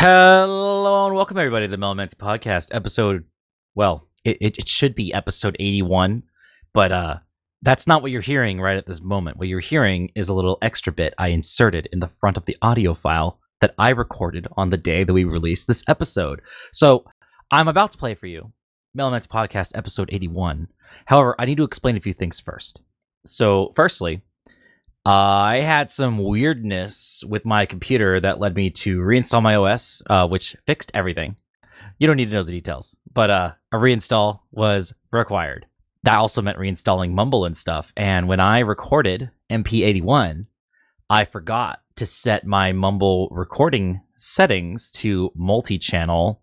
Hello and welcome everybody to the Melomancy Podcast, episode. Well, it, it, should be episode eighty-one, but uh, that's not what you're hearing right at this moment. What you're hearing is a little extra bit I inserted in the front of the audio file that I recorded on the day that we released this episode. So I'm about to play for you, Melomancy Podcast, episode eighty-one. However, I need to explain a few things first. So, firstly, I had some weirdness with my computer that led me to reinstall my OS, uh, which fixed everything. You don't need to know the details, but uh, a reinstall was required. That also meant reinstalling Mumble and stuff. And when I recorded MP81, I forgot to set my Mumble recording settings to multi channel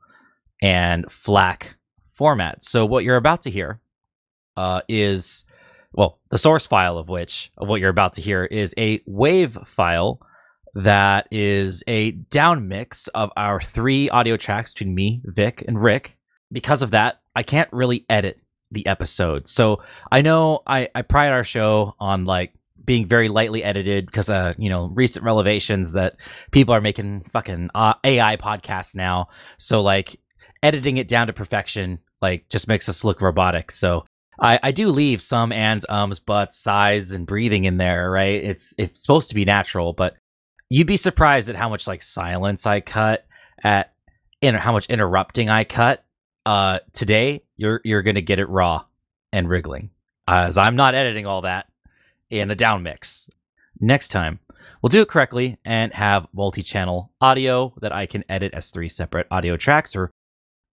and FLAC format. So, what you're about to hear uh, is well, the source file of which, of what you're about to hear, is a wave file that is a down mix of our three audio tracks between me, Vic, and Rick. Because of that, I can't really edit the episode. So I know I, I pride our show on like being very lightly edited because uh you know recent revelations that people are making fucking uh, AI podcasts now. So like editing it down to perfection like just makes us look robotic. So I, I do leave some ands, ums, buts, sighs, and breathing in there, right? It's it's supposed to be natural, but you'd be surprised at how much like silence I cut, at in how much interrupting I cut. Uh, today you're you're gonna get it raw and wriggling, as I'm not editing all that in a down mix. Next time we'll do it correctly and have multi-channel audio that I can edit as three separate audio tracks or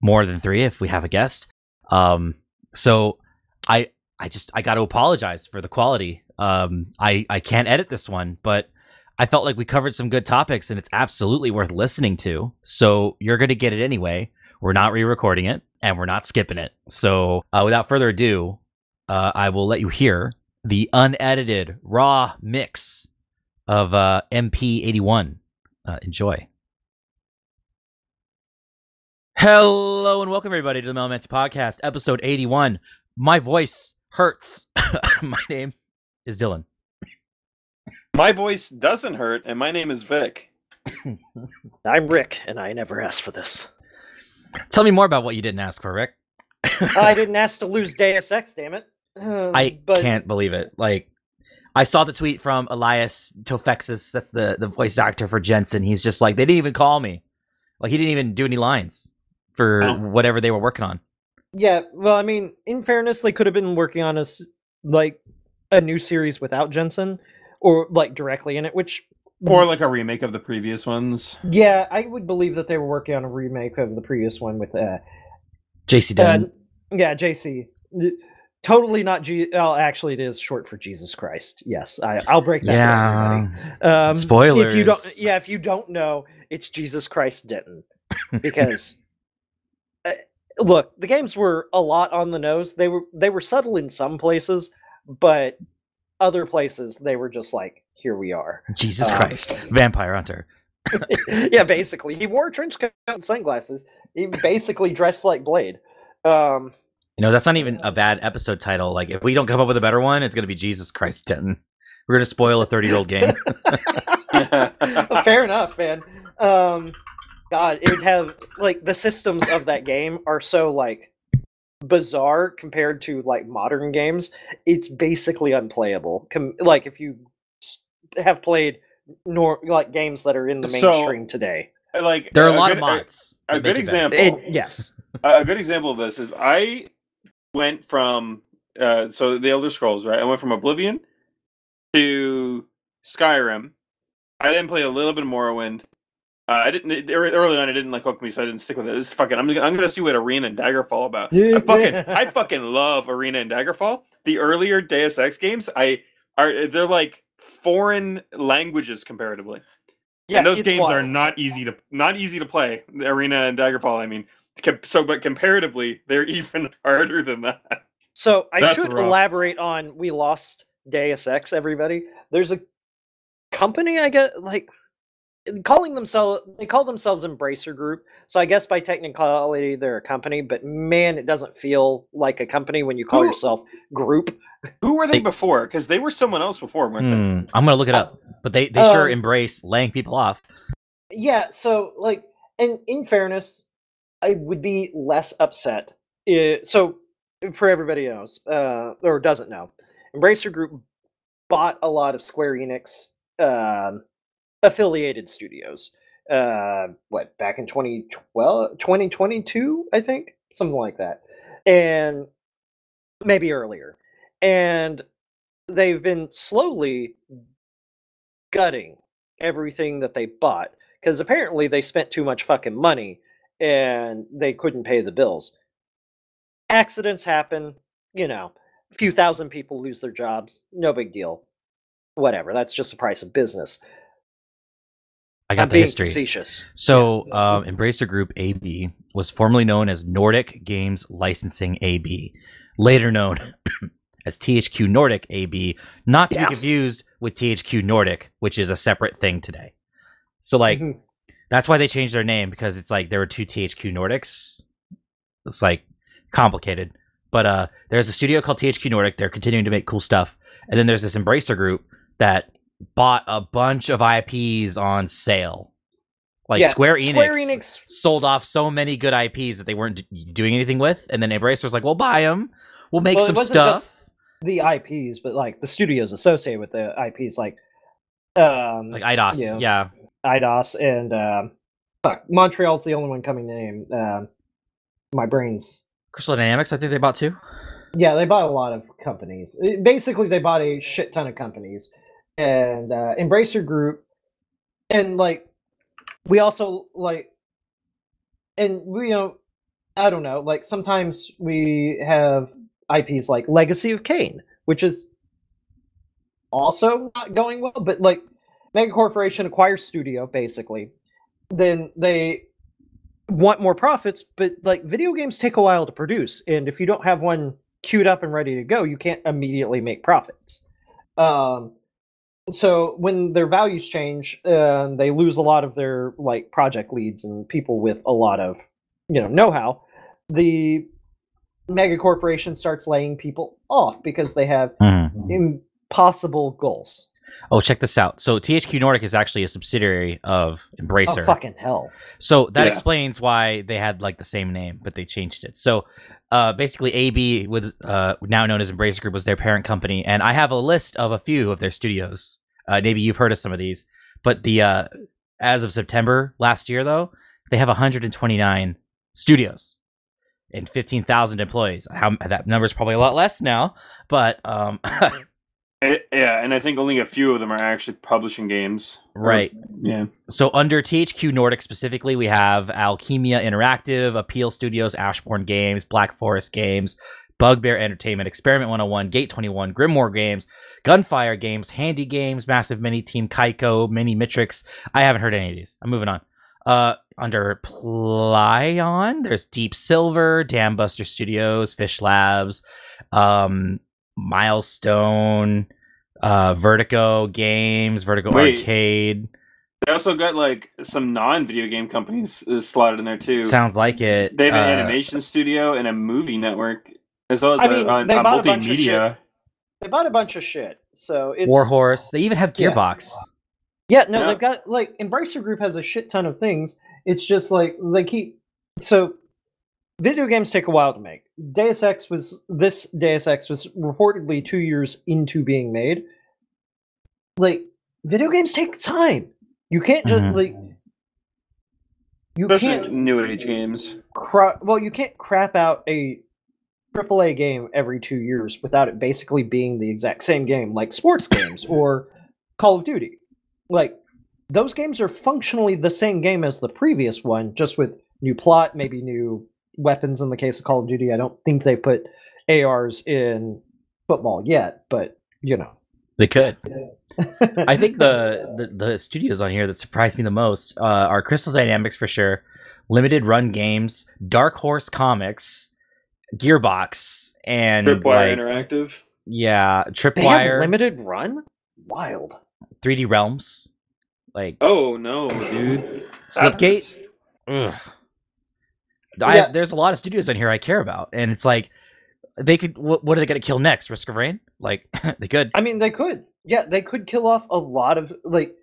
more than three if we have a guest. Um, so I I just I got to apologize for the quality. Um, I I can't edit this one, but I felt like we covered some good topics, and it's absolutely worth listening to. So you're gonna get it anyway. We're not re-recording it, and we're not skipping it. So uh, without further ado, uh, I will let you hear the unedited raw mix of uh, MP81. Uh, enjoy. Hello and welcome everybody to the Melomancy Podcast, episode 81 my voice hurts. my name is Dylan. My voice doesn't hurt, and my name is Vic. I'm Rick, and I never asked for this. Tell me more about what you didn't ask for, Rick. I didn't ask to lose Deus Ex, damn it. Um, I but can't believe it. Like, I saw the tweet from Elias Toufexis. That's the the voice actor for Jensen. He's just like, they didn't even call me. Like, he didn't even do any lines for Oh. whatever they were working on. Yeah, well, I mean, in fairness, they could have been working on a s- like a new series without Jensen, or like directly in it. Which, Or like a remake of the previous ones. yeah, I would believe that they were working on a remake of the previous one with, uh, JC uh Denton. yeah, JC. Totally not G. Well, actually, it is short for Jesus Christ. Yes, I, I'll break that. yeah. To everybody. Um, If you don't, Spoilers. yeah, if you don't know, it's Jesus Christ Denton, because uh, look, the games were a lot on the nose. They were they were subtle in some places, but other places they were just like, here we are. Jesus um, Christ. Vampire Hunter. yeah, basically, he wore a trench coat and sunglasses. He basically dressed like Blade. Um, You know, that's not even a bad episode title. Like, if we don't come up with a better one, it's going to be Jesus Christ Denton. We're going to spoil a 30 year old game. fair enough, man. Um, God, it would have like the systems of that game are so like bizarre compared to like modern games. It's basically unplayable. Com- like if you have played nor like games that are in the So- mainstream today. like There are a lot of mods. A, that good make it better. example. It, yes. a a good example of this is I went from uh, so the Elder Scrolls, right? I went from Oblivion to Skyrim. I then played a little bit of Morrowind. Uh, I didn't it- early on. It didn't like hook me, so I didn't stick with it. This is fucking. I'm. I'm gonna see what Arena and Daggerfall about. I fucking. I fucking love Arena and Daggerfall. The earlier Deus Ex games, I are they're like foreign languages comparatively. Yeah, and those it's games are not easy to not easy to play. The Arena and Daggerfall. I mean, so but comparatively, they're even harder than that. So I That's should rough. elaborate on we lost Deus Ex. Everybody, there's a company I get like calling themselves they call themselves Embracer Group. So I guess by technicality they're a company, but man, it doesn't feel like a company when you call Who- yourself Group. Who were they They- before? Because they were someone else before, weren't they? Hmm, I'm going to look it up. But they, they sure Um, embrace laying people off. Yeah, so like and in fairness, I would be less upset. i- so, for everybody knows uh, or doesn't know, Embracer Group bought a lot of Square Enix um, affiliated studios. Uh, what back in 2012, 2022, I think, something like that, and maybe earlier, and they've been slowly gutting everything that they bought because apparently they spent too much fucking money and they couldn't pay the bills. Accidents happen, you know, a few thousand people lose their jobs, no big deal. Whatever, that's just the price of business. I got I'm the being history. facetious. So, um, Embracer Group AB was formerly known as Nordic Games Licensing AB, later known as THQ Nordic AB, not to Yeah. be confused with THQ Nordic, which is a separate thing today. So, like, Mhm. that's why they changed their name because it's like there were two THQ Nordics. It's like complicated. But uh, there's a studio called THQ Nordic. They're continuing to make cool stuff. And then there's this Embracer Group that bought a bunch of IPs on sale. Like Yeah, Square Enix, Square Enix sold off so many good IPs that they weren't d- doing anything with. And then Embracer was like, we'll buy them. We'll make Well, some stuff. just the IPs, but like the studios associated with the IPs, like um, like Eidos. Yeah. Yeah. Eidos and um, fuck, Montreal's the only one coming to name. Um, my brain's Crystal Dynamics, I think they bought too. yeah, they bought a lot of companies. Basically, they bought a shit ton of companies, and uh, Embracer Group, and like we also like, and we you know, I don't know, like sometimes we have IPs like Legacy of Kain, which is also not going well, but like Mega Corporation acquires studio basically, then they want more profits, but like video games take a while to produce, and if you don't have one queued up and ready to go, you can't immediately make profits. Um, so when their values change, uh, they lose a lot of their like project leads and people with a lot of you know know-how. The mega corporation starts laying people off because they have impossible goals. Oh, check this out. So THQ Nordic is actually a subsidiary of Embracer. Oh fucking hell! So that Yeah. explains why they had like the same name, but they changed it. So uh, basically, AB, was uh, now known as Embracer Group, was their parent company, and I have a list of a few of their studios. Uh, maybe you've heard of some of these, but the uh, as of September last year, though, they have 129 studios and 15,000 employees. How that number is probably a lot less now, but um, Eh, yeah, and I think only a few of them are actually publishing games. Or- right. Yeah. So under THQ Nordic specifically, we have Alkimia Interactive, Appeal Studios, Ashborne Games, Black Forest Games, Bugbear Entertainment, Experiment 101, Gate 21, Grimoire Games, Gunfire Games, Handy Games, Massive Mini Team, Kaiko, Mini Mitrix. I haven't heard any of these. I'm moving on. Uh, under Plaion, there's Deep Silver, Dambuster Studios, Fish Labs, um, Milestone, uh, Vertigo Games, Vertigo Wait. Arcade. They also got like some non-video game companies uh, slotted in there too. Sounds like it. they have an Uh, animation studio and a movie network, as well as I a, mean, a, they a bought a bunch of multimedia. They bought a bunch of shit, so it's Warhorse. They even have Yeah. Gearbox. Yeah, no, Yeah. they've got like Embracer Group has a shit ton of things. It's just like they keep so video games take a while to make. Deus Ex was this Deus Ex was reportedly two years into being made. Like video games take time. You can't just Mhm. like you Especially can't new age games. cra- well you can't crap out a AAA game every two years without it basically being the exact same game, like sports games or Call of Duty. Like those games are functionally the same game as the previous one, just with new plot, maybe new weapons. In the case of Call of Duty, I don't think they put ARs in football yet, but you know. They could. I think the, the the studios on here that surprised me the most uh, are Crystal Dynamics for sure, Limited Run Games, Dark Horse Comics, Gearbox, and Tripwire like, Interactive. yeah, they have Tripwire, limited run. Wild. 3D Realms, like Oh no, dude. Slipgate. Ugh. I Yeah. there's a lot of studios on here I care about, and it's like they could. What, what are they going to kill next? Risk of Rain? Like they could. I mean, they could. Yeah, they could kill off a lot of like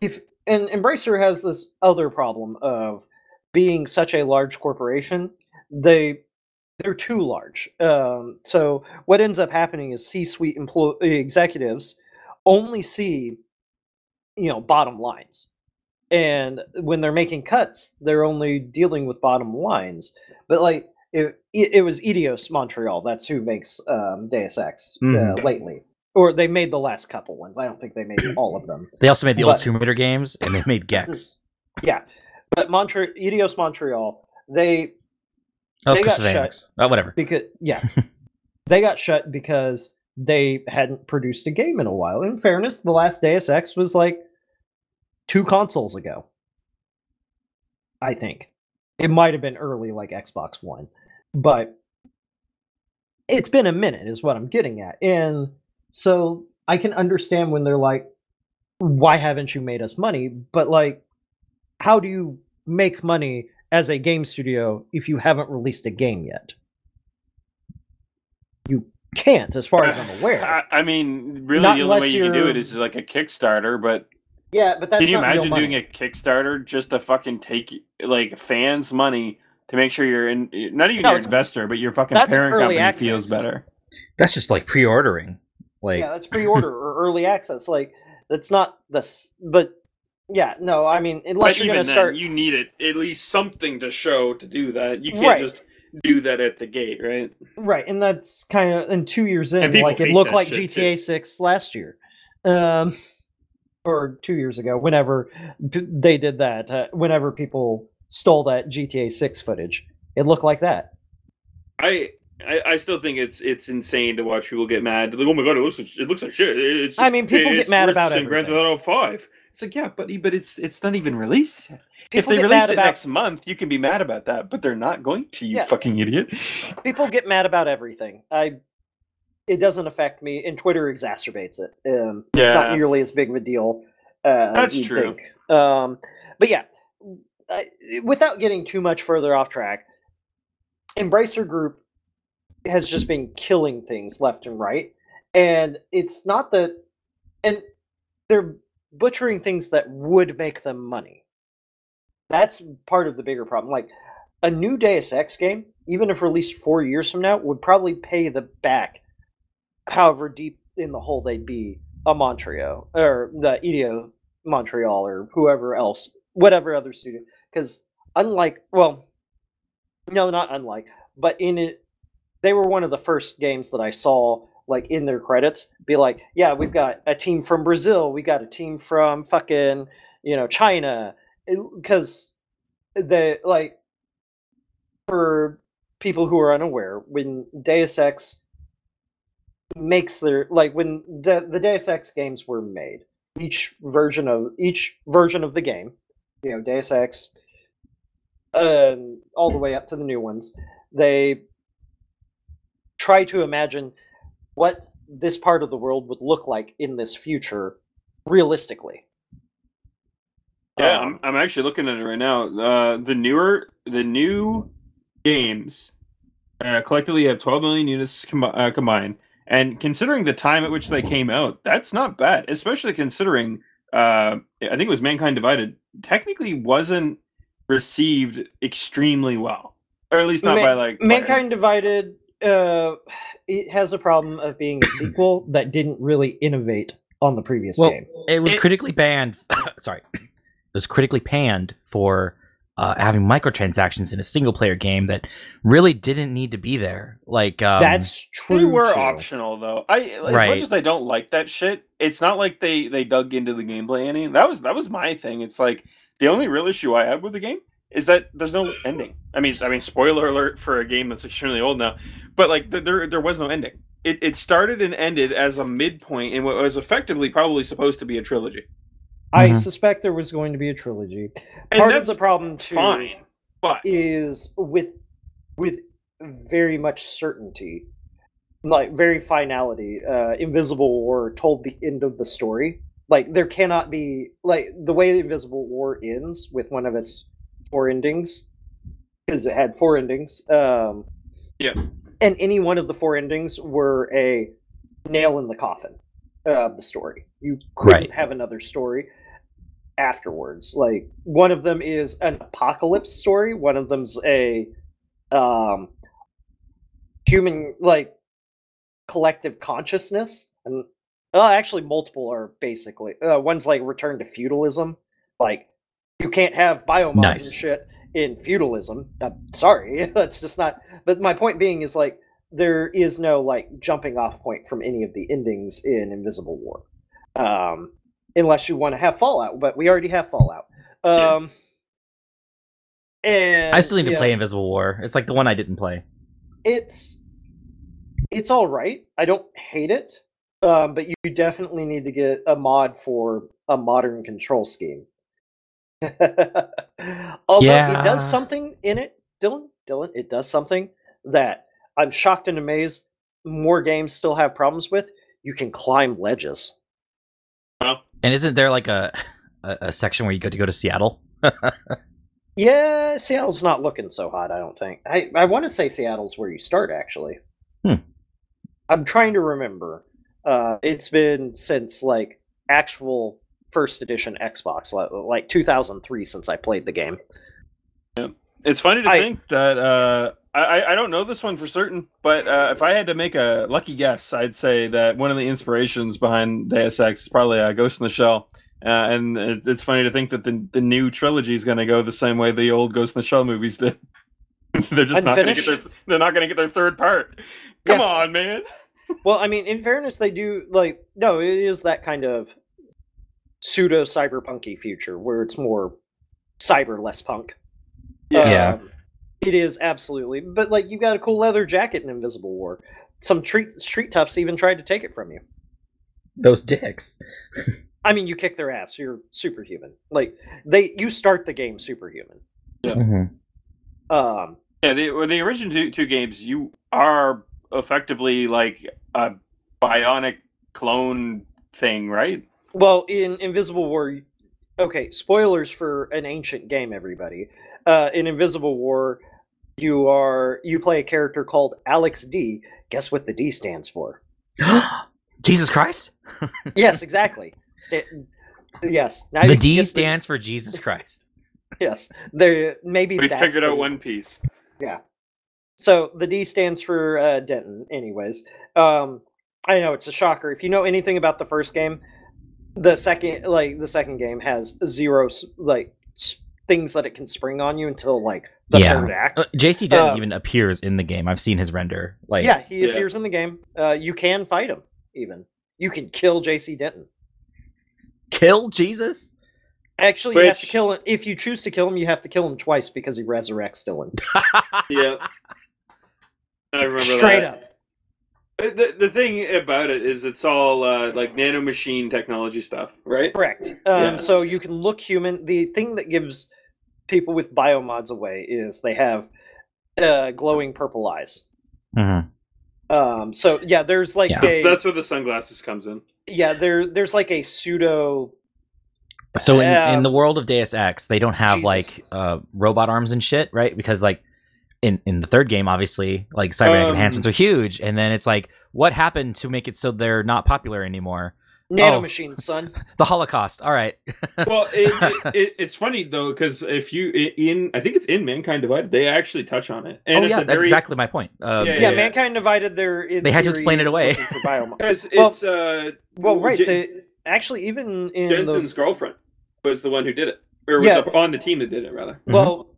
if and Embracer has this other problem of being such a large corporation, they they're too large. Um, so what ends up happening is C-suite employee executives only see, you know, bottom lines, and when they're making cuts, they're only dealing with bottom lines. But like it, it was Eidos Montreal. That's who makes um, Deus Ex uh, Mhm. lately, or they made the last couple ones. I don't think they made all of them. They also made the old But- Tomb Raider games, and they made Gex. Yeah, but Montre Eidos Montreal, they That was They got shut. Oh, whatever. because yeah, they got shut because they hadn't produced a game in a while. In fairness, the last Deus Ex was like two consoles ago. I think it might have been early, like Xbox One, but it's been a minute, is what I'm getting at, and so I can understand when they're like, "Why haven't you made us money?" But like, how do you make money as a game studio if you haven't released a game yet? You can't, as far as I'm aware. I, I mean, really, Not the only way you can do it is like a Kickstarter. But yeah, but that's can you not real imagine doing money. a Kickstarter just to fucking take like fans' money to make sure you're in, not even No, your investor, but your fucking that's parent early company feels access. better. That's just like pre-ordering. Like, yeah, that's pre-order or early access. Like that's not the. s- But yeah, no, I mean, unless But you're gonna then, start. you need it at least something to show to do that. You can't Right. just do that at the gate, right? Right, and that's kind of and two years in, like it looked like shit, GTA Six last year, um, or two years ago. Whenever they did that, uh, whenever people stole that GTA Six footage, it looked like that. I, I I still think it's it's insane to watch people get mad. Like, oh my god, it looks like, it looks like shit. It's I mean, people get mad worse about than Grand Theft. Auto Five. It's like yeah, but but it's it's not even released yet. if they release it about next month, you can be mad about that, but they're not going to. You Yeah. fucking idiot. people get mad about everything. I it doesn't affect me, and Twitter exacerbates it. Um, It's not nearly as big of a deal uh, That's as you true. think. Um, but yeah, I, without getting too much further off track, Embracer Group has just been killing things left and right, and it's not that, and they're butchering things that would make them money. That's part of the bigger problem. Like a new Deus Ex game, even if released four years from now, would probably pay the back, however deep in the hole they'd be, a Montreal or the Eidos Montreal or whoever else, whatever other studio. Because unlike, well, no, not unlike, but in it, they were one of the first games that I saw like in their credits be like, yeah, we've got a team from Brazil, we got a team from fucking you know China, because the like for people who are unaware, when Deus Ex makes their like when the the Deus Ex games were made, each version of each version of the game, you know, Deus Ex, um, all the way up to the new ones, they try to imagine what this part of the world would look like in this future realistically. Yeah, Um, I'm, I'm actually looking at it right now. Uh, the newer, the new games uh, collectively have 12 million units com- uh, combined, and considering the time at which they came out, that's not bad. Especially considering, uh, I think it was Mankind Divided. Technically, wasn't received extremely well, or at least not Ma- by like players. Mankind Divided uh it has a problem of being a sequel that didn't really innovate on the previous Well, game. it was It- critically banned. sorry, it was critically panned for uh, having microtransactions in a single player game that really didn't need to be there. Like um, That's true. They were too. optional though. I as Right. much as I don't like that shit, it's not like they they dug into the gameplay any. That was that was my thing. It's like the only real issue I had with the game is that there's no ending. I mean, I mean, spoiler alert for a game that's extremely old now, but like th- there there was no ending. It it started and ended as a midpoint in what was effectively probably supposed to be a trilogy. I Mhm. suspect there was going to be a trilogy. And Part of the problem too fine, but is with with very much certainty, like very finality. Uh, Invisible War told the end of the story. Like there cannot be like the way the Invisible War ends with one of its four endings, because it had four endings. Um, Yeah. and any one of the four endings were a nail in the coffin of the story. You couldn't Right. have another story. afterwards. Like one of them is an apocalypse story. One of them's a um, human like collective consciousness, and well, actually, multiple are basically uh, one's like return to feudalism. Like you can't have biomods Nice. and shit in feudalism. I'm sorry, that's just not. But my point being is like there is no like jumping off point from any of the endings in Invisible War, um, unless you want to have Fallout. But we already have Fallout. Yeah. Um, and I still need to yeah, play Invisible War. It's like the one I didn't play. It's it's all right. I don't hate it, um, but you definitely need to get a mod for a modern control scheme. Although it does something in it, Dylan. Dylan, it does something that I'm shocked and amazed. More games still have problems with. You can climb ledges. And isn't there like a a, a section where you get to go to Seattle? Yeah, Seattle's not looking so hot. I don't think. I I want to say Seattle's where you start. Actually, Hmm. I'm trying to remember. Uh, it's been since like actual first edition Xbox, like, like 2003, since I played the game. Yeah. It's funny to I- think that uh, I I- I don't know this one for certain, but uh, if I had to make a lucky guess, I'd say that one of the inspirations behind Deus Ex is probably uh, Ghost in the Shell. Uh, and it, it's funny to think that the the new trilogy is going to go the same way the old Ghost in the Shell movies did. they're just not going to get their they're not going to get their third part. Come Yeah. on, man. Well, I mean, in fairness, they do like no, it is that kind of pseudo cyberpunky future where it's more cyber, less punk. Yeah. Um, it is absolutely. But like, you've got a cool leather jacket in Invisible War. Some treat, street toughs even tried to take it from you. Those dicks. I mean, you kick their ass. You're superhuman. Like they, you start the game superhuman. Um, Yeah, the well, the original two, two games, you are effectively like a bionic clone thing, right? well, in Invisible War, okay, spoilers for an ancient game, everybody. Uh, in Invisible War, you are you play a character called Alex D. Guess what the D stands for? Jesus Christ. Yes, exactly. Sta- yes. Now the D get the- stands for Jesus Christ. Yes, there maybe We that's figured the- out One Piece. Yeah. So the D stands for uh, Denton. Anyways, um, I know it's a shocker. If you know anything about the first game, the second like the second game has zero like s- things that it can spring on you until like the Yeah. third act. Uh, JC Denton Uh, even appears in the game. I've seen his render. Like, yeah, he Yeah. appears in the game. Uh, you can fight him. Even you can kill J.C. Denton. kill Jesus. Actually, you have to kill him. If you choose to kill him, you have to kill him twice because he resurrects Dylan. Yeah. I remember Straight that. up. Uh, The, the thing about it is it's all uh, like nanomachine technology stuff, right? Correct. Um, Yeah. So you can look human. The thing that gives people with biomods away is they have uh, glowing purple eyes. Mhm. Um, so yeah, there's like Yeah. That's, a that's where the sunglasses comes in. yeah there there's like a pseudo So in, Um, in the world of Deus Ex, they don't have Jesus. like uh, robot arms and shit, right? Because like in in the third game, obviously, like cybernetic Um, enhancements are huge, and then it's like, what happened to make it so they're not popular anymore? nanomachines, son. The Holocaust. All right. Well, it, it, it, it's funny though because if you in I think it's in Mankind Divided, they actually touch on it. And oh yeah, that's very- exactly my point. Um, Yeah, Yeah, yeah. mankind divided. Their in They had to explain it away. looking for biomo- Because Well- it's uh, well, right. Jen- The, actually, even in Jensen's the girlfriend was the one who did it, or was Yeah. up on the team that did it rather. Mhm. Well,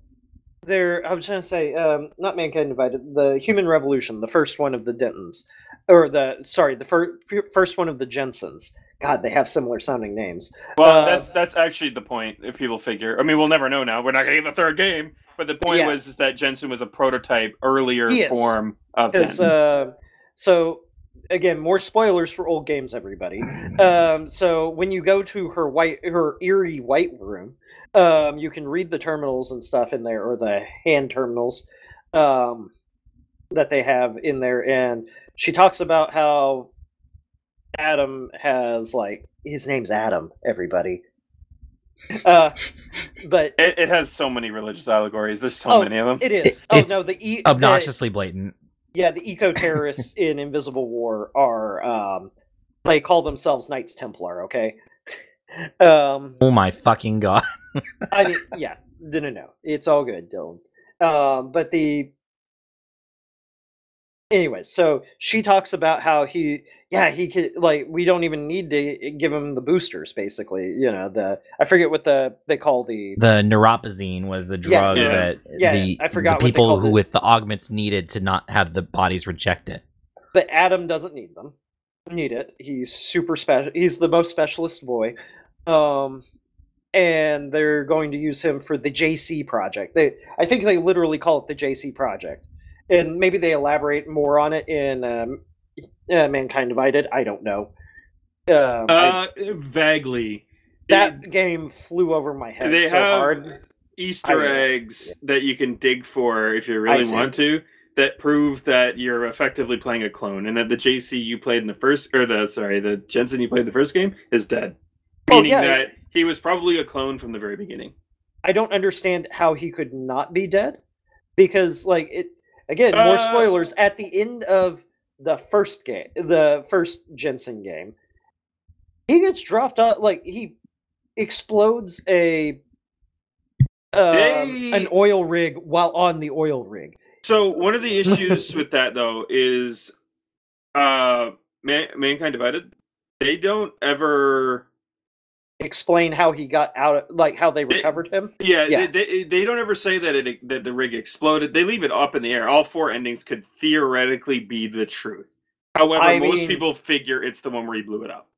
there. I was trying to say, um, not mankind divided. The Human Revolution, the first one of the Dentons, or the sorry, the fir- first one of the Jensens. God, they have similar sounding names. Well, Uh, that's that's actually the point. If people figure, I mean, we'll never know now. We're not gonna get the third game, but the point Yeah. was is that Jensen was a prototype earlier He is. form of Denton. uh, so again, more spoilers for old games, everybody. Um, so when you go to her white, her eerie white room, um, you can read the terminals and stuff in there, or the hand terminals um, that they have in there, and she talks about how Adam has like his name's Adam. Everybody. Uh, but it, it has so many religious allegories. There's so Oh, many of them. it is. It- oh it's no, the e- the- Obnoxiously blatant. yeah, the eco terrorists in Invisible War are um they call themselves Knights Templar, okay? Um, Oh my fucking god. I mean, yeah, no, no, no, it's all good, Dylan. Um, but the, anyways, so she talks about how he, yeah, he could like we don't even need to give him the boosters, basically. You know, the I forget what the they call the The Neuropozyne was the drug yeah. that Yeah, the, I forgot the people who it. with the augments needed to not have the bodies reject it. but Adam doesn't need them. Need it. He's super special. He's the most specialist boy. Um, and they're going to use him for the JC project. They, I think they literally call it the JC project, and maybe they elaborate more on it in um, uh, Mankind Divided. I don't know. Um, I- Uh, vaguely. that It- game flew over my head they so have hard. Easter I- eggs that you can dig for if you I really want to. That prove that you're effectively playing a clone, and that the JC you played in the first, or the sorry, the Jensen you played in the first game is dead, Oh, yeah. that he was probably a clone from the very beginning. I don't understand how he could not be dead because like it again more Uh, spoilers at the end of the first game the first Jensen game he gets dropped out like he explodes a uh, They- an oil rig while on the oil rig So one of the issues with that though is, uh, Man- mankind divided. They don't ever. Explain how he got out of like how they recovered him Yeah, Yeah. They, they they don't ever say that it that the rig exploded. They leave it up in the air. All four endings could theoretically be the truth. However, I most mean- people figure it's the one where he blew it up.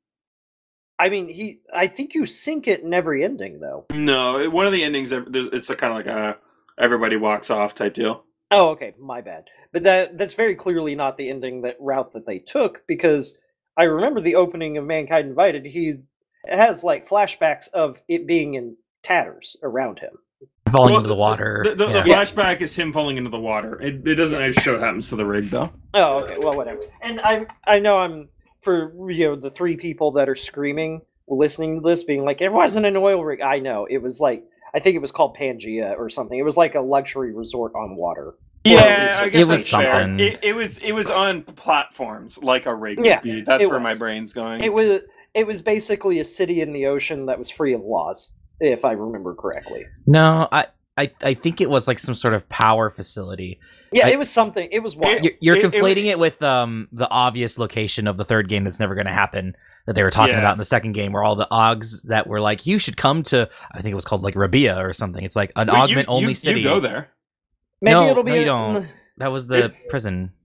I mean he I think you sink it in every ending though No, one of the endings. It's a kind of like a everybody walks off type deal. Oh, okay, my bad. But that that's very clearly not the ending that route that they took because I remember the opening of Mankind Divided. He has like flashbacks of it being in tatters around him. Falling Well, into the water. The, the, yeah. the flashback is him falling into the water. It, it doesn't actually show what happens to the rig though. Oh, okay, well, whatever. And I I know I'm for you know the three people that are screaming listening to this being like it wasn't an oil rig. I know it was like I think it was called Pangea or something. It was like a luxury resort on water. Yeah, I it was that's fair. something. It, it was it was on platforms like a rig. Yeah, that's it where my brain's going. It was it was basically a city in the ocean that was free of laws, if I remember correctly. No, I, I I think it was like some sort of power facility. Yeah, I- it was something. It was wild. You're, you're It- it- conflating it, with um the obvious location of the third game that's never going to happen that they were talking Yeah. about in the second game, where all the Ogs that were like, you should come to, I think it was called like Rabia or something. It's like an Wait, you- augment only you, city. You go there. maybe no, it'll be no, you in- don't. That was the prison Hey,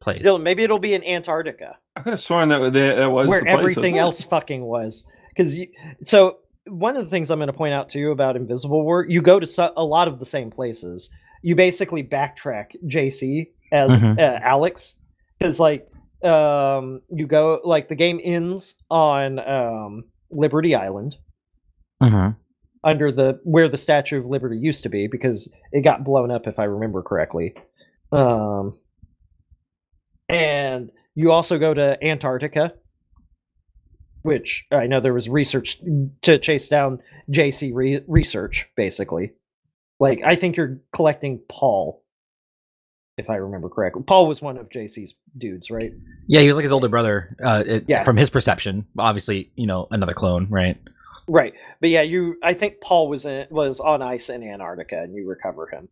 place. Dylan, maybe it'll be in Antarctica. I could have sworn that that, that was where the place. everything wasn't else fucking was. Because so one of the things I'm going to point out to you about Invisible War, you go to so, a lot of the same places. You basically backtrack JC as Mhm. uh, Alex because like um you go like the game ends on um Liberty Island Mhm. under the where the Statue of Liberty used to be because it got blown up if I remember correctly. Um and you also go to Antarctica which I know there was research to chase down JC re- research basically. Like I think you're collecting Paul if I remember correctly. Paul was one of JC's dudes, right? Yeah, he was like his older brother. Uh, it, Yeah. from his perception, obviously, you know, another clone, right? Right. But yeah, you I think Paul was in was on ice in Antarctica and you recover him.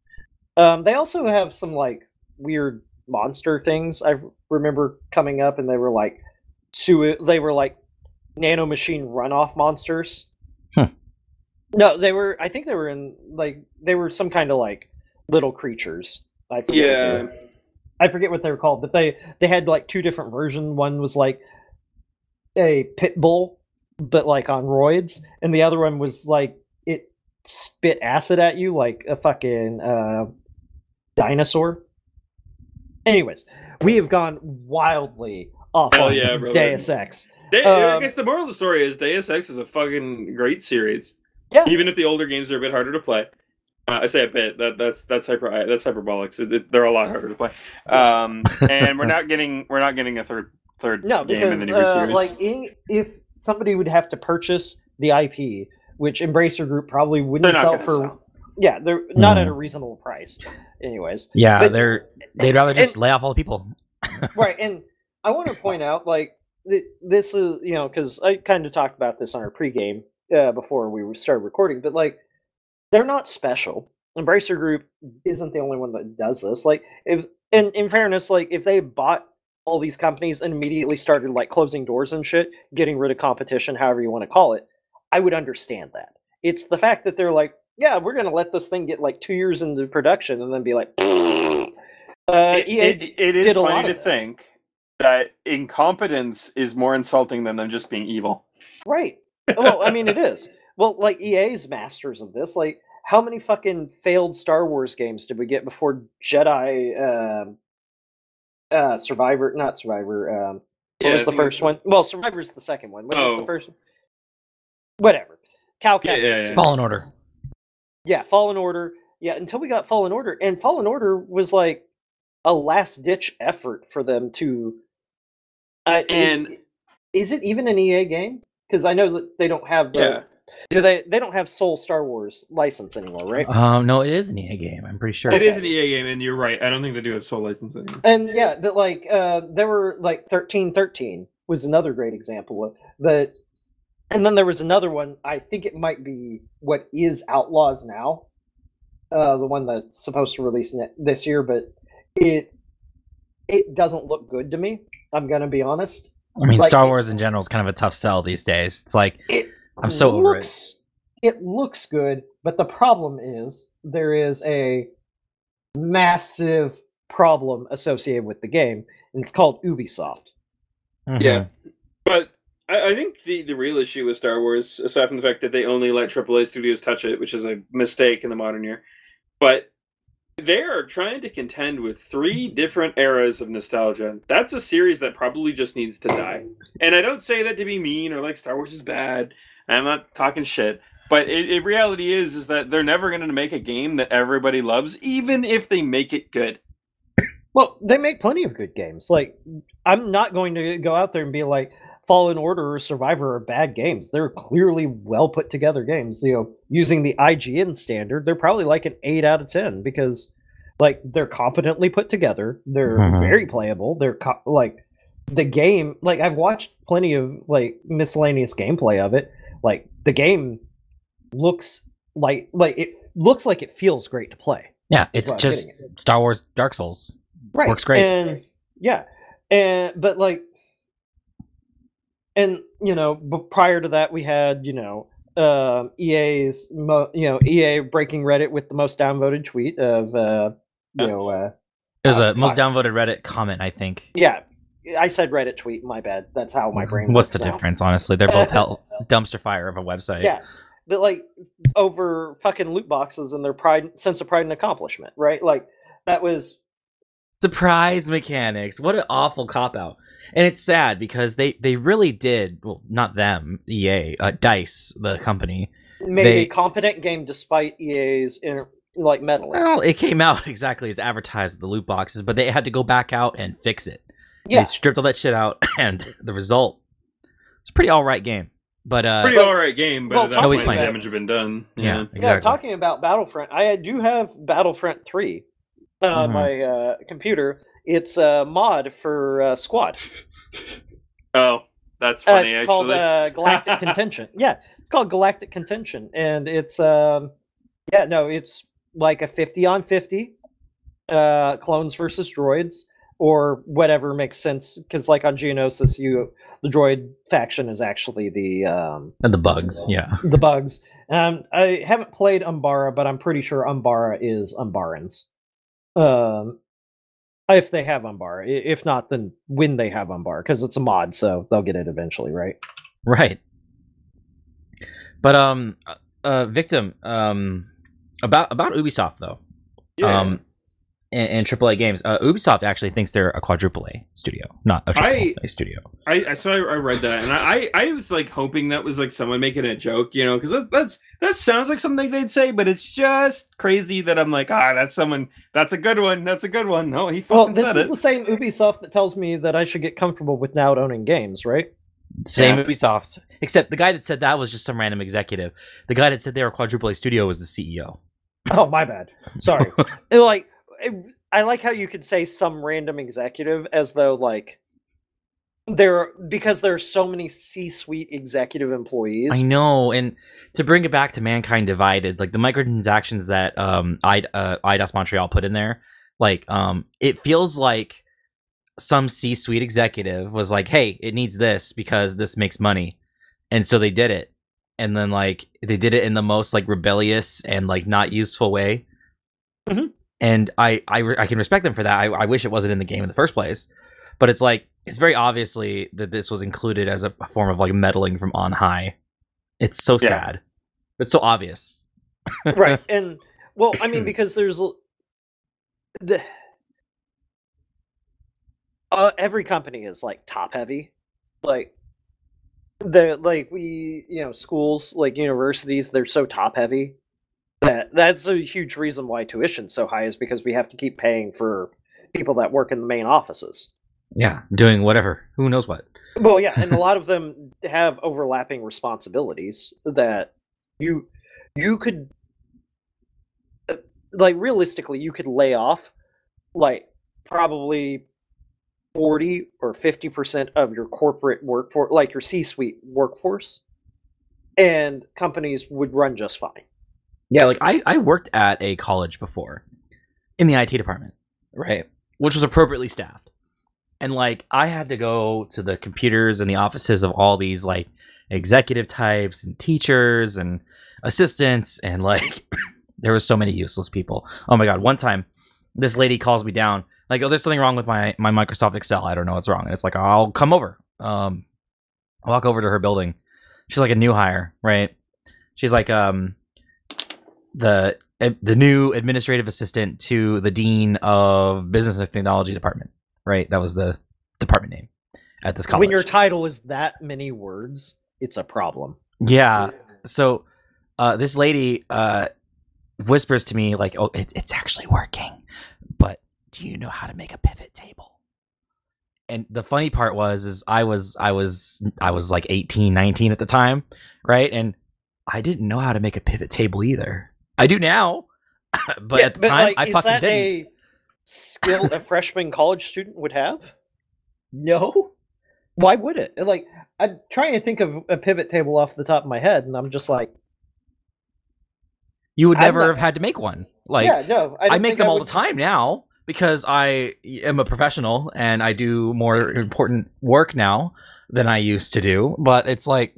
Um they also have some like weird monster things I remember coming up and they were like sui- they were like nanomachine runoff monsters. Huh. No, they were I think they were in like they were some kind of like little creatures. I forget what they Yeah. were. I forget what they were called, but they they had like two different versions. One was like a pit bull, but like on roids, and the other one was like it spit acid at you like a fucking uh, dinosaur. Anyways, we have gone wildly off Hell on yeah, brother. Deus Ex. De- I Um, guess the moral of the story is Deus Ex is a fucking great series. Yeah. Even if the older games are a bit harder to play. Uh, I say a bit. That that's that's hyper. That's hyperbolic. It- they're a lot harder to play. Um, and we're not getting we're not getting a third third No, game in the because new uh, series. like if somebody would have to purchase the IP, which Embracer Group probably wouldn't sell for sell. Yeah, they're not at Hmm. a reasonable price. Anyways, Yeah, But- they're they'd rather just and- lay off all the people. right, and I want to point out like this is you know because I kind of talked about this on our pregame uh, before we started recording, but like they're not special. Embracer Group isn't the only one that does this. Like if in in fairness, like if they bought all these companies and immediately started like closing doors and shit, getting rid of competition, however you want to call it, I would understand that. It's the fact that they're like, yeah, we're gonna let this thing get like two years into production and then be like, uh, it, it, it is did a lot funny to that. think that incompetence is more insulting than them just being evil. Right. Well, I mean, it is. Well, like EA's masters of this. Like, how many fucking failed Star Wars games did we get before Jedi um uh, Survivor? Not Survivor. Um, what Yeah, was the first one? Well, Survivor's the second one. What was Oh. the first? Whatever. Cal Yeah, yeah, yeah. Fallen Order. Yeah, Fallen Order. Yeah, until we got Fallen Order, and Fallen Order was like a last ditch effort for them to. Uh, is- And- is, it even an EA game? Because I know that they don't have the. Yeah. Do they? They don't have sole Star Wars license anymore, right? Um, no, it is an EA game. I'm pretty sure. It is an EA game, and you're right. I don't think they do have sole licensing. And yeah, but like uh, there were like thirteen thirteen was another great example of that. And then there was another one. I think it might be what is Outlaws now, uh, the one that's supposed to release ne- this year, but it it doesn't look good to me. I'm gonna be honest. I mean, like, Star it- Wars in general is kind of a tough sell these days. It's like It I'm so over it. looks, it. looks good, but the problem is there is a massive problem associated with the game, and it's called Ubisoft. Mhm. Yeah. But I, I think the, the real issue with Star Wars, aside from the fact that they only let AAA studios touch it, which is a mistake in the modern year, but they are trying to contend with three different eras of nostalgia. That's a series that probably just needs to die. And I don't say that to be mean or like Star Wars is bad. I'm not talking shit. But it, it reality is is that they're never going to make a game that everybody loves, even if they make it good. Well, they make plenty of good games. Like, I'm not going to go out there and be like, Fallen Order or Survivor are bad games. They're clearly well put together games. You know, using the IGN standard, they're probably like an eight out of ten because, like, they're competently put together. They're Mhm. very playable. They're co- like the game. Like, I've watched plenty of like miscellaneous gameplay of it. Like, the game looks like like it looks like it feels great to play. Yeah, it's just it. Star Wars Dark Souls. right. works great. And yeah, and but like, and you know, but prior to that, we had you know um EA's mo- you know EA breaking Reddit with the most downvoted tweet of uh you Uh, know uh There's Uh, a most downvoted Reddit comment, I think. yeah. I said Reddit tweet. My bad. That's how my brain. What's the now. difference? Honestly, they're both hell dumpster fire of a website. Yeah, but like over fucking loot boxes and their pride, sense of pride and accomplishment, right? Like that was surprise mechanics. What an awful cop out. And it's sad because they they really did. Well, not them. EA, uh, Dice, the company. made They- a competent game despite EA's inter- like meddling. Well, it came out exactly as advertised. The loot boxes, but they had to go back out and fix it. Yeah, They stripped all that shit out, and the result it's a pretty all right game. But uh, Pretty all right game, but well, at that point, the damage had been done. yeah, Yeah. Yeah, exactly. talking about Battlefront, I do have Battlefront 3 on Mhm. my uh, computer. It's a mod for uh, Squad. Oh, that's Uh, funny. it's actually, called uh, Galactic Contention. Yeah, it's called Galactic Contention, and it's um, yeah, no, it's like a fifty on fifty, uh, clones versus droids or whatever makes sense. Because like on Geonosis, you the droid faction is actually the um, and the bugs. Yeah. the bugs. Um, I haven't played Umbara, but I'm pretty sure Umbara is Umbarans. Um, if they have Umbara, I- if not, then when they have Umbara, because it's a mod, so they'll get it eventually, right? Right. But um, uh, uh, victim um, about about Ubisoft though. Yeah. Um, and, and AAA games. Uh, Ubisoft actually thinks they're a quadruple A studio, not a triple I- A studio. I, I so I, I read that and I, I I was like hoping that was like someone making a joke, you know, because that, that's that sounds like something they'd say, but it's just crazy that I'm like, ah, that's someone. That's a good one. That's a good one. No, he Well, this said is it. the same Ubisoft that tells me that I should get comfortable with now owning games, right? Same Yeah. Ubisoft, except the guy that said that was just some random executive. The guy that said they were quadruple A studio was the CEO. Oh, my bad. Sorry. It, like, it- I like how you could say some random executive as though like there because there are so many C-suite executive employees. I know, and to bring it back to mankind divided, like the microtransactions that um I uh, Eidos Montreal put in there, like um it feels like some C-suite executive was like, "Hey, it needs this because this makes money," and so they did it, and then like they did it in the most like rebellious and like not useful way. Mhm. And I I, I can respect them for that. I, I wish it wasn't in the game in the first place, but it's like it's very obviously that this was included as a form of like meddling from on high. It's so Yeah. sad. It's so obvious. right and well i mean because there's the uh, every company is like top heavy like the like we you know schools like universities they're so top heavy that that's a huge reason why tuition's so high is because we have to keep paying for people that work in the main offices Yeah, doing whatever. Who knows what? well yeah and a lot of them have overlapping responsibilities that you you could uh, like realistically you could lay off like probably 40 or 50% of your corporate workforce like your c-suite workforce and companies would run just fine Yeah, like I I worked at a college before in the IT department, right? Which was appropriately staffed. And like I had to go to the computers and the offices of all these like executive types and teachers and assistants and like there was so many useless people. Oh my god, one time this lady calls me down like oh there's something wrong with my my Microsoft Excel. I don't know what's wrong. And it's like I'll come over. Um I walk over to her building. She's like a new hire, right? She's like um the eh, the new administrative assistant to the dean of business and technology department. Right, that was the department name at this college. when your title is that many words it's a problem yeah. So uh, this lady uh, whispers to me like, "Oh, it, it's actually working, but do you know how to make a pivot table?" And the funny part was, is I was I was I was like 18, 19 at the time, right? And I didn't know how to make a pivot table either. I do now, but Yeah, at the time, like, I fucking didn't. a skill a freshman college student would have No. why would it like i'm trying to think of a pivot table off the top of my head and i'm just like You would never not- have had to make one. Like yeah no I, don't make them all would- the time now because I am a professional and I do more important work now than I used to do. But it's like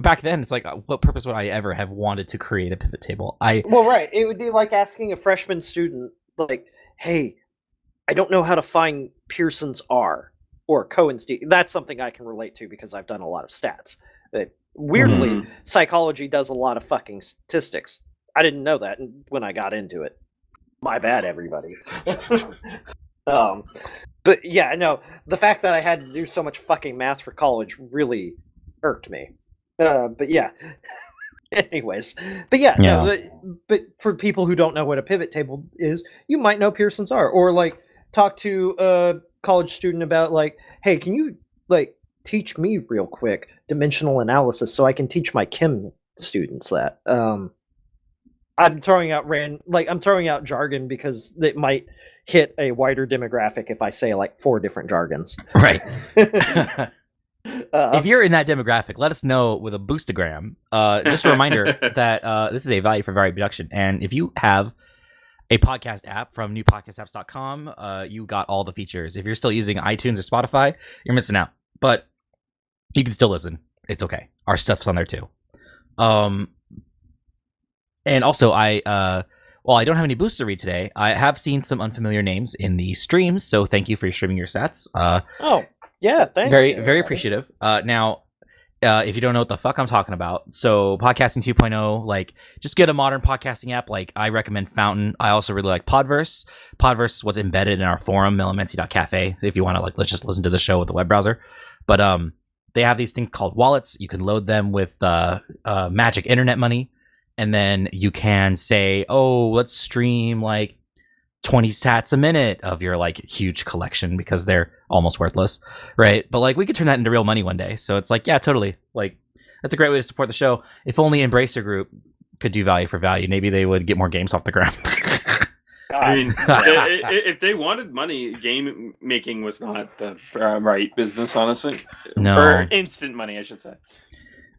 back then, it's like, what purpose would I ever have wanted to create a pivot table? I well right it would be like asking a freshman student like hey i don't know how to find pearson's r or cohen's d. That's something i can relate to because i've done a lot of stats. But weirdly Mhm. psychology does a lot of fucking statistics. I didn't know that when i got into it. My bad everybody. Um but yeah no the fact that i had to do so much fucking math for college really irked me uh, but yeah anyways but yeah, Yeah. no but, but for people who don't know what a pivot table is you might know pearson's r or like talk to a college student about like hey can you like teach me real quick dimensional analysis so i can teach my chem students that um i'm throwing out ran like i'm throwing out jargon because it might hit a wider demographic if i say like four different jargons right. uh, if you're in that demographic, let us know with a boostagram. Uh, just a reminder that uh, this is a value for value production, and if you have a podcast app from newpodcastapps.com, uh, you got all the features. If you're still using iTunes or Spotify, you're missing out, but you can still listen. It's okay. Our stuff's on there too. Um, and also, I uh, well, I don't have any boosts to read today. I have seen some unfamiliar names in the streams, so thank you for streaming your sets. Uh, oh yeah thanks very very appreciative uh now uh, if you don't know what the fuck I'm talking about, so podcasting 2.0, like just get a modern podcasting app. Like I recommend Fountain. I also really like Podverse. Podverse is what's embedded in our forum, millimancy.cafe. So if you want to like, let's just listen to the show with the web browser. But um, they have these things called wallets. You can load them with uh, uh, magic internet money, and then you can say, oh, let's stream like 20 sats a minute of your like huge collection because they're almost worthless right but like we could turn that into real money one day so it's like yeah totally like that's a great way to support the show if only embracer group could do value for value maybe they would get more games off the ground I mean, if they wanted money, game making was not the uh, right business, honestly. No. Or instant money, I should say.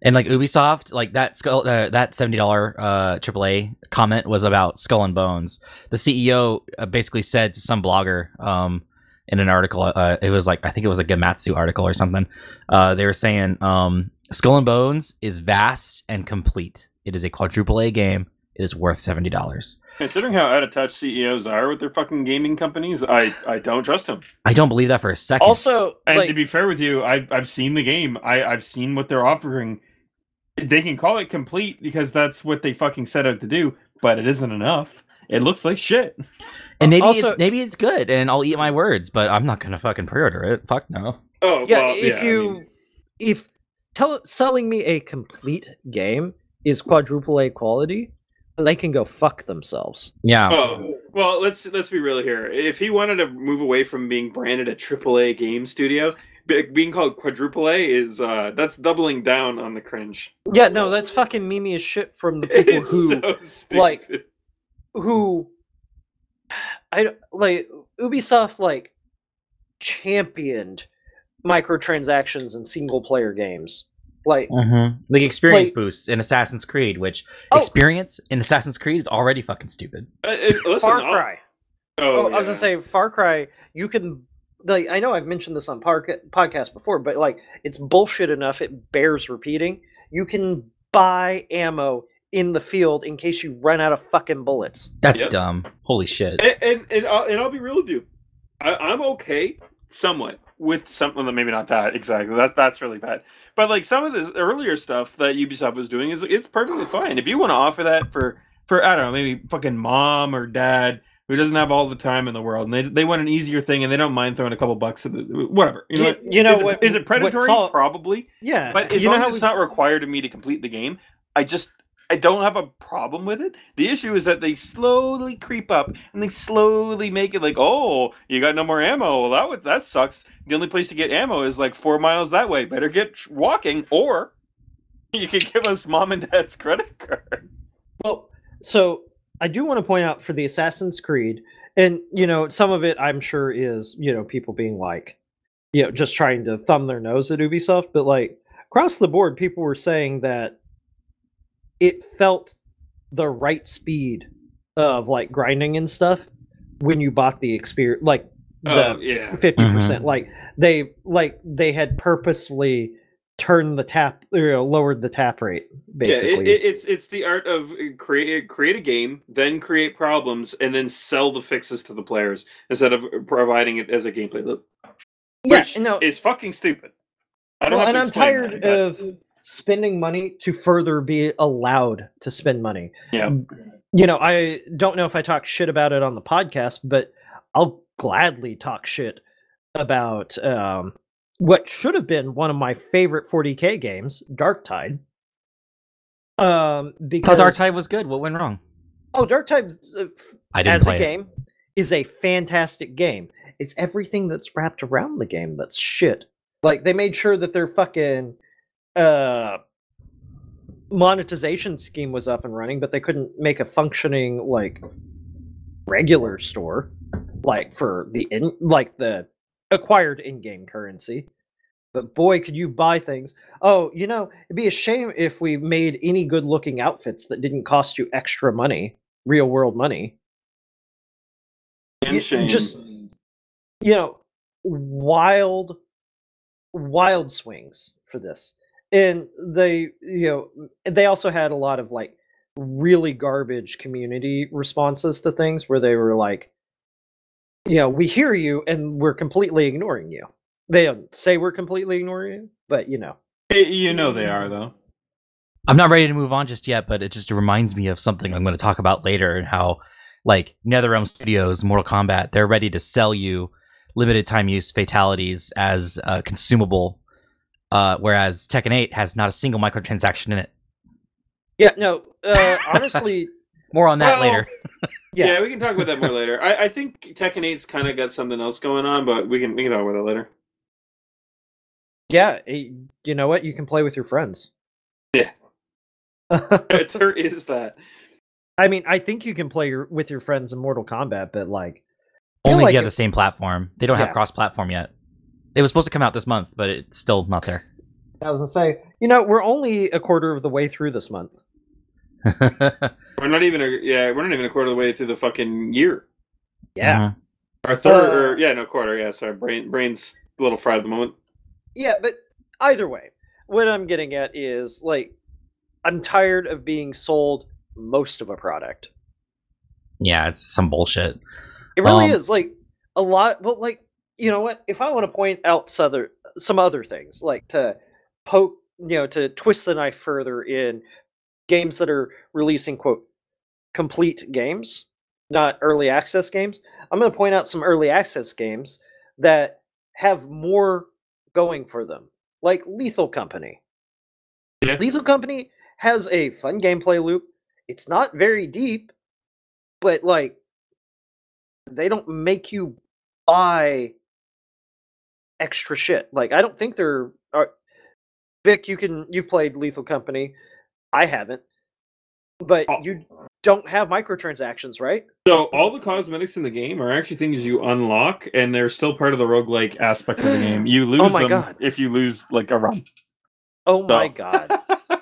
And like Ubisoft, like that skull, uh, that seventy dollar uh, AAA comment was about Skull and Bones. The CEO uh, basically said to some blogger um, in an article, uh, it was like I think it was a Gematsu article or something. Uh, they were saying um, Skull and Bones is vast and complete. It is a quadruple A game. It is worth seventy dollars. Considering how out of touch CEOs are with their fucking gaming companies, I, I don't trust them. I don't believe that for a second. Also, And like to be fair with you, I've I've seen the game. I I've seen what they're offering. They can call it complete because that's what they fucking set out to do, but it isn't enough. It looks like shit. and uh, maybe also- it's maybe it's good, and I'll eat my words, but I'm not gonna fucking pre-order it. Fuck no. Oh yeah, well, if yeah, I you mean- if tell selling me a complete game is quadruple A quality, they can go fuck themselves. Yeah. Oh well, let's let's be real here. If he wanted to move away from being branded a AAA game studio, be- being called quadruple A is uh that's doubling down on the cringe. Yeah, no, that's fucking memey as shit from the people It's who so like- who I don't- like Ubisoft like championed microtransactions in single player games. Like Mm-hmm. Like experience Like- boosts in Assassin's Creed, which Oh. experience in Assassin's Creed is already fucking stupid. Uh, listen, Far I'll- Cry. Oh, Oh, I was gonna say Far Cry. You can like I know I've mentioned this on park- podcast before, but like it's bullshit enough. It bears repeating. You can buy ammo in the field in case you run out of fucking bullets. That's Yep. dumb. Holy shit. and and, and, I'll, and I'll be real with you. I, I'm okay, somewhat, with some. Well, maybe not that exactly. That that's really bad. But like some of the earlier stuff that Ubisoft was doing is it's perfectly fine. If you want to offer that for for I don't know, maybe fucking mom or dad who doesn't have all the time in the world, and they they want an easier thing, and they don't mind throwing a couple bucks at the whatever. You know, You, you know is, what? it, is it predatory? Saul- Probably. yeah, But as you know as how it's we- not required of me to complete the game, I just I don't have a problem with it. The issue is that they slowly creep up and they slowly make it like, oh, you got no more ammo. Well, that would that sucks. The only place to get ammo is like four miles that way. Better get walking, or you can give us mom and dad's credit card. Well, so I do want to point out for the Assassin's Creed, and you know, some of it I'm sure is you know people being like, you know, just trying to thumb their nose at Ubisoft, but like across the board, people were saying that it felt the right speed of like grinding and stuff when you bought the experience, like the Oh yeah, 50 percent mm-hmm. like they like they had purposefully turned the tap you know lowered the tap rate basically Yeah, it, it, it's it's the art of uh, create create a game, then create problems, and then sell the fixes to the players instead of providing it as a gameplay loop. yeah which no is fucking stupid. I don't well, have and to i'm tired that, of spending money to further be allowed to spend money Yeah. you know i don't know if i talk shit about it on the podcast but i'll gladly talk shit about um what should have been one of my favorite 40k games dark tide um because Dark Tide was good. What went wrong? oh dark tide uh, I didn't as a game is a fantastic game. It's everything that's wrapped around the game that's shit. Like they made sure that their fucking uh monetization scheme was up and running, but they couldn't make a functioning like regular store like for the in like the acquired in-game currency. But boy, could you buy things. Oh, you know, it'd be a shame if we made any good looking outfits that didn't cost you extra money, real world money. And shame. just- you know wild wild swings for this and they you know they also had a lot of like really garbage community responses to things where they were like you know we hear you and we're completely ignoring you they don't say we're completely ignoring you but you know Eh, you know they are though. I'm not ready to move on just yet, but it just reminds me of something I'm going to talk about later and how, like, NetherRealm Studios, Mortal Kombat, they're ready to sell you limited time use fatalities as a consumable, uh, whereas Tekken 8 has not a single microtransaction in it. yeah no uh honestly More on that Well, later. Yeah. Yeah. we can talk about that more later. I, I think Tekken 8's kind of got something else going on, but we can we can talk about that later. yeah eh, you know what you can play with your friends Yeah. there is that. I mean, I think you can play your, with your friends in Mortal Kombat, but like, feel Only if you have the same platform. They don't have cross-platform yet. It was supposed to come out this month, but it's still not there. I was gonna say, you know, we're only a quarter of the way through this month. We're not even a yeah, we're not even a quarter of the way through the fucking year. Yeah, Mhm. Our third, Uh, or yeah, no quarter. Yeah, sorry, brain brain's a little fried at the moment. yeah, but either way, what I'm getting at is like, I'm tired of being sold most of a product. Yeah, it's some bullshit. It really Um, is like a lot. Well, like you know what? If I want to point out some other some other things, like to poke, you know, to twist the knife further in games that are releasing quote complete games, not early access games. I'm going to point out some early access games that have more going for them, like Lethal Company. Yeah. Lethal Company has a fun gameplay loop. It's not very deep, but like they don't make you buy extra shit. Like I don't think they're are Vic, you can you've played Lethal Company. I haven't. But Oh. you don't have microtransactions, right? So all the cosmetics in the game are actually things you unlock, and they're still part of the roguelike aspect of the game. You lose my them God. if you lose like a run. Oh my god.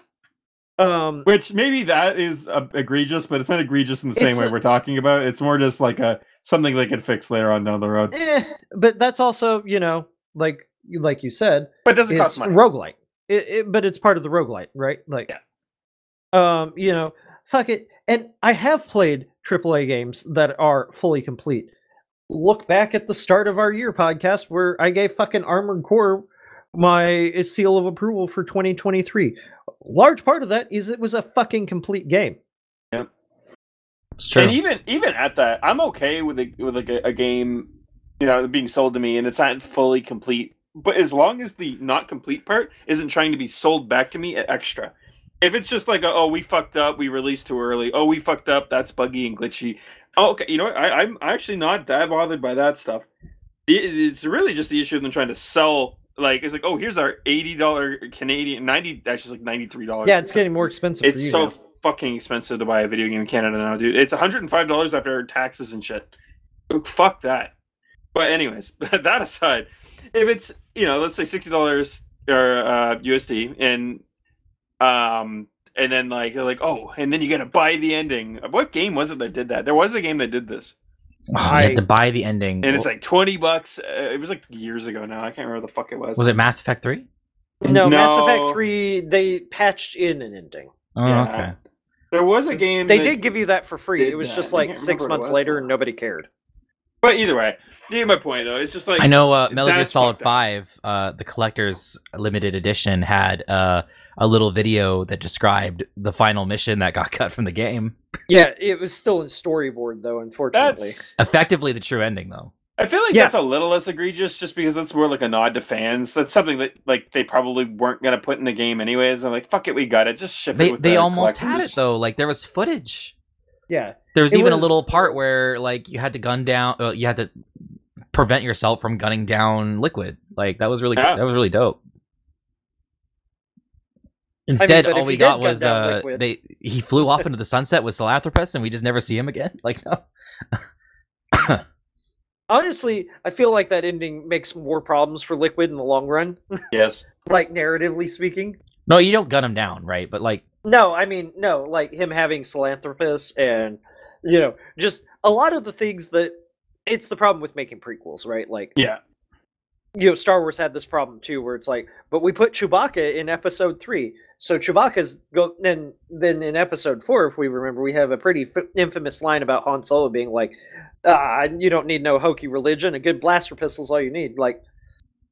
Um Which maybe that is uh, egregious, but it's not egregious in the same way we're talking about. It's more just like a something they could fix later on down the road. eh, but that's also, you know, like like you said, But it doesn't it's cost money. roguelite. It, it, but it's part of the roguelite, right? Like, um, you know, fuck it. And I have played AAA games that are fully complete. Look back at the start of our year podcast where I gave fucking Armored Core my seal of approval for 2023. Large part of that is it was a fucking complete game. It's true. And even even at that, I'm okay with a, with like a, a game, you know, being sold to me and it's not fully complete. But as long as the not complete part isn't trying to be sold back to me at extra. If it's just like, a, oh, we fucked up, we released too early. Oh, we fucked up, that's buggy and glitchy. Oh, okay, you know what? I, I'm actually not that bothered by that stuff. It, it's really just the issue of them trying to sell. Like, it's like, oh, here's our eighty dollar Canadian ninety. Actually, like ninety three dollars. Yeah, it's getting more expensive for It's so now. fucking expensive to buy a video game in Canada now, dude. It's $105 after taxes and shit. Fuck that. But anyways, that aside, if it's you know, let's say sixty dollars or uh, USD, and um, and then like they're like, oh, and then you got to buy the ending. What game was it that did that? There was a game that did this, Oh, you had to buy the ending. and it's like twenty bucks. Uh, it was like years ago now. I can't remember the fuck it was. was it Mass Effect Three? No, Mass Effect 3, they patched in an ending. Oh, Yeah. okay. There was a game. They that- did give you that for free. It was that. just like six remember what it months later and nobody cared. But either way, you get my point though. It's just like I know uh, Metal Gear Solid. Five, uh, the collector's limited edition, had uh, a little video that described the final mission that got cut from the game. Yeah, it was still in storyboard though, unfortunately. That's Effectively, the true ending, though. I feel like Yeah. that's a little less egregious just because that's more like a nod to fans. That's something that like they probably weren't gonna put in the game anyways. I'm like, fuck it, we got it. Just ship it. They with they the almost had it though. Like there was footage. Yeah. There was It even a little part where like you had to gun down. Uh, you had to prevent yourself from gunning down liquid. Like that was really Yeah. that was really dope. Instead, but all we got was uh, Liquid- they he flew off into the sunset with Sahelanthropus, and we just never see him again. Like no, Honestly, I feel like that ending makes more problems for Liquid in the long run. Yes. like narratively speaking. no, you don't gun him down, right? But like No, I mean no, like him having Sahelanthropus and you know, just a lot of the things that it's the problem with making prequels, right? Like Yeah. you know, Star Wars had this problem too, where it's like, but we put Chewbacca in Episode Three, so Chewbacca's go. Then, then in Episode Four, if we remember, we have a pretty f- infamous line about Han Solo being like, "Ah, you don't need no hokey religion. A good blaster pistol's all you need." Like,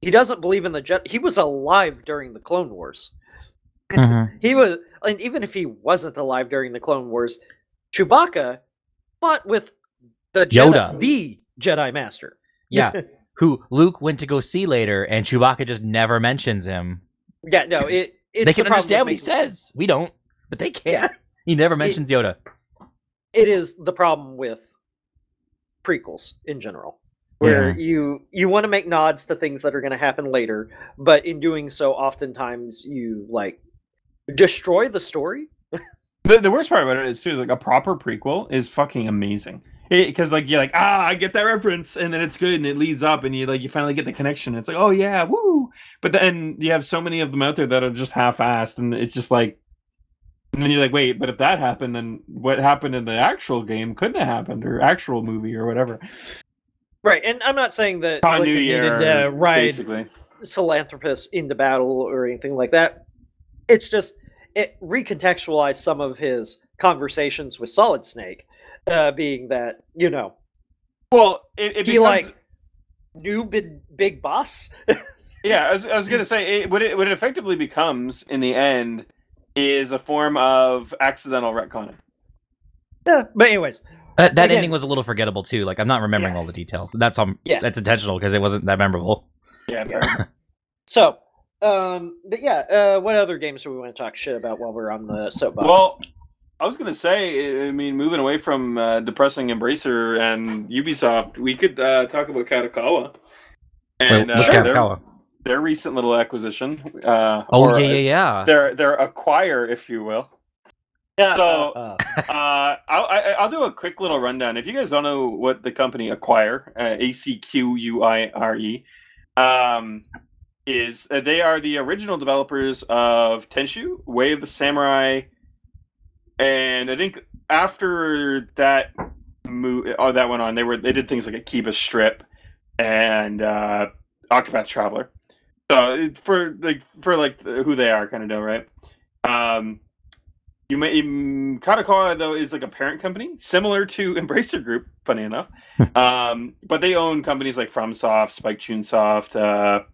he doesn't believe in the Jedi. He was alive during the Clone Wars. He was, and even if he wasn't alive during the Clone Wars, Chewbacca fought with the Jedi, Yoda. the Jedi Master. yeah, who Luke went to go see later, and Chewbacca just never mentions him. Yeah, no, it. It's they can problem understand what he says. We don't, but they can. He never mentions Yoda. it is the problem with prequels in general where Yeah. you you want to make nods to things that are going to happen later but in doing so oftentimes you like destroy the story The, the worst part about it is too is like a proper prequel is fucking amazing because like you're like ah I get that reference and then it's good and it leads up and you like you finally get the connection. It's like oh yeah woo, but then you have so many of them out there that are just half-assed and it's just like. And then you're like, wait, but if that happened, then what happened in the actual game couldn't have happened, or actual movie, or whatever. Right, and I'm not saying that like, you Continuity needed error, to ride basically. Philanthropus into battle or anything like that. It's just it recontextualized some of his conversations with Solid Snake, uh, being that you know Well, it, it he becomes, like new big, big boss. Yeah, I was, I was gonna say it, what it what it effectively becomes in the end is a form of accidental retconning. yeah, but anyways, That, that Again- ending was a little forgettable too. Like I'm not remembering Yeah. all the details. That's um, Yeah. that's intentional because it wasn't that memorable. Yeah, fair. so um, but yeah, uh, what other games do we want to talk shit about while we're on the soapbox? well, I was gonna say, I mean, moving away from uh, depressing Embracer and Ubisoft, we could uh, talk about Kadokawa and Wait, uh, which their, their recent little acquisition. Uh, Oh or, yeah, yeah, yeah. Their their acquire, if you will. yeah, so- uh, Uh, I'll, I, I'll do a quick little rundown. If you guys don't know what the company Acquire, uh, A C Q U I R E, um, is, uh, they are the original developers of Tenchu, Way of the Samurai, and I think after that move, oh, that went on, they were they did things like Akiba's Trip and uh, Octopath Traveler. So for like for like who they are, kind of know, right? Um, you may um, Kadokawa though is like a parent company, similar to Embracer Group. Funny enough, um, but they own companies like FromSoft, Spike Chunsoft. Uh,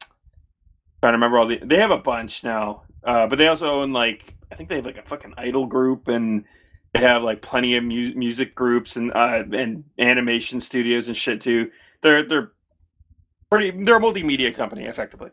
trying to remember all the. They have a bunch now, uh, but they also own like I think they have like a fucking idol group, and they have like plenty of mu- music groups and uh, and animation studios and shit too. They're they're pretty. They're a multimedia company effectively,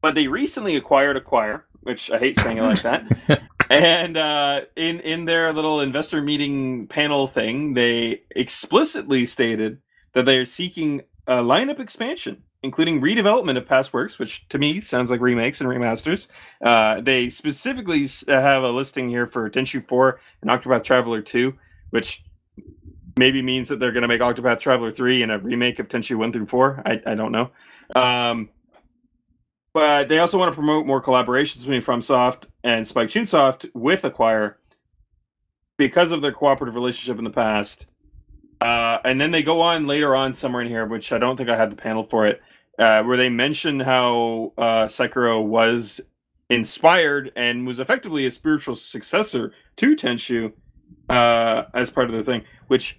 but they recently acquired Acquire, which I hate saying it like that. And uh, in in their little investor meeting panel thing, they explicitly stated that they are seeking a lineup expansion, including redevelopment of past works, which to me sounds like remakes and remasters. Uh, they specifically have a listing here for Tenchu 4 and Octopath Traveler 2, which maybe means that they're going to make Octopath Traveler 3 and a remake of Tenchu 1 through 4. I, I don't know. Um, but they also want to promote more collaborations between FromSoft and Spike Chunsoft with Acquire because of their cooperative relationship in the past. Uh, and then they go on later on somewhere in here, which I don't think I had the panel for it, uh, where they mention how uh, Sekiro was inspired and was effectively a spiritual successor to Tenchu uh, as part of the thing, which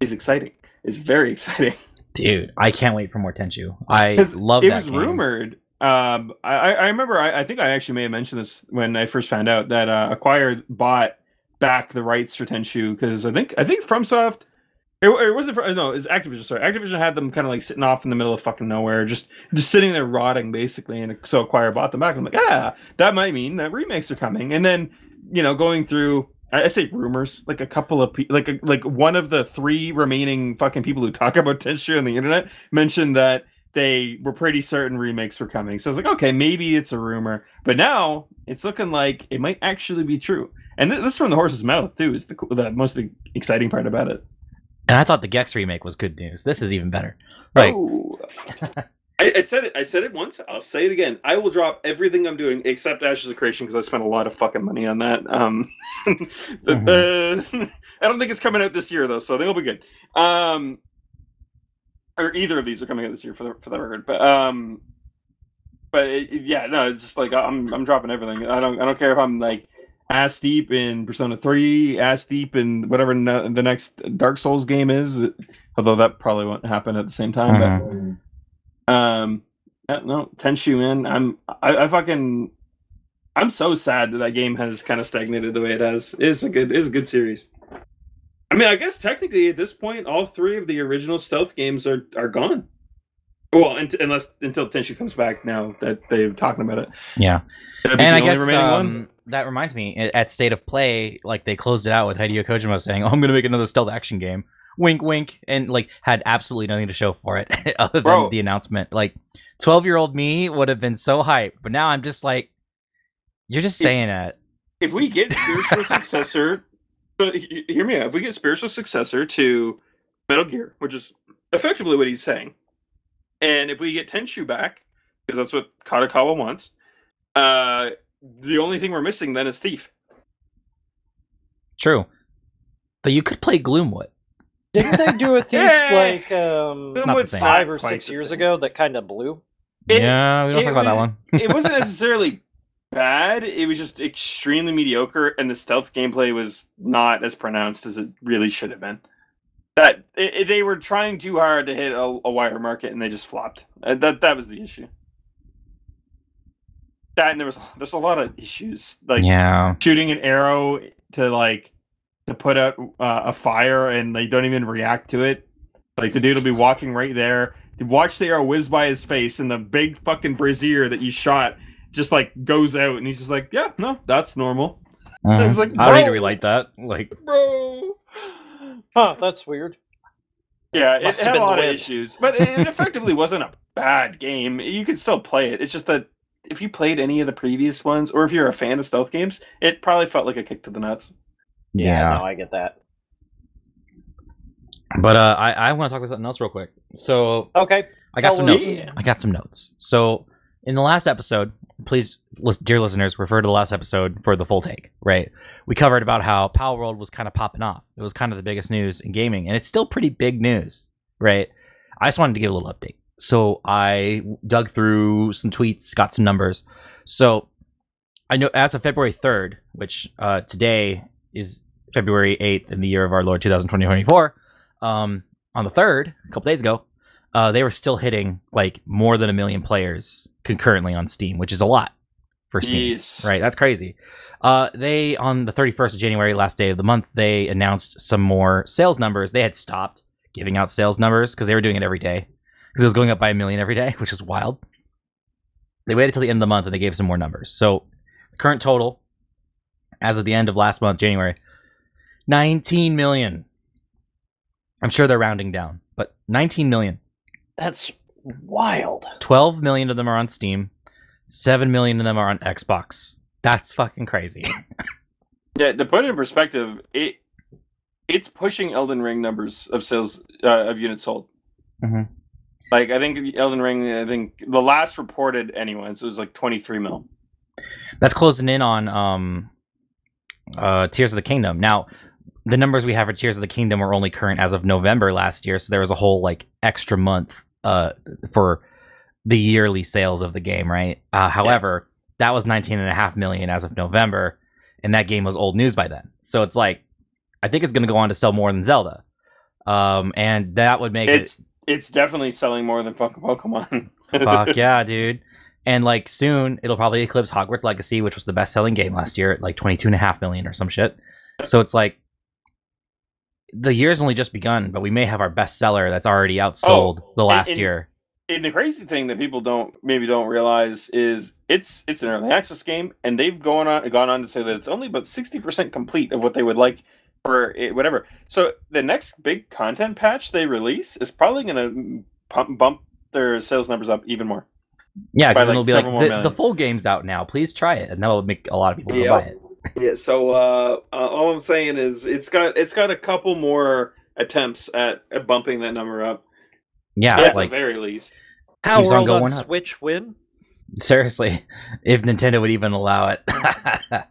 is exciting. Is very exciting. Dude, I can't wait for more Tenchu. I love it that was game. rumored. Um, I, I I remember. I, I think I actually may have mentioned this when I first found out that uh, Acquire bought back the rights for Tenchu because I think I think FromSoft. It, it wasn't. For, no, it was Activision. Sorry, Activision had them kind of like sitting off in the middle of fucking nowhere, just just sitting there rotting basically. And so Acquire bought them back. I'm like, yeah, that might mean that remakes are coming. And then you know, going through. I say rumors, like a couple of people, like a, like one of the three remaining fucking people who talk about Tenchu on the internet mentioned that they were pretty certain remakes were coming. So I was like, okay, maybe it's a rumor. But now it's looking like it might actually be true. And th- this is from the horse's mouth too. Is the the most exciting part about it. And I thought the Gex remake was good news. This is even better. Right. Oh. I, I said it. I said it once. I'll say it again. I will drop everything I'm doing except Ashes of Creation because I spent a lot of fucking money on that. Um, the- uh, I don't think it's coming out this year though, so I think it'll be good. Um, or either of these are coming out this year for the for the record. But um, but it, it- yeah, no, it's just like I'm I'm dropping everything. I don't I don't care if I'm like ass deep in Persona Three, ass deep in whatever the next Dark Souls game is. Although that probably won't happen at the same time. But um, yeah, no, Tenchu, man, I'm I, I fucking I'm so sad that that game has kind of stagnated the way it has. It's a good, it's a good series. I mean, I guess technically at this point, all three of the original stealth games are are gone. Well, unless until Tenchu comes back now that they're talking about it. yeah. And I guess um, that reminds me, at State of Play, like they closed it out with Hideo Kojima saying, "Oh, I'm going to make another stealth action game." Wink, wink, and like had absolutely nothing to show for it other than Bro. the announcement. Like, twelve year old me would have been so hyped, but now I'm just like, you're just If- saying that. if we get spiritual successor, so hear me out. If we get spiritual successor to Metal Gear, which is effectively what he's saying, and if we get Tenchu back, because that's what Kadokawa wants, uh, the only thing we're missing then is Thief. True. But you could play Gloomwood. Didn't they do a thief Yeah. like um, the Gloomwood's five or six years ago that kind of blew? It- yeah, we don't talk about that one. it wasn't necessarily bad. It was just extremely mediocre, and the stealth gameplay was not as pronounced as it really should have been. That it, it- they were trying too hard to hit a, a wider market, and they just flopped. Uh, that that was the issue. That and there was there's a lot of issues like yeah. shooting an arrow to like to put out uh, a fire, and they don't even react to it. Like the dude will be walking right there. You watch the arrow whiz by his face, and the big fucking brazier that you shot just like goes out, and he's just like, "Yeah, no, that's normal, Mhm. It's like, I don't need to bro. relight that. Like, bro." Huh, that's weird. Yeah, it Must have had a lot of issues, but it effectively wasn't a bad game. You could still play it. It's just that if you played any of the previous ones, or if you're a fan of stealth games, it probably felt like a kick to the nuts. yeah. no, I get that. But uh, I, I want to talk about something else real quick. So Okay, I got some me. notes. I got some notes. So in the last episode, please, lis- dear listeners, refer to the last episode for the full take. Right? We covered about how Palworld was kind of popping off. It was kind of the biggest news in gaming, and it's still pretty big news. Right? I just wanted to give a little update. So I dug through some tweets, got some numbers. So I know as of February third, which uh, today is February eighth in the year of our Lord 2024. Um, on the third, a couple days ago, uh, they were still hitting like more than a million players concurrently on Steam, which is a lot for Steam. Yes. Right, that's crazy. Uh, they on the 31st of January, last day of the month, they announced some more sales numbers. They had stopped giving out sales numbers because they were doing it every day because it was going up by a million every day, which is wild. They waited till the end of the month and they gave some more numbers. So, the current total as of the end of last month, January, 19 million. I'm sure they're rounding down, but 19 million. that's wild. 12 million of them are on Steam. 7 million of them are on Xbox. That's fucking crazy. Yeah, to put it in perspective, it it's pushing Elden Ring numbers of sales uh, of units sold. Mhm. Like I think Elden Ring, I think the last reported anyways, it was like twenty three mil. That's closing in on um uh Tears of the Kingdom. Now, the numbers we have for Tears of the Kingdom are only current as of November last year, so there was a whole like extra month uh for the yearly sales of the game, right? Uh however, that was 19 and a half million as of November, and that game was old news by then. So it's like I think it's going to go on to sell more than Zelda. Um and that would make it It's definitely selling more than fucking Pokemon. Fuck yeah, dude. And like soon it'll probably eclipse Hogwarts Legacy, which was the best selling game last year at like 22 and a half million or some shit. So it's like the year's only just begun, but we may have our best seller that's already outsold Oh, the and- last and- year. and the crazy thing that people don't maybe don't realize is it's it's an early access game, and they've gone on gone on to say that it's only about sixty percent complete of what they would like for it, whatever. So the next big content patch they release is probably going to pump, bump their sales numbers up even more. Yeah, because like, it'll be like the, the full game's out now. Please try it, and that'll make a lot of people go Yep. buy it. Yeah. So uh, uh, all I'm saying is it's got it's got a couple more attempts at, at bumping that number up Yeah, at like the very least. How Keeps on World on, going up. Switch win? seriously, if Nintendo would even allow it,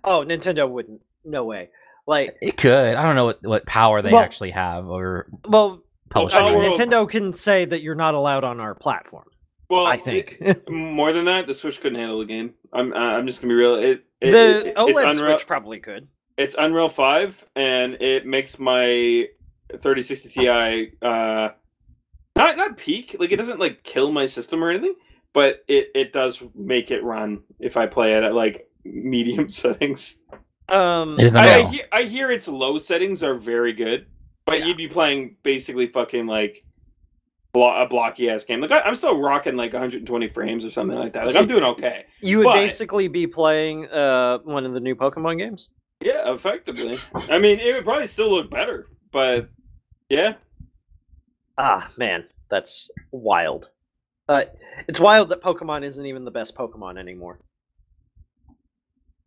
Oh, Nintendo wouldn't. No way. Like, it could. I don't know what, what power they Well- actually have or well, publishing. I mean, Power it. World- Nintendo can say that you're not allowed on our platform. Well, I it- think More than that, the Switch couldn't handle the game. I'm uh, I'm just gonna be real. It, it the it- OLED it's Unreal, Switch probably could. It's Unreal Five, and it makes my 3060 Ti uh not not peak. Like it doesn't like kill my system or anything, but it it does make it run if I play it at like medium settings. Um, It is I, I, Unreal. hear, I hear its low settings are very good, but Yeah. you'd be playing basically fucking like blo- a blocky ass game. Like I, I'm still rocking like 120 frames or something like that. Like I'm doing okay. you would but- basically be playing uh, one of the new Pokemon games. Yeah, effectively. I mean, it would probably still look better, but yeah. Ah, man, that's wild. Uh, it's wild that Pokemon isn't even the best Pokemon anymore.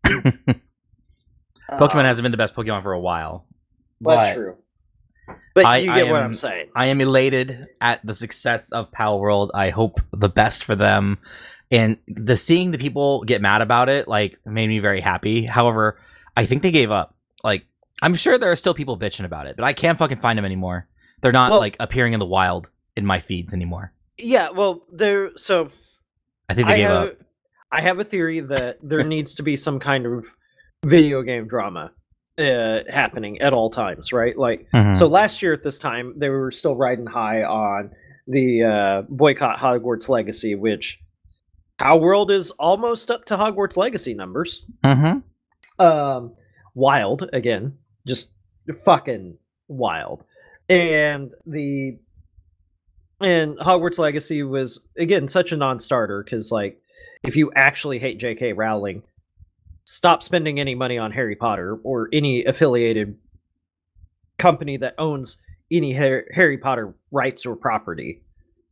Pokemon Uh, hasn't been the best Pokemon for a while. That's but true. But I- you get what I'm saying. I am elated at the success of Pal World. I hope the best for them. And the seeing the people get mad about it like made me very happy. However, I think they gave up. Like I'm sure there are still people bitching about it, but I can't fucking find them anymore. They're not Well- like appearing in the wild in my feeds anymore. Yeah, well, there. So I think they I gave have, up. I have a theory that there needs to be some kind of video game drama uh, happening at all times, right? Like, Mhm. so last year at this time, they were still riding high on the uh, boycott Hogwarts Legacy, which Palworld is almost up to Hogwarts Legacy numbers. Mhm. Um, wild again, just fucking wild. And the and Hogwarts Legacy was again such a non-starter because like if you actually hate J.K. Rowling, stop spending any money on Harry Potter or any affiliated company that owns any Harry Potter rights or property.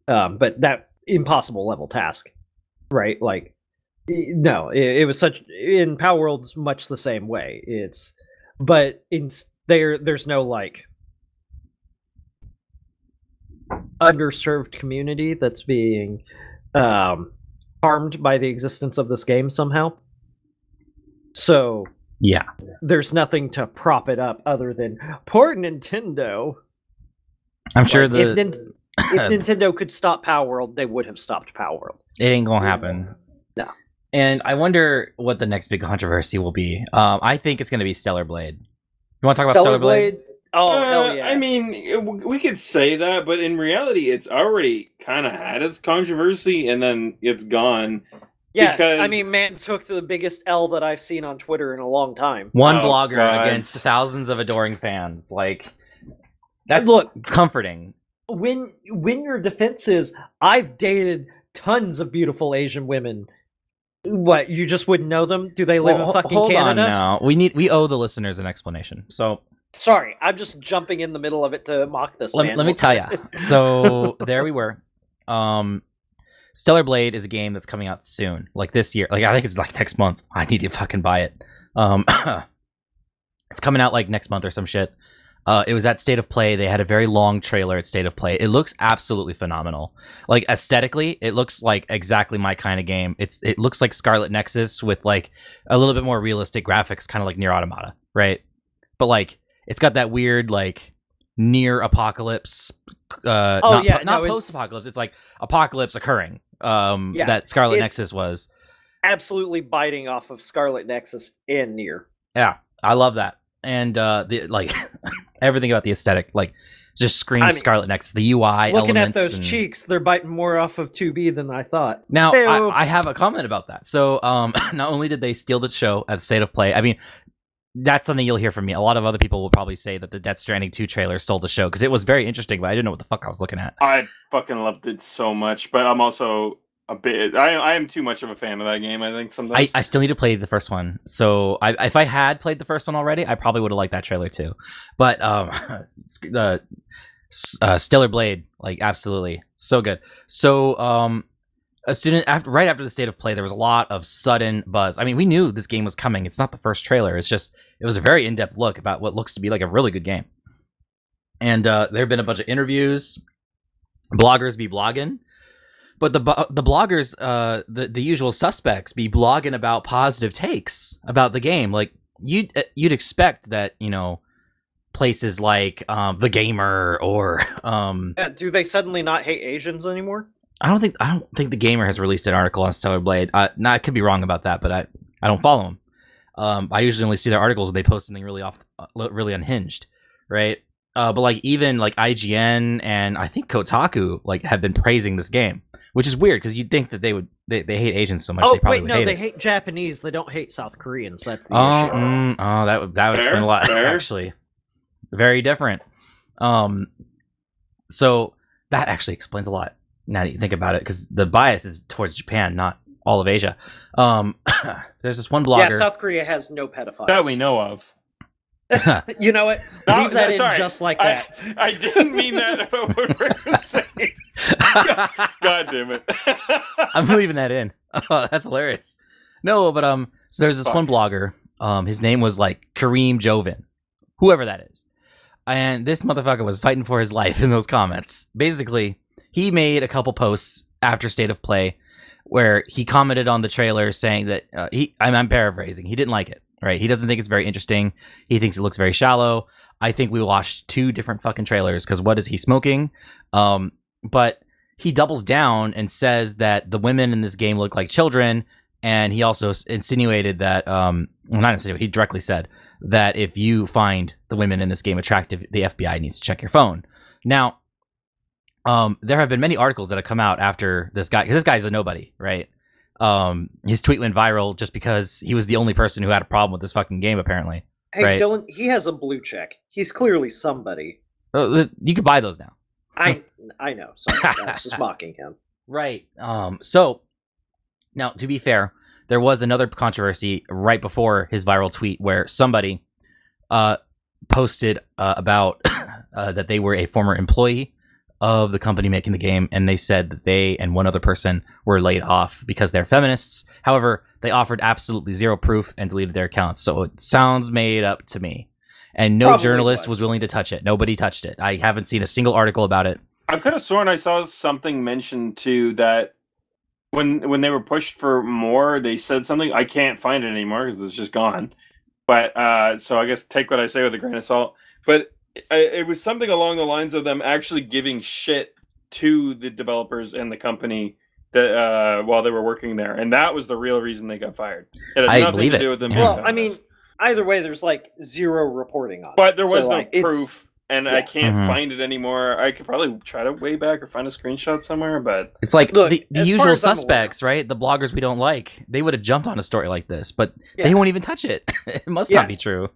Um, but that impossible level task, right? Like, no, it, it was such in Palworld's much the same way. It's but in there, there's no like underserved community that's being um, harmed by the existence of this game somehow. So Yeah. there's nothing to prop it up other than poor Nintendo. I'm sure Like, the if, Nin- if Nintendo could stop Palworld, they would have stopped Palworld. it ain't gonna happen. No. And I wonder what the next big controversy will be. Um, I think it's gonna be Stellar Blade. You want to talk about Stellar Blade? Oh Uh, hell yeah! I mean, it- we could say that, but in reality, it's already kind of had its controversy, and then it's gone. Yeah. I mean, man took the biggest L that I've seen on Twitter in a long time. One Oh, blogger God. against thousands of adoring fans. Like that's Look- comforting. When when your defense is, I've dated tons of beautiful Asian women. What you just wouldn't know them? Do they live Well, in fucking hold on Canada? now. We need we owe the listeners an explanation. So Sorry, I'm just jumping in the middle of it to mock this let, man. let me tell you. So there we were. Um, Stellar Blade is a game that's coming out soon, like this year. Like I think it's like next month. I need to fucking buy it. Um, it's coming out like next month or some shit. Uh, it was at State of Play. They had a very long trailer at State of Play. It looks absolutely phenomenal. Like aesthetically, it looks like exactly my kind of game. It's it looks like Scarlet Nexus with like a little bit more realistic graphics, kind of like Nier Automata, right? But like it's got that weird like near apocalypse. Uh, Oh, not, yeah, po- not no, post apocalypse. It's like apocalypse occurring. Um, Yeah, that Scarlet Nexus was. Absolutely biting off of Scarlet Nexus and Nier. Yeah, I love that, and uh, the like everything about the aesthetic, like just screams I mean, Scarlet Nexus. The UI, Looking at those and- cheeks, they're biting more off of 2B than I thought. Now, I, I have a comment about that. So, um, not only did they steal the show at State of Play, I mean, that's something you'll hear from me. A lot of other people will probably say that the Death Stranding 2 trailer stole the show because it was very interesting, but I didn't know what the fuck I was looking at. I fucking loved it so much, but I'm also a bit. I I am too much of a fan of that game. I think I, sometimes. I still need to play the first one. So, I, if I had played the first one already, I probably would have liked that trailer too. But, um, uh, uh, Stellar Blade, like absolutely so good. So, um, as soon after right after the state of play, there was a lot of sudden buzz. I mean, we knew this game was coming. It's not the first trailer. It's just it was a very in depth look about what looks to be like a really good game. And uh, there have been a bunch of interviews. Bloggers be blogging, but the the bloggers, uh, the the usual suspects, be blogging about positive takes about the game. Like you would you'd expect that you know places like um, the gamer or um, Yeah, do they suddenly not hate Asians anymore? I don't think I don't think the gamer has released an article on Stellar Blade. Uh, now I could be wrong about that, but I I don't follow them. Um, I usually only see their articles when they post something really off, uh, really unhinged, right? Uh, but like even like IGN and I think Kotaku like have been praising this game, which is weird because you'd think that they would they, they hate Asians so much oh they probably wait, would no, hate they it. hate Japanese. They don't hate South Koreans. That's the Oh, issue. mm, oh, that would that would explain a lot. Actually, very different. Um, so that actually explains a lot. Now that you think about it, because the bias is towards Japan, not all of Asia. Um, there's this one blogger. Yeah. South Korea has no pedophiles. that we know of. You know what? No, Leave that no, in just like that. I didn't mean that. what we were saying. God damn it. I'm leaving that in. Oh, that's hilarious. No, but um, so there's this one blogger Um, his name was like Kareem Joven, whoever that is. And this motherfucker was fighting for his life in those comments. Basically, he made a couple posts after State of Play where he commented on the trailer saying that uh, he, I'm, I'm paraphrasing, he didn't like it, right? He doesn't think it's very interesting. He thinks it looks very shallow. I think we watched two different fucking trailers because what is he smoking? Um, but he doubles down and says that the women in this game look like children, and he also insinuated that, um, well, not insinuated, he directly said that if you find the women in this game attractive, the FBI needs to check your phone. Now, um, there have been many articles that have come out after this guy, because this guy's a nobody, right? Um, his tweet went viral just because he was the only person who had a problem with this fucking game, apparently. Hey, Right. Dylan, he has a blue check. He's clearly somebody. Uh, You could buy those now. I I know. Sorry, I was just mocking him. Right. Um. So now, to be fair, there was another controversy right before his viral tweet where somebody uh posted uh, about uh, that they were a former employee of the company making the game, and they said that they and one other person were laid off because they're feminists. However, they offered absolutely zero proof and deleted their accounts. So it sounds made up to me. And no Probably journalist was. was willing to touch it. Nobody touched it. I haven't seen a single article about it. I could have sworn I saw something mentioned too that when when they were pushed for more, they said something. I can't find it anymore because it's just gone. But uh, so I guess take what I say with a grain of salt. But it, it was something along the lines of them actually giving shit to the developers and the company that uh, while they were working there, and that was the real reason they got fired. It had I nothing believe to it. do with them. Yeah. being Well, I mean, either way, there's like zero reporting on it. but there was So, no like, proof. And I can't Mhm. find it anymore. I could probably try to way back or find a screenshot somewhere, but It's like Look, the, the usual as aware- suspects, right? The bloggers we don't like. They would have jumped on a story like this, but Yeah. they won't even touch it. it must Yeah. not be true.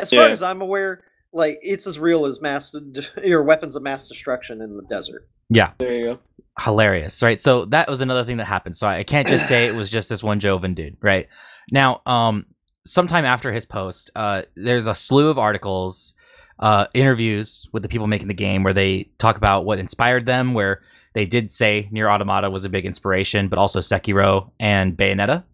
As far Yeah. as I'm aware, like it's as real as mass your weapons of mass destruction in the desert. Yeah. There you go. Hilarious, right? So that was another thing that happened. So I can't just say it was just this one Joven dude, right? Now, um, sometime after his post, uh, there's a slew of articles, uh, interviews with the people making the game where they talk about what inspired them, where they did say Nier Automata was a big inspiration, but also Sekiro and Bayonetta.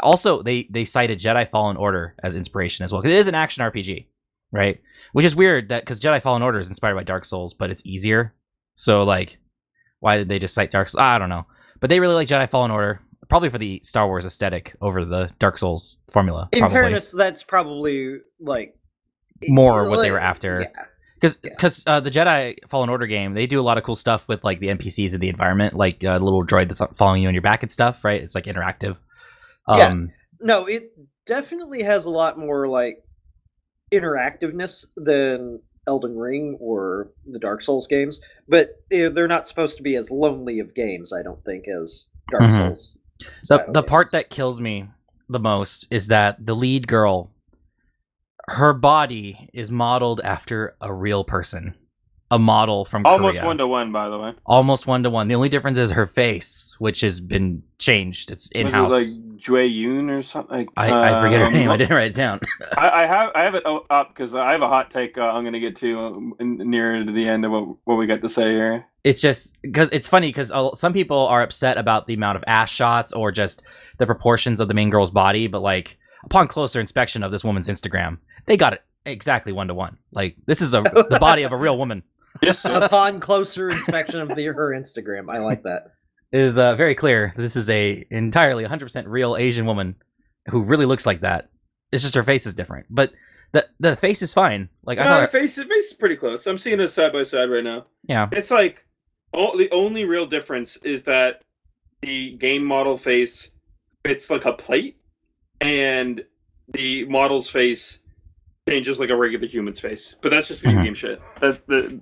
Also, they they cited Jedi Fallen Order as inspiration as well. 'cause it is an action RPG, right? Which is weird that because Jedi Fallen Order is inspired by Dark Souls, but it's easier. So like, why did they just cite Dark Souls? I don't know. But they really like Jedi Fallen Order, probably for the Star Wars aesthetic over the Dark Souls formula. In probably. fairness, that's probably like More what they were like, after. Yeah. because Yeah. because uh, the Jedi Fallen Order game, they do a lot of cool stuff with like the NPCs and the environment, like uh, the little droid that's following you on your back and stuff. Right? It's like interactive. Yeah. Um, No, it definitely has a lot more like interactiveness than Elden Ring or the Dark Souls games, but eh, they're not supposed to be as lonely of games, I don't think, as Dark Mhm. Souls. the the part that kills me the most is that the lead girl, her body is modeled after a real person, a model from Almost one to one, by the way. almost one to one. The only difference is her face, which has been changed. It's in house. it like Jue Yoon or something? Like, I, I forget her name. I didn't write it down. I, I have I have it up because I have a hot take. Uh, I'm going to get to um, in- near to the end of what what we got to say here. it's just because it's funny because some people are upset about the amount of ass shots or just the proportions of the main girl's body, but like upon closer inspection of this woman's Instagram, they got it exactly one to one. Like this is a the body of a real woman. Yes, sir. Upon closer inspection of the, her Instagram, I like that. It is uh, very clear this is a entirely 100% real Asian woman who really looks like that. It's just her face is different, but the the face is fine. Like I no, thought, face face is pretty close. I'm seeing it side by side right now. yeah, It's like oh, the only real difference is that the game model face fits like a plate, and the model's face changes like a regular human's face. But that's just video Mhm. game shit. That the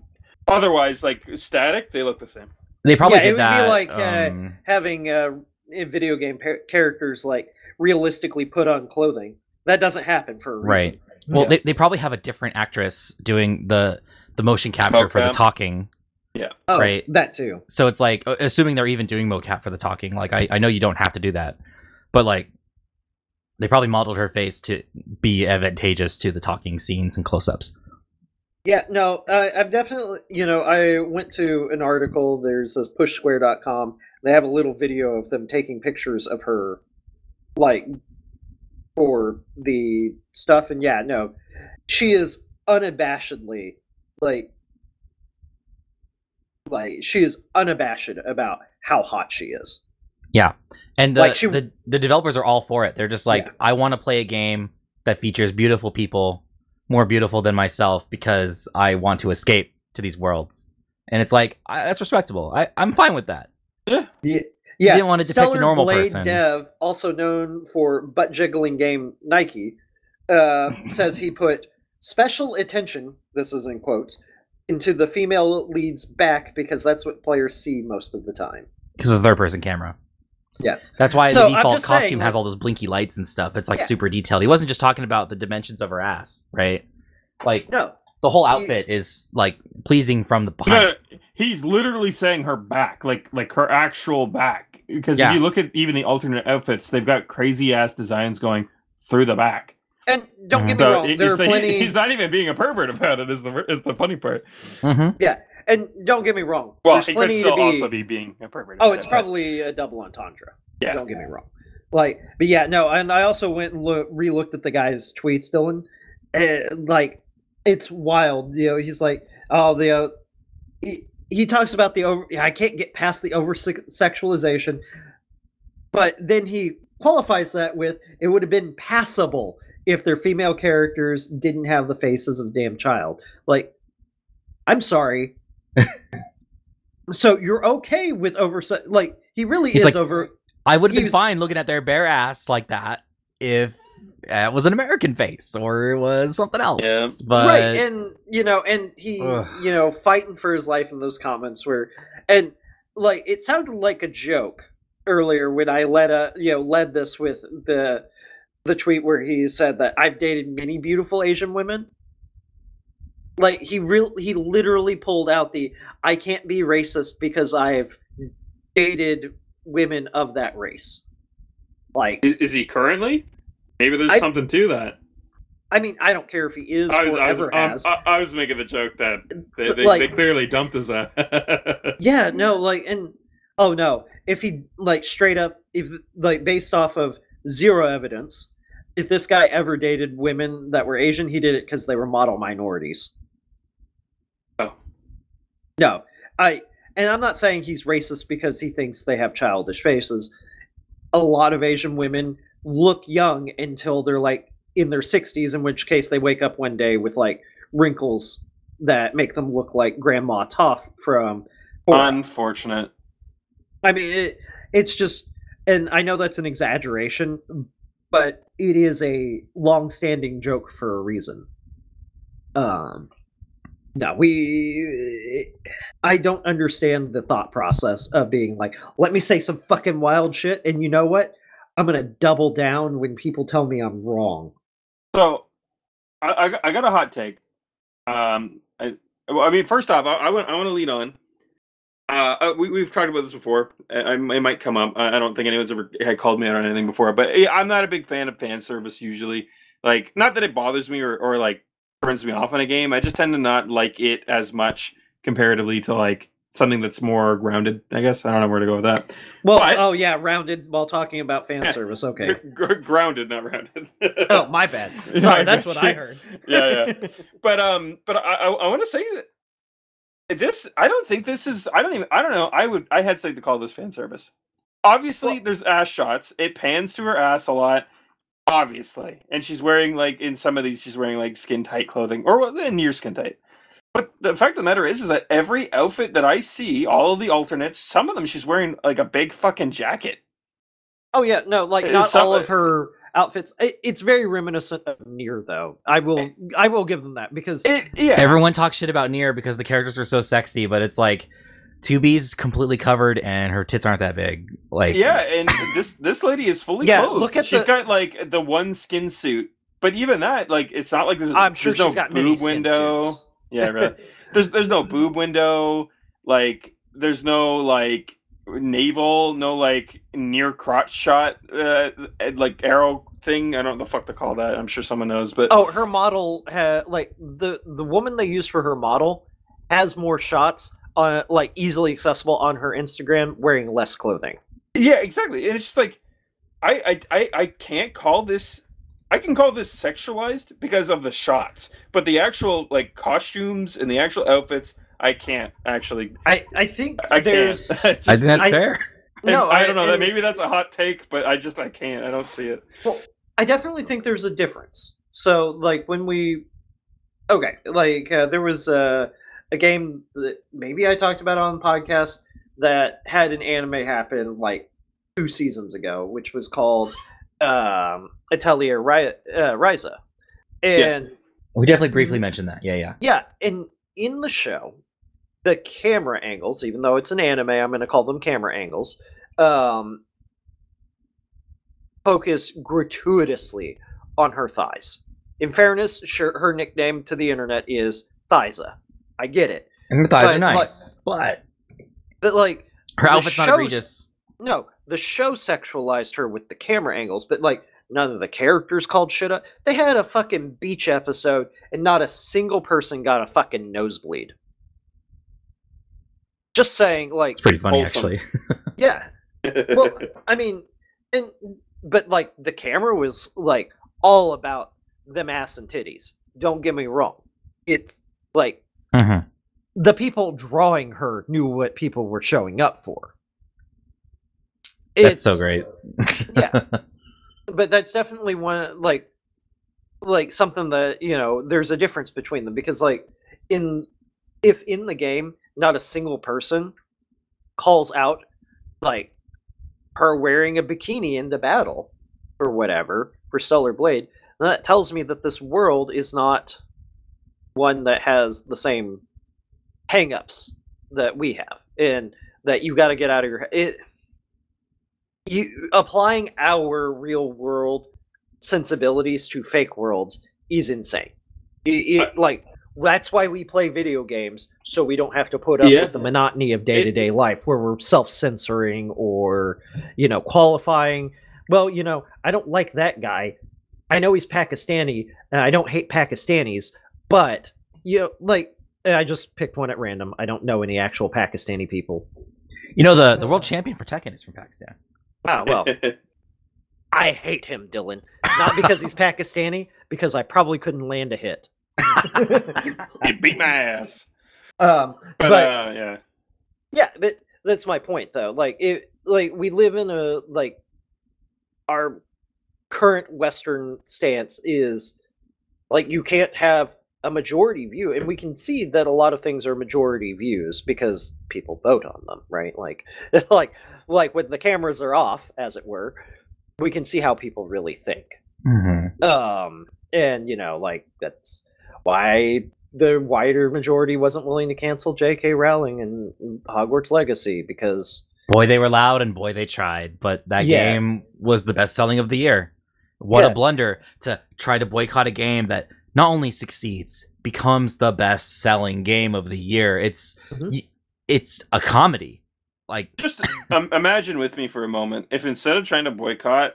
otherwise like static, they look the same. they probably Yeah, it did would be that. like, uh, um, Having uh, in video game par- characters like realistically put on clothing that doesn't happen for a reason. Right. Well, Yeah. they, they probably have a different actress doing the the motion capture for the Mocap. talking. Oh, Right. That too. So it's like uh, assuming they're even doing mocap for the talking. Like I, I know you don't have to do that, but like they probably modeled her face to be advantageous to the talking scenes and close-ups. Yeah, no, I, I've definitely, you know, I went to an article. There's this pushsquare.com. They have a little video of them taking pictures of her, like, for the stuff, and yeah, no, she is unabashedly like like she is unabashed about how hot she is. Yeah, and the Like, she- the, the developers are all for it. They're just like, Yeah. I want to play a game that features beautiful people, more beautiful than myself, because I want to escape to these worlds. And it's like I, that's respectable. I, I'm fine with that. Yeah, You yeah. didn't want to depict Stellar a normal Blade person. Dev, also known for butt jiggling game Nikke, uh, says he put special attention. This is in quotes into the female lead's back because that's what players see most of the time. because it's a third person camera. Yes. That's why So, the default just saying, costume has all those blinky lights and stuff. It's like Yeah. super detailed. He wasn't just talking about the dimensions of her ass, right? Like No. the whole He- outfit is like pleasing from the behind. No, he's literally saying her back, like like her actual back. Because Yeah. if you look at even the alternate outfits, they've got crazy ass designs going through the back. And don't get me wrong, he- there are so he- plenty. he's not even being a pervert about it. Is the is the funny part? Mm-hmm. And don't get me wrong. Well, there's he could still be. also be being a oh, it's it. probably a double entendre. Yeah. Don't get me wrong. Like, but yeah, no. And I also went and look, re-looked at the guy's tweets, Dylan. Uh, like, it's wild. You know, he's like, oh, the. Uh, he, he talks about the over. I can't get past the over sexualization, but then he qualifies that with it would have been passable if their female characters didn't have the faces of a damn child. Like, I'm sorry. So you're okay with oversight? like he really He's is like- over I would have been was- fine looking at their bare ass like that if it was an American face or it was something else. Yeah. But right and you know and he Ugh. you know fighting for his life in those comments where and like it sounded like a joke earlier when i led a you know led this with the the tweet where he said that i've dated many beautiful asian women like he real he literally pulled out the i can't be racist because i've dated women of that race like Is, is he currently? Maybe there's I- something to that. i mean i don't care if he is I was, or I, was, ever um, has I, I was making the joke that they, they, like- they clearly dumped his ass. Yeah, no, like, and oh no, if he like straight up, if like based off of zero evidence, if this guy ever dated women that were Asian, he did it because they were model minorities. No, I, and I'm not saying he's racist because he thinks they have childish faces. A lot of Asian women look young until they're like in their 60s, in which case they wake up one day with like wrinkles that make them look like Grandma Toff from. Unfortunate. I mean, it, it's just, and I know that's an exaggeration, but it is a long-standing joke for a reason. Um, no, we. I don't understand the thought process of being like, let me say some fucking wild shit, and you know what? I'm gonna double down when people tell me I'm wrong. So, I, I, got- I got a hot take. Um, I, I mean, first off, I, I want I want to lead on. Uh, uh, we we've talked about this before. I, I, it might come up. I, I don't think anyone's ever had called me out on anything before, but I'm not a big fan of fan service usually. Like, not that it bothers me or, or like turns me off in a game. I just tend to not like it as much comparatively to like something that's more grounded. I guess I don't know where to go with that. Well, But- oh yeah, rounded while talking about fan Yeah. service. Okay. Gr- grounded, not rounded. Oh, my bad. Sorry, that's what I heard. Yeah, yeah. but um but i i, I want to say that this i don't think this is i don't even i don't know i would i had something to call this fan service obviously Well- there's ass shots it pans to her ass a lot obviously. And she's wearing like in some of these she's wearing like skin tight clothing or well, near skin tight. But the fact of the matter is is that every outfit that i see all of the alternates some of them she's wearing like a big fucking jacket. Oh yeah, no, like not some- all of her outfits. It, it's very reminiscent of Nier, though. I will, eh. I will give them that because it yeah. Everyone talks shit about Nier because the characters are so sexy, but it's like 2B's completely covered and her tits aren't that big. Like Yeah, and this this lady is fully Yeah, clothed. look at she's the- got like the one skin suit, but even that, like, it's not like there's, I'm sure there's she's no got many boob skin window. suits. Yeah, right. there's there's no boob window. Like, there's no like navel, no like near crotch shot, uh, like arrow thing. I don't know the fuck to call that. I'm sure someone knows, but oh, her model, ha- like the the woman they use for her model, has more shots on like easily accessible on her Instagram wearing less clothing. Yeah, exactly. And it's just like I I I, I can't call this I can call this sexualized because of the shots, but the actual like costumes and the actual outfits, I can't actually. I I think I there's can't. I think that's I- fair. and no. I, don't know. And- maybe that's a hot take, but I just I can't. I don't see it. Well, I definitely think there's a difference. So, like when we, okay, like uh, there was a a game that maybe I talked about on the podcast that had an anime happen like two seasons ago, which was called um, Atelier Ri- uh, Ryza, and We definitely briefly mentioned that. Yeah, yeah. yeah, and in the show, the camera angles, even though it's an anime, I'm going to call them camera angles, um, focus gratuitously on her thighs. In fairness, sure, her nickname to the internet is Thiza. I get it, And her thighs But, are nice, but but like, her outfit's not shows- egregious. no, the show sexualized her with the camera angles, but like. None of the characters called shit up. They had a fucking beach episode, and not a single person got a fucking nosebleed. Just saying, like, It's pretty funny, Wholesome. actually. yeah, well, I mean, and but like the camera was like all about them ass and titties. Don't get me wrong. It's like. The people drawing her knew what people were showing up for. That's so great. Yeah. But that's definitely one like like something that, you know, there's a difference between them because like in if in the game not a single person calls out like her wearing a bikini into battle or whatever for Stellar Blade, that tells me that this world is not one that has the same hangups that we have, and that you got to get out of your it. You applying our real world sensibilities to fake worlds is insane. It, it- like that's why we play video games so we don't have to put up Yeah. with the monotony of day to day life where we're self censoring or you know qualifying. Well, you know, I don't like that guy. I know he's Pakistani, and I don't hate Pakistanis, but you know, like I just picked one at random. I don't know any actual Pakistani people. You know the the world champion for Tekken is from Pakistan. Ah, well, I hate him, Dylan. Not because he's Pakistani, because I probably couldn't land a hit. you beat my ass. um, But, but uh, yeah, yeah, but that's my point, though. Like, it, like we live in a like our current Western stance is like you can't have a majority view, and we can see that a lot of things are majority views because people vote on them, right? Like, like, like when the cameras are off, as it were, we can see how people really think. Mm-hmm. Um, and you know, like that's why the wider majority wasn't willing to cancel J.K. Rowling and Hogwarts Legacy because Boy, they were loud and boy, they tried. But that Yeah. game was the best selling of the year. What Yeah. a blunder to try to boycott a game that not only succeeds, becomes the best selling game of the year. It's Mhm. y- it's a comedy. Like just um, imagine with me for a moment if instead of trying to boycott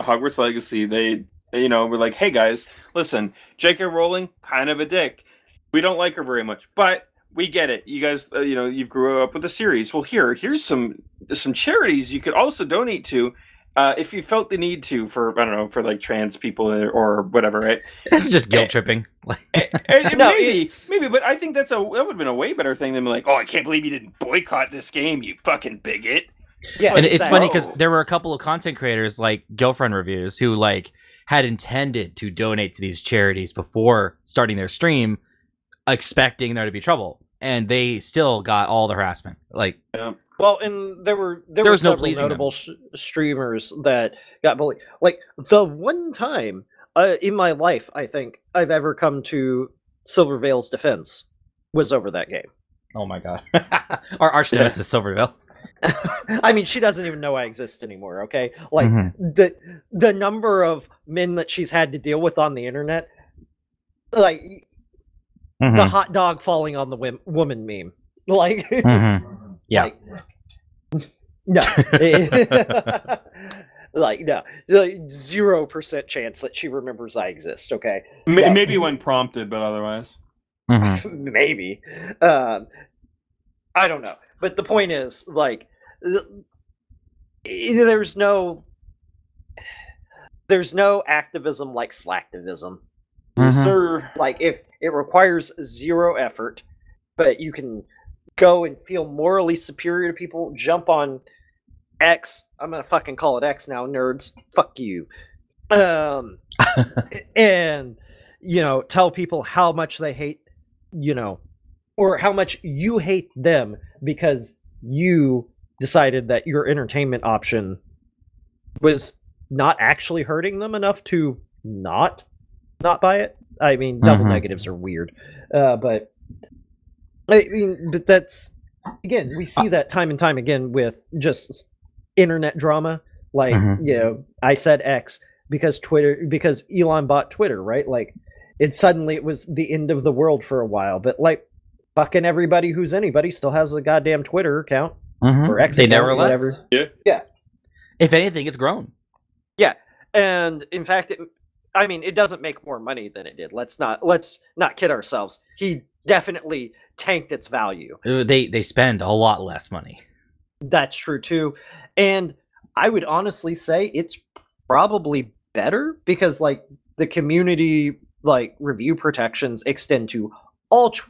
Hogwarts Legacy, they you know were like, "Hey guys, listen, J.K. Rowling, kind of a dick. We don't like her very much, but." We get it. You guys, uh, you know, you grew up with the series. Well, here, here's some some charities you could also donate to, uh, if you felt the need to for I don't know for like trans people or, or whatever, right? this is just guilt tripping. Like Eh, eh, No, maybe, maybe, but I think that's a that would have been a way better thing than like, oh, I can't believe you didn't boycott this game, you fucking bigot. yeah, and it's funny because there were a couple of content creators like girlfriend reviews who like had intended to donate to these charities before starting their stream expecting there to be trouble and they still got all the harassment like Well, and there were there, There were was no several pleasing notable sh- streamers that got bullied. Like the one time uh, in my life, I think I've ever come to Silvervale's defense was over that game. oh my god our arch nemesis Silvervale I mean, she doesn't even know I exist anymore. Okay, like Mhm. the the number of men that she's had to deal with on the internet, like the Mhm. hot dog falling on the wim- woman meme. Like, Mhm. Yeah. like, no, like no, zero percent chance that she remembers I exist. Okay, M- Yeah. Maybe when prompted, but otherwise. Mhm. maybe. Um, I don't know, but the point is, like, th- there's no there's no activism like slacktivism. Mhm. Sir. Like if it requires zero effort, but you can go and feel morally superior to people, jump on X. I'm gonna fucking call it X now, nerds. Fuck you. Um, and you know, tell people how much they hate, you know, or how much you hate them because you decided that your entertainment option was not actually hurting them enough to not not buy it. I mean, double Mhm. negatives are weird, uh, but I mean, but that's again, we see that time and time again with just internet drama. Like, Mhm. you know, I said X because Twitter because Elon bought Twitter, right? Like, it suddenly it was the end of the world for a while, but like, fucking everybody who's anybody still has a goddamn Twitter account Mhm. or X They account, never or left. whatever. If anything, it's grown. Yeah, and in fact it, i mean it doesn't make more money than it did let's not let's not kid ourselves he definitely tanked its value Uh, They they spend a lot less money. that's true too and i would honestly say it's probably better because like the community like review protections extend to all t-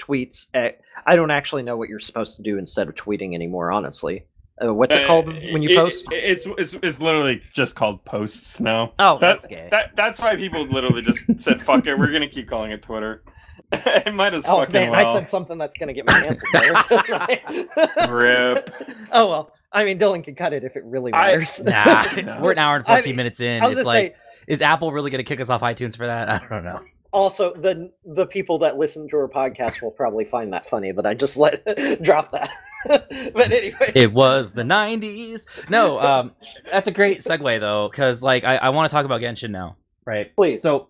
tweets eh, i don't actually know what you're supposed to do instead of tweeting anymore honestly uh, what's it called when you It- post it- it's it's it's literally just called posts now. oh that- that's gay That that's why people literally just said fuck it. We're gonna keep calling it Twitter. it might as Oh fucking man, well. I said something that's gonna get me canceled. there. Rip. Oh well, I mean, Dylan can cut it if it really I- matters. Nah, we're an hour and I 14 mean, minutes in. I was It's like, say is Apple really going to kick us off iTunes for that? I don't know. also the the people that listen to our podcast will probably find that funny that I just let drop that. but anyways, It was the 90s. No, um, that's a great segue though, because like I, I want to talk about Genshin now, right? Please. So,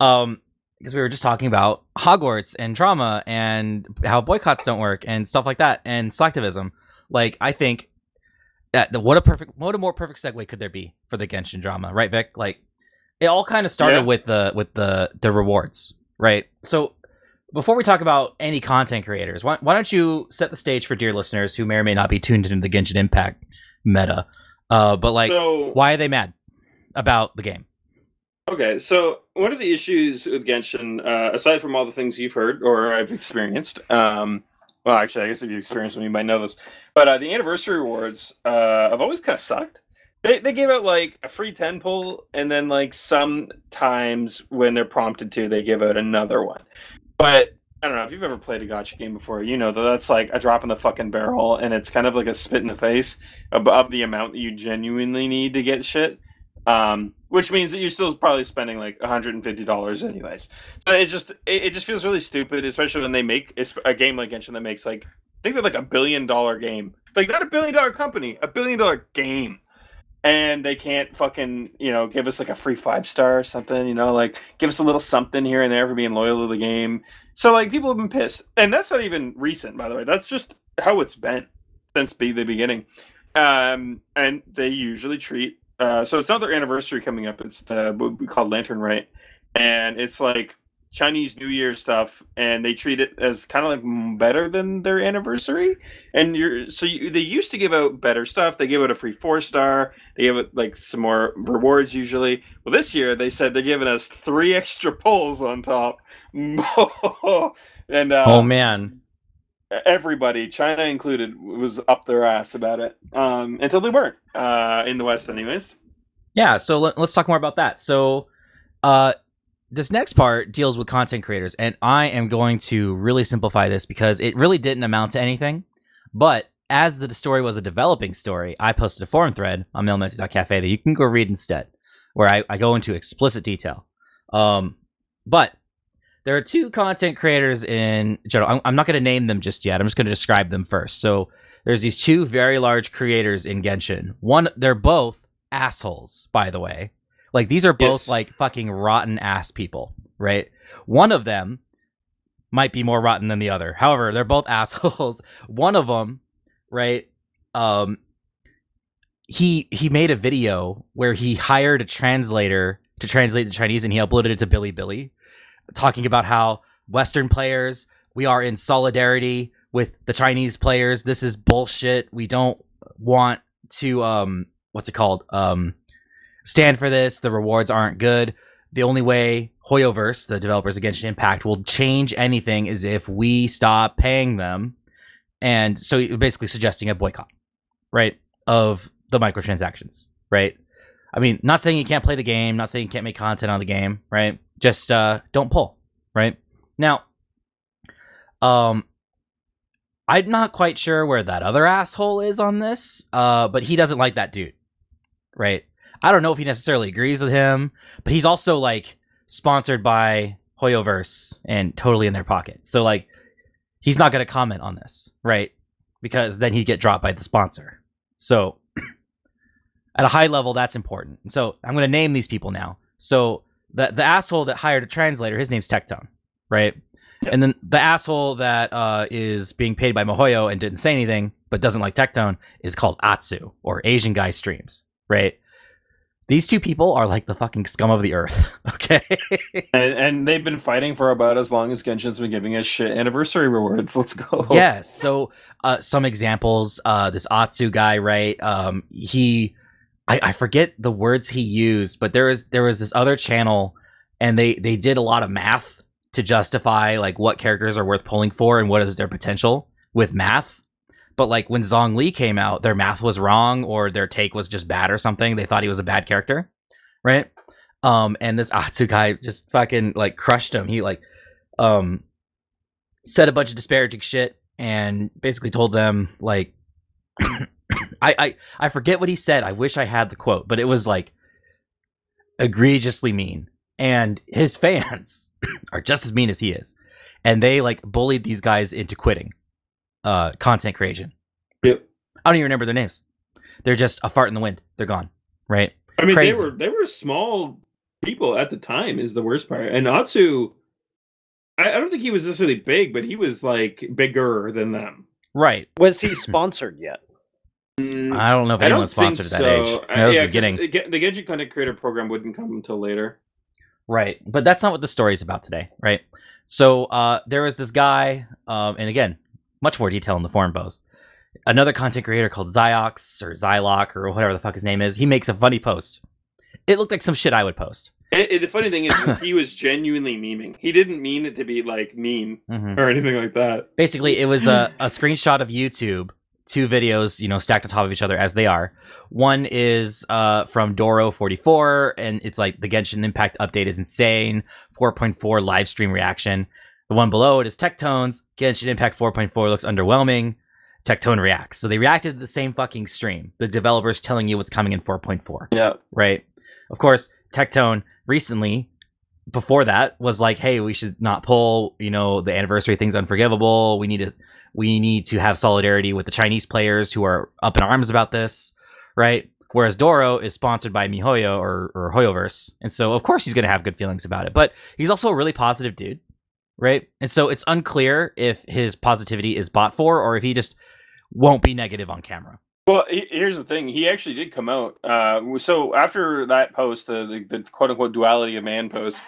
um, because we were just talking about Hogwarts and drama and how boycotts don't work and stuff like that and slacktivism. Like I think that the, what a perfect, what a more perfect segue could there be for the Genshin drama, right, Vic? Like it all kind of started Yeah. with the with the the rewards, right? So before we talk about any content creators, why, why don't you set the stage for dear listeners who may or may not be tuned into the Genshin Impact meta? Uh, but like, so why are they mad about the game? Okay, so one of the issues with Genshin, uh, aside from all the things you've heard or I've experienced, um, well, actually, I guess if you've experienced them, you might know this, but uh, the anniversary rewards uh, have always kind of sucked. They they give out like a free ten pull, and then like sometimes when they're prompted to, they give out another one. But I don't know if you've ever played a gacha game before, you know that that's like a drop in the fucking barrel, and it's kind of like a spit in the face of, of the amount that you genuinely need to get shit um, which means that you're still probably spending like $150 anyways. So it just it, it just feels really stupid, especially when they make a game like Genshin that makes like I think they're like a billion dollar game, like not a billion dollar company, a billion dollar game, and they can't fucking you know give us like a free five star or something, you know, like give us a little something here and there for being loyal to the game. So like people have been pissed, and that's not even recent, by the way. That's just how it's been since be the beginning. Um, and they usually treat uh, so it's not their anniversary coming up. It's the what we call Lantern Rite, and it's like Chinese New Year stuff, and they treat it as kind of like better than their anniversary. And you're so you, they used to give out better stuff. They give out a free four star. They give it like some more rewards usually. Well, this year they said they're giving us three extra pulls on top. and uh, oh man, everybody, China included, was up their ass about it um, until they weren't uh, in the West, anyways. Yeah, so let, us talk more about that. So, uh, this next part deals with content creators, and I am going to really simplify this because it really didn't amount to anything. But as the story was a developing story, I posted a forum thread on mailmessage.cafe that you can go read instead, where I, I go into explicit detail. Um, but there are two content creators in general. I'm, I'm not going to name them just yet. I'm just going to describe them first. So there's these two very large creators in Genshin. One, they're both assholes, by the way. Like these are both Yes. like fucking rotten ass people, right? One of them might be more rotten than the other. However, they're both assholes. One of them, right? Um he he made a video where he hired a translator to translate the Chinese and he uploaded it to Bilibili talking about how western players we are in solidarity with the Chinese players. This is bullshit. We don't want to um what's it called? Um stand for this. The rewards aren't good. The only way Hoyoverse, the developers against Impact, will change anything is if we stop paying them. And so you're basically suggesting a boycott, right? Of the microtransactions, right? I mean, not saying you can't play the game, not saying you can't make content on the game, right? Just uh, don't pull, right? Now, um, I'm not quite sure where that other asshole is on this, uh, but he doesn't like that dude, right? I don't know if he necessarily agrees with him, but he's also like sponsored by Hoyoverse and totally in their pocket. So like, he's not going to comment on this, right? Because then he'd get dropped by the sponsor. So at a high level, that's important. So I'm going to name these people now. So the the asshole that hired a translator, his name's Tectone, right? And then the asshole that uh, is being paid by MiHoYo and didn't say anything, but doesn't like Tectone, is called Atsu or Asian Guy Streams, right? These two people are like the fucking scum of the earth, okay? And, and they've been fighting for about as long as Genshin's been giving us shit anniversary rewards. Let's go. yes. So uh, some examples. Uh, this Atsu guy, right? Um, he, I, I forget the words he used, but there was there was this other channel, and they they did a lot of math to justify like what characters are worth pulling for and what is their potential with math. But like when Zhongli came out, their math was wrong or their take was just bad or something. They thought he was a bad character, right? Um, and this Atsu guy just fucking like crushed him. He like um said a bunch of disparaging shit and basically told them like I, I I forget what he said. I wish I had the quote, but it was like egregiously mean. And his fans are just as mean as he is. And they like bullied these guys into quitting uh content creation. Yep. I don't even remember their names. They're just a fart in the wind. They're gone. Right? I mean, Crazy. they were they were small people at the time. Is the worst part. And Atsu, I, I don't think he was necessarily big, but he was like bigger than them. Right. Was he sponsored yet? Mm, I don't know if anyone sponsored at that so. age. Uh, That was yeah, the beginning. The, Gen- the Genshin Content Creator Program wouldn't come until later. Right. But that's not what the story is about today, right? So uh there was this guy, um, and again, much more detail in the forum post. Another content creator called Zyox or Zylock or whatever the fuck his name is. He makes a funny post. It looked like some shit I would post. And, and the funny thing is, he was genuinely memeing. He didn't mean it to be like mean Mhm. or anything like that. Basically, it was a, a screenshot of YouTube, two videos, you know, stacked on top of each other as they are. One is uh, from Doro44, and it's like the Genshin Impact update is insane. 4.4 live stream reaction. The one below it is Tectones. Genshin Impact 4.4 looks underwhelming. Tectone reacts. So they reacted to the same fucking stream. The developers telling you what's coming in 4.4 Yeah. right? Of course, Tectone recently, before that, was like, "Hey, we should not pull. You know, the anniversary thing's unforgivable. We need to, we need to have solidarity with the Chinese players who are up in arms about this, right?" Whereas Doro is sponsored by MiHoYo or, or Hoyoverse, and so of course he's going to have good feelings about it. But he's also a really positive dude, right? And so it's unclear if his positivity is bought for or if he just won't be negative on camera. Well, here's the thing. He actually did come out. Uh, so after that post, the, the, the quote unquote duality of man post,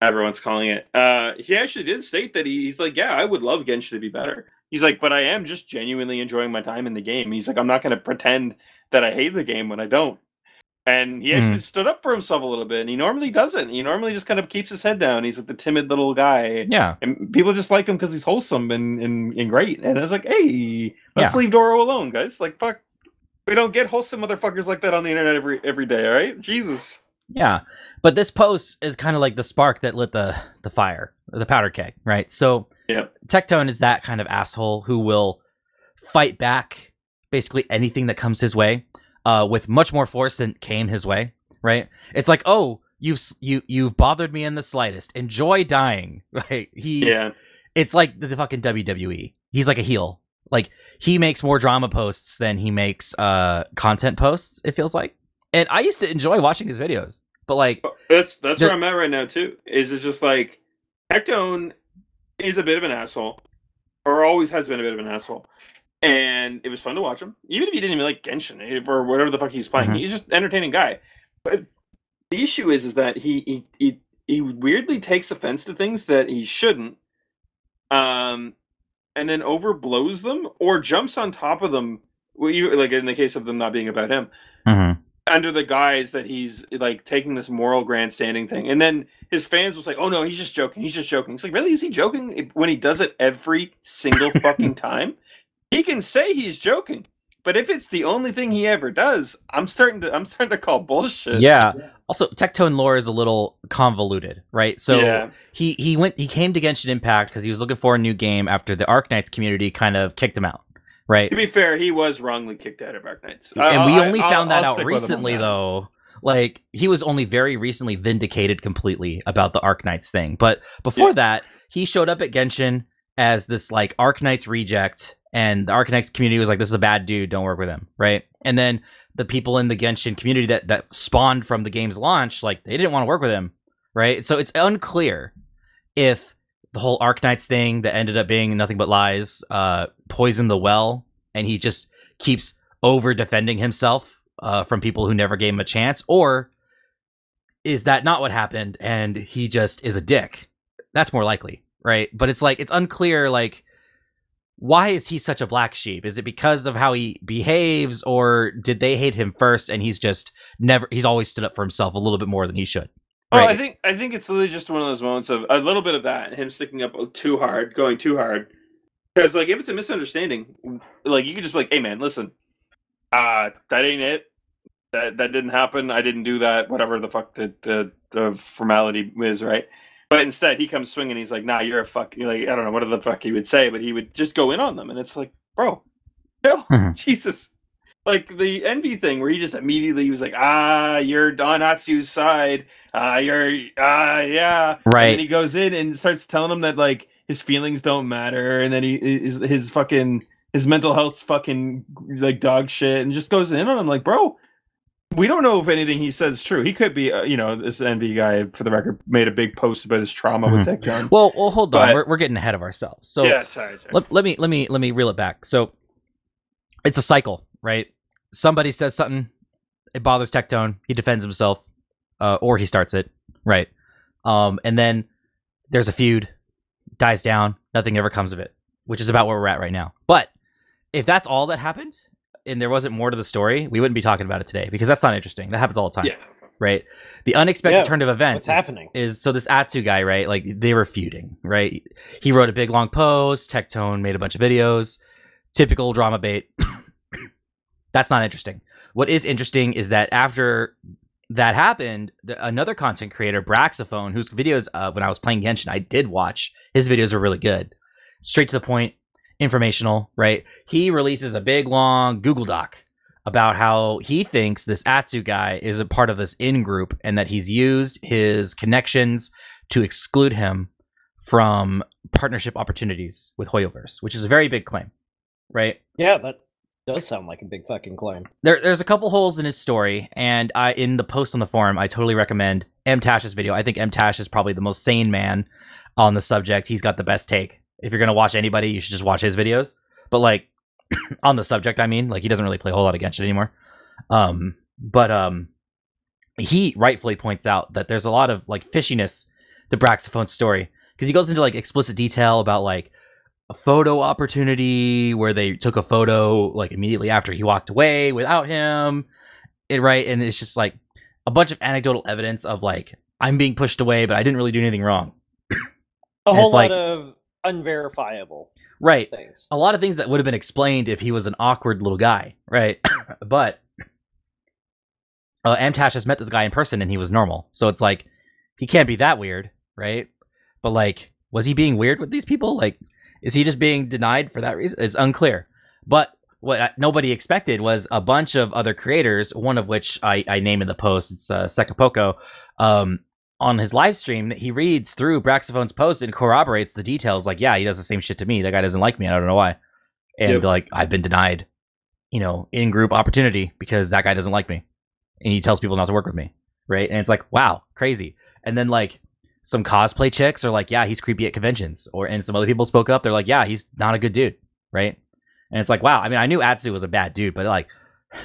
everyone's calling it, uh, he actually did state that he, he's like, yeah, I would love Genshin to be better. He's like, but I am just genuinely enjoying my time in the game. He's like, I'm not going to pretend that I hate the game when I don't. And he hmm. actually stood up for himself a little bit, and he normally doesn't. He normally just kind of keeps his head down. He's like the timid little guy. Yeah, And people just like him because he's wholesome and, and, and great. And I was like, hey, let's Yeah. leave Doro alone, guys. Like, fuck. We don't get wholesome motherfuckers like that on the internet every every day, all right? Jesus. Yeah, but this post is kind of like the spark that lit the the fire, the powder keg, right? So, Yeah. Tectone is that kind of asshole who will fight back basically anything that comes his way, uh, with much more force than came his way, right? It's like, oh, you've you you've bothered me in the slightest. Enjoy dying, right? He, Yeah. it's like the, the fucking WWE. He's like a heel. Like he makes more drama posts than he makes uh content posts. It feels like, and I used to enjoy watching his videos, but like, That's that's where I'm at right now too. Is it's just like Tectone is a bit of an asshole. Or always has been a bit of an asshole. And it was fun to watch him. Even if he didn't even like Genshin or whatever the fuck he's playing. Mhm. He's just an entertaining guy. But the issue is is that he he he, he weirdly takes offense to things that he shouldn't. Um and then overblows them or jumps on top of them. Well, you like in the case of them not being about him. mm-hmm. Under the guise that he's like taking this moral grandstanding thing, and then his fans was like, "Oh no, he's just joking. He's just joking." It's like, really, is he joking when he does it every single fucking time? He can say he's joking, but if it's the only thing he ever does, I'm starting to I'm starting to call bullshit. Yeah. Also, Tectone lore is a little convoluted, right? So Yeah. he he went he came to Genshin Impact because he was looking for a new game after the Arknights community kind of kicked him out, right? To be fair, he was wrongly kicked out of Arknights, and we I- only I'll- found that I'll out him on recently though. Like he was only very recently vindicated completely about the Arknights thing. But before Yeah. that he showed up at genshin as this like Arknights reject and the Arknights community was like this is a bad dude. Don't work with him. Right? And then the people in the genshin community that that spawned from the game's launch like they didn't want to work with him. Right? So it's unclear if the whole Arknights thing that ended up being nothing but lies uh poisoned the well and he just keeps over defending himself uh, from people who never gave him a chance, or is that not what happened and he just is a dick? That's more likely, right? But it's like it's unclear. Like, why is he such a black sheep? Is it because of how he behaves, or did they hate him first and he's just never? He's always stood up for himself a little bit more than he should. Oh, I think I think it's literally just one of those moments of a little bit of that, him sticking up too hard, going too hard. Because like if it's a misunderstanding, like you could just be like, "Hey man, listen, uh, that ain't it. That that didn't happen. I didn't do that. Whatever the fuck the the, the formality is, right?" But instead, he comes swinging. He's like, "Nah, you're a fuck." you Like I don't know what the fuck he would say, but he would just go in on them, and it's like, bro, no, Mhm. Jesus. Like the envy thing, where he just immediately was like, "Ah, you're on Atsu's side. Ah, you're ah, yeah." Right. And he goes in and starts telling him that like his feelings don't matter, and then he is his fucking his mental health's fucking like dog shit, and just goes in on him like, bro. We don't know if anything he says is true. He could be, uh, you know, this envy guy. For the record, made a big post about his trauma with that Gun. Well, well, hold on. But- We're, we're getting ahead of ourselves. So yeah, sorry, sorry. let, let me let me let me reel it back. So it's a cycle, right? Somebody says something, it bothers Tectone, he defends himself, uh, or he starts it, right? Um, and then there's a feud, dies down, nothing ever comes of it, which is about where we're at right now. But if that's all that happened, and there wasn't more to the story, we wouldn't be talking about it today because that's not interesting. That happens all the time, yeah, right? The unexpected Yeah, turn of events what's is, happening? is so this Atsu guy, right? Like they were feuding, right? He wrote a big long post. Tectone made a bunch of videos. Typical drama bait. That's not interesting. What is interesting is that after that happened, the, another content creator, Braxophone, whose videos uh, when I was playing Genshin, I did watch. His videos were really good, straight to the point, informational. Right? He releases a big long Google Doc about how he thinks this Atsu guy is a part of this in group and that he's used his connections to exclude him from partnership opportunities with Hoyoverse, which is a very big claim, right? Yeah, that does sound like a big fucking claim. There, there's a couple holes in his story, and I in the post on the forum, I totally recommend M Tash's video. I think M Tash is probably the most sane man on the subject. He's got the best take. If you're gonna watch anybody, you should just watch his videos. But like on the subject, I mean, like he doesn't really play a whole lot of Genshin anymore. Um, but um, he rightfully points out that there's a lot of like fishiness to Braxophone's story because he goes into like explicit detail about like a photo opportunity where they took a photo like immediately after he walked away without him. It right? And it's just like a bunch of anecdotal evidence of like i'm being pushed away but i didn't really do anything wrong. A whole lot like- of unverifiable right. things. a lot of things that would have been explained if he was an awkward little guy right? But uh, amtash has met this guy in person and he was normal. So it's like he can't be that weird right? But like was he being weird with these people? Like is he just being denied for that reason? It's unclear. But what nobody expected was a bunch of other creators one of which i, I name in the post it's uh, sekapoko um, on his live stream he reads through Braxophone's post and corroborates the details like yeah he does the same shit to me. That guy doesn't like me. I don't know why. And Yep. like i've been denied you know in group opportunity because that guy doesn't like me. And he tells people not to work with me. Right? And it's like wow crazy. And then like some cosplay chicks are like yeah he's creepy at conventions. Or and some other people spoke up they're like yeah he's not a good dude right? And it's like wow i mean i knew atsu was a bad dude but like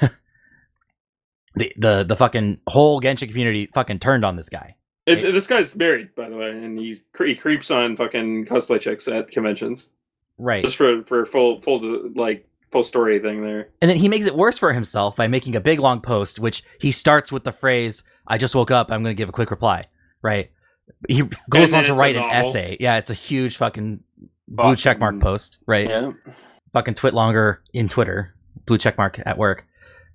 the the the fucking whole genshin community fucking turned on this guy. It, this guy's married, by the way, and he's he creeps on fucking cosplay chicks at conventions. Right. Just for for full full like full story thing there. And then he makes it worse for himself by making a big long post, which he starts with the phrase, I just woke up, I'm going to give a quick reply, right? He goes on to write an essay. Yeah, it's a huge fucking blue Fucking- check post, right? Yeah. Fucking TwitLonger in Twitter, blue checkmark at work.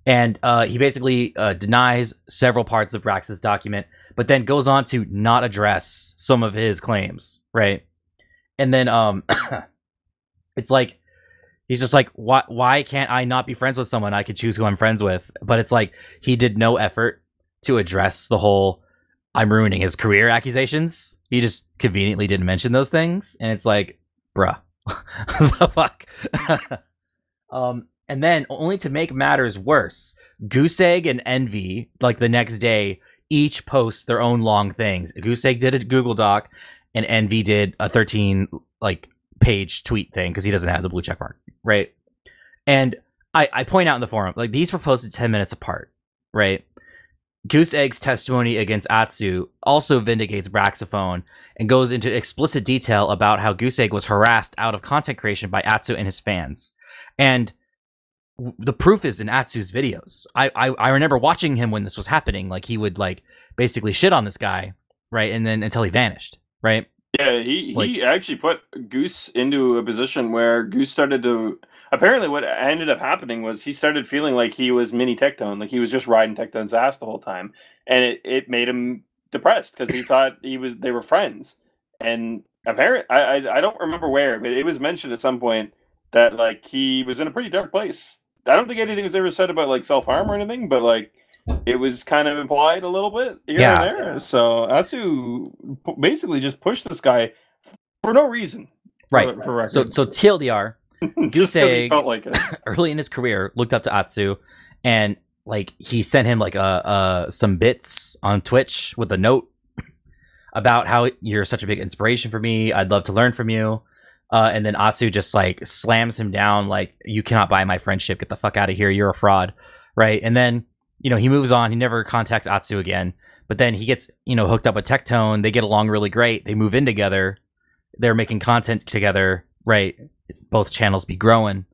And uh, he basically uh, denies several parts of Brax's document, but then goes on to not address some of his claims, right? And then um, it's like he's just like, why? Why can't I not be friends with someone? I could choose who I'm friends with, but it's like he did no effort to address the whole "I'm ruining his career" accusations. He just conveniently didn't mention those things, and it's like, bruh, the fuck. um, and then only to make matters worse, Goose Egg and Envy, like the next day, each post their own long things. Goose Egg did a Google Doc, and Envy did a 13 like page tweet thing because he doesn't have the blue check mark, right? And I, I point out in the forum, like these were posted 10 minutes apart, right? Goose Egg's testimony against Atsu also vindicates Braxophone and goes into explicit detail about how Goose Egg was harassed out of content creation by Atsu and his fans. And the proof is in Atsu's videos. I, I I remember watching him when this was happening. Like he would like basically shit on this guy, right? And then until he vanished, right? Yeah, he Like- he actually put Goose into a position where Goose started to. Apparently, what ended up happening was he started feeling like he was mini Tectone, like he was just riding Tectone's ass the whole time, and it, it made him depressed because he thought he was they were friends. And apparent, I, I I don't remember where, but it was mentioned at some point that like he was in a pretty dark place. I don't think anything was ever said about like self harm or anything, but like it was kind of implied a little bit here Yeah. and there. So Atsu basically just pushed this guy for no reason. Right. For, for. So so TLDR, Just Goose 'cause he Egg- felt like it. early in his career looked up to Atsu and like he sent him like uh uh some bits on Twitch with a note about how you're such a big inspiration for me. I'd love to learn from you. Uh, and then Atsu just like slams him down like you cannot buy my friendship. Get the fuck out of here. You're a fraud, right? And then you know he moves on. He never contacts Atsu again. But then he gets you know hooked up with Tectone. They get along really great. They move in together. They're making content together, right? Both channels be growing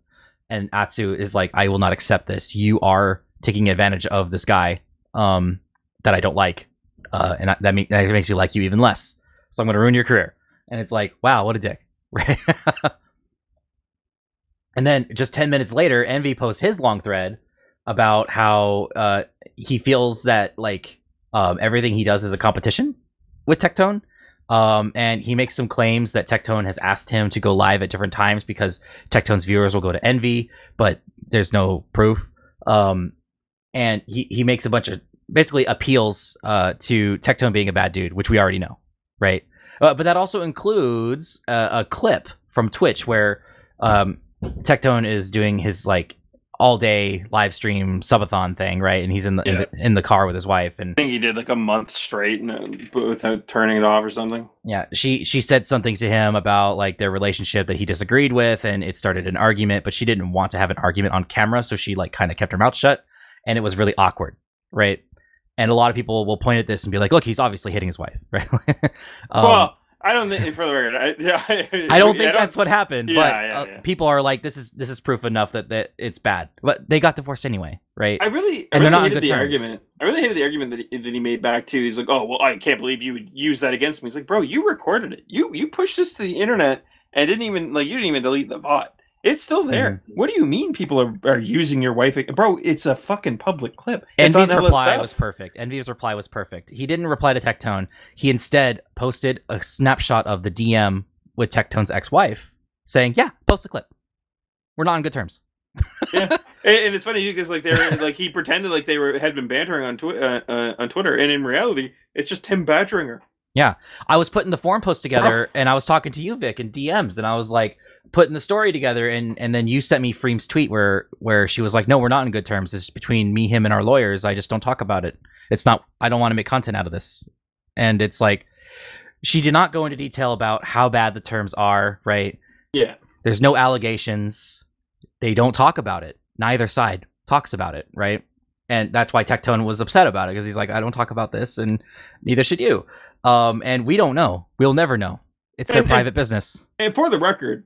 and Atsu is like, I will not accept this. You are taking advantage of this guy um, that I don't like, uh, and I, that, that makes me like you even less. So I'm going to ruin your career. And it's like, wow, what a dick, right? and then just ten minutes later, Envy posts his long thread about how uh, he feels that like um, everything he does is a competition with Tectone. Um, and he makes some claims that Tectone has asked him to go live at different times because Tectone's viewers will go to Envy, but there's no proof. Um, and he, he makes a bunch of basically appeals uh, to Tectone being a bad dude, which we already know, right? Uh, but that also includes a, a clip from Twitch where um, Tectone is doing his like all day live stream subathon thing, right? And he's in the, in the in the car with his wife, and I think he did like a month straight and, uh, without turning it off or something. yeah, she she said something to him about like their relationship that he disagreed with, and it started an argument. But she didn't want to have an argument on camera, so she like kind of kept her mouth shut, and it was really awkward, right? And a lot of people will point at this and be like, "Look, he's obviously hitting his wife," right? um, well, I don't think for the record. I, yeah, I, I don't think that's what happened, Yeah, but yeah, uh, yeah. people are like, "This is this is proof enough that that it's bad." But they got divorced anyway, right? I really, I And they're really not on hated good the terms. argument. I really hated the argument that he, that he made back too. He's like, "Oh, well, I can't believe you would use that against me." He's like, "Bro, you recorded it. You you pushed this to the internet and didn't even like you didn't even delete the bot. It's still there. Mm-hmm. What do you mean people are, are using your wife, bro? It's a fucking public clip. It's Envy's reply was perfect. Envy's reply was perfect. He didn't reply to Tectone. He instead posted a snapshot of the DM with Tectone's ex-wife saying, "Yeah, post the clip. We're not on good terms." and, and it's funny because like they're like he pretended like they were had been bantering on twi- uh, uh, on Twitter, and in reality, it's just him badgering her. Yeah, I was putting the forum post together and I was talking to you, Vic, in DMs, and I was like putting the story together, and and then you sent me Freem's tweet where where she was like, "No, we're not in good terms. It's between me, him, and our lawyers. I just don't talk about it. It's not. I don't want to make content out of this." And it's like she did not go into detail about how bad the terms are. Right? Yeah, There's no allegations. They don't talk about it. Neither side talks about it. Right? And that's why Tectone was upset about it because he's like, I don't talk about this, and neither should you. Um, and we don't know. We'll never know. It's their And- and- private business. and for the record,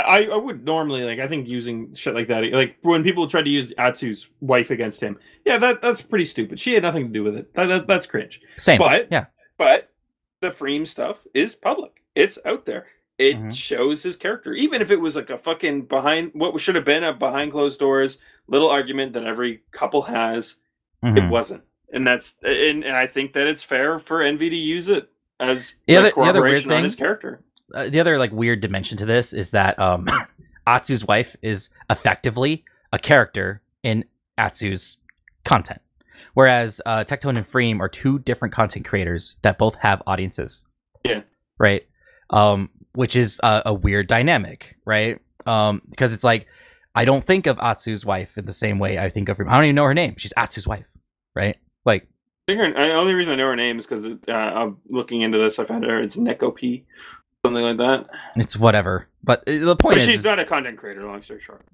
I, I would normally like I think using shit like that like when people tried to use Atsu's wife against him yeah that that's pretty stupid she had nothing to do with it that, that that's cringe Same. but yeah. but the Freem stuff is public it's out there it Mhm. shows his character even if it was like a fucking behind what should have been a behind closed doors little argument that every couple has Mhm. it wasn't and that's and, and I think that it's fair for Envy to use it as The the the other weird corroboration on his character uh, the other like weird dimension to this is that um Atsu's wife is effectively a character in Atsu's content. Whereas uh Tectone and Freem are two different content creators that both have audiences. Yeah. Right? Um which is a, a weird dynamic, right? Um because it's like I don't think of Atsu's wife in the same way I think of Freem. I don't even know her name. She's Atsu's wife, right? Like I think her, the only reason I know her name is because uh, I'm looking into this. I found her. It's Neko P, something like that. it's whatever. But uh, the point But is she's not a content creator. Long story short.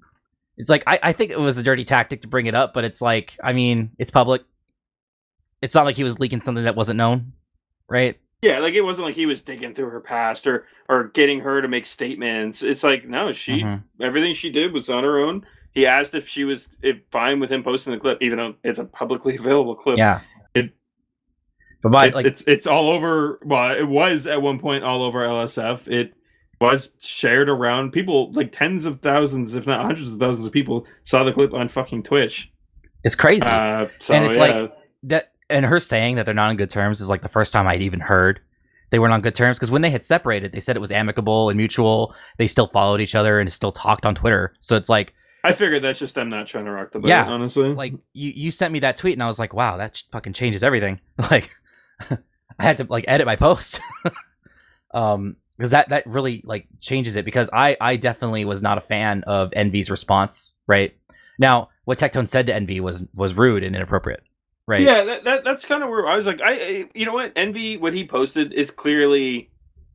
It's like I, I think it was a dirty tactic to bring it up, but it's like I mean, it's public. It's not like he was leaking something that wasn't known, right? Yeah, like it wasn't like he was digging through her past or or getting her to make statements. It's like no, she Mhm. everything she did was on her own. He asked if she was if fine with him posting the clip, even though it's a publicly available clip. Yeah. But by it's, like it's it's all over. Well, it was at one point all over LSF. It was shared around. People like tens of thousands, if not hundreds of thousands of people saw the clip on fucking Twitch. it's crazy. Uh, so, And it's yeah. like- that and her saying that they're not on good terms is like the first time I'd even heard they weren't on good terms because when they had separated, they said it was amicable and mutual. They still followed each other and still talked on Twitter. So it's like I figured that's just them not trying to rock the boat. Yeah, honestly. like you you sent me that tweet and I was like, wow, that fucking changes everything. Like I had to like edit my post. um because that that really like changes it because I I definitely was not a fan of Envy's response, right? Now, what Tectone said to Envy was was rude and inappropriate, right? Yeah, that, that that's kind of where I was like, I, I, you know what, Envy, what he posted is clearly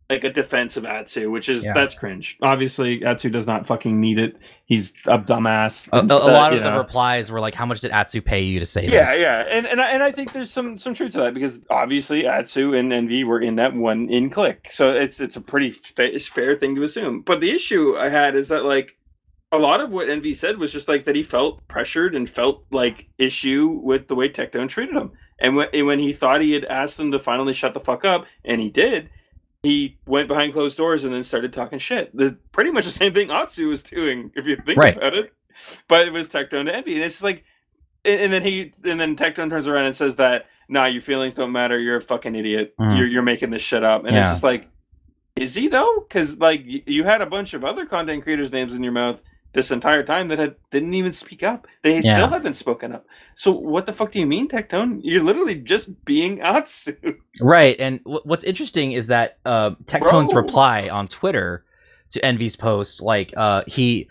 like a defense of Atsu, which is Yeah. that's cringe. Obviously, Atsu does not fucking need it. He's a dumbass. A, a- a lot you of the replies were like, "How much did Atsu pay you to say Yeah, this?" yeah, and and I, and I think there's some some truth to that because obviously Atsu and Envy were in that one in click, so it's it's a pretty fa- fair thing to assume. But the issue I had is that like a lot of what Envy said was just like that he felt pressured and felt like issue with the way Tectone treated him, and when and when he thought he had asked them to finally shut the fuck up, and he did. He went behind closed doors and then started talking shit. The pretty much the same thing Atsu was doing, if you think Right. about it. But it was Tectone to Envy, and it's just like and, and then he and then Tectone turns around and says that nah your feelings don't matter you're a fucking idiot Mhm. you're, you're making this shit up and it's just like is he though because like you had a bunch of other content creators names in your mouth this entire time that had didn't even speak up they Yeah. still haven't spoken up so what the fuck do you mean Tectone you're literally just being Atsu Right. And w- what's interesting is that uh, Tectone's Bro. reply on Twitter to Envy's post, like uh, he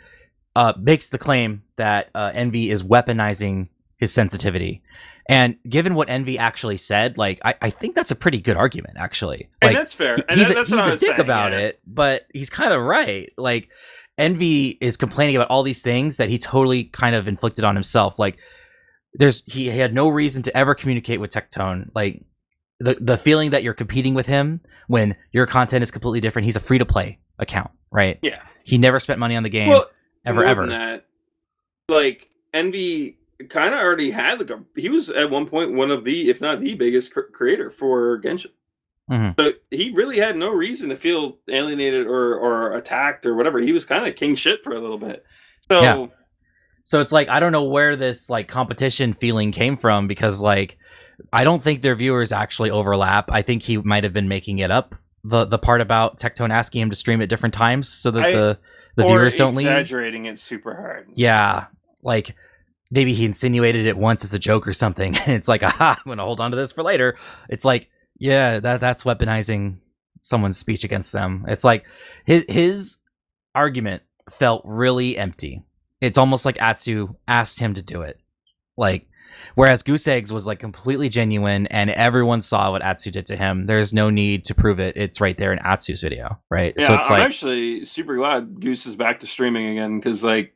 uh, makes the claim that uh, Envy is weaponizing his sensitivity. And given what Envy actually said, like I, I think that's a pretty good argument, actually. and that's fair and he's that- a, he's a dick saying, about yeah. it, but he's kind of right. Like Envy is complaining about all these things that he totally kind of inflicted on himself. Like there's he had no reason to ever communicate with Tectone. Like the the feeling that you're competing with him when your content is completely different. He's a free to play account, right? yeah He never spent money on the game well ever ever. than that like envy kind of already had like a he was at one point one of the if not the biggest cr- creator for genshin Mhm. so he really had no reason to feel alienated or or attacked or whatever he was kind of king shit for a little bit so Yeah. So it's like I don't know where this like competition feeling came from because like I don't think their viewers actually overlap. I think he might have been making it up. The the part about Tectone asking him to stream at different times so that I- the the viewers don't leave. exaggerating it super hard Yeah, like maybe he insinuated it once as a joke or something. It's like, aha, I'm gonna hold on to this for later. It's like, yeah, that that's weaponizing someone's speech against them. It's like his his argument felt really empty. It's almost like Atsu asked him to do it. Like whereas Goose Eggs was like completely genuine and everyone saw what Atsu did to him. There's no need to prove it. It's right there in Atsu's video, right? yeah so it's i'm like actually super glad goose is back to streaming again because like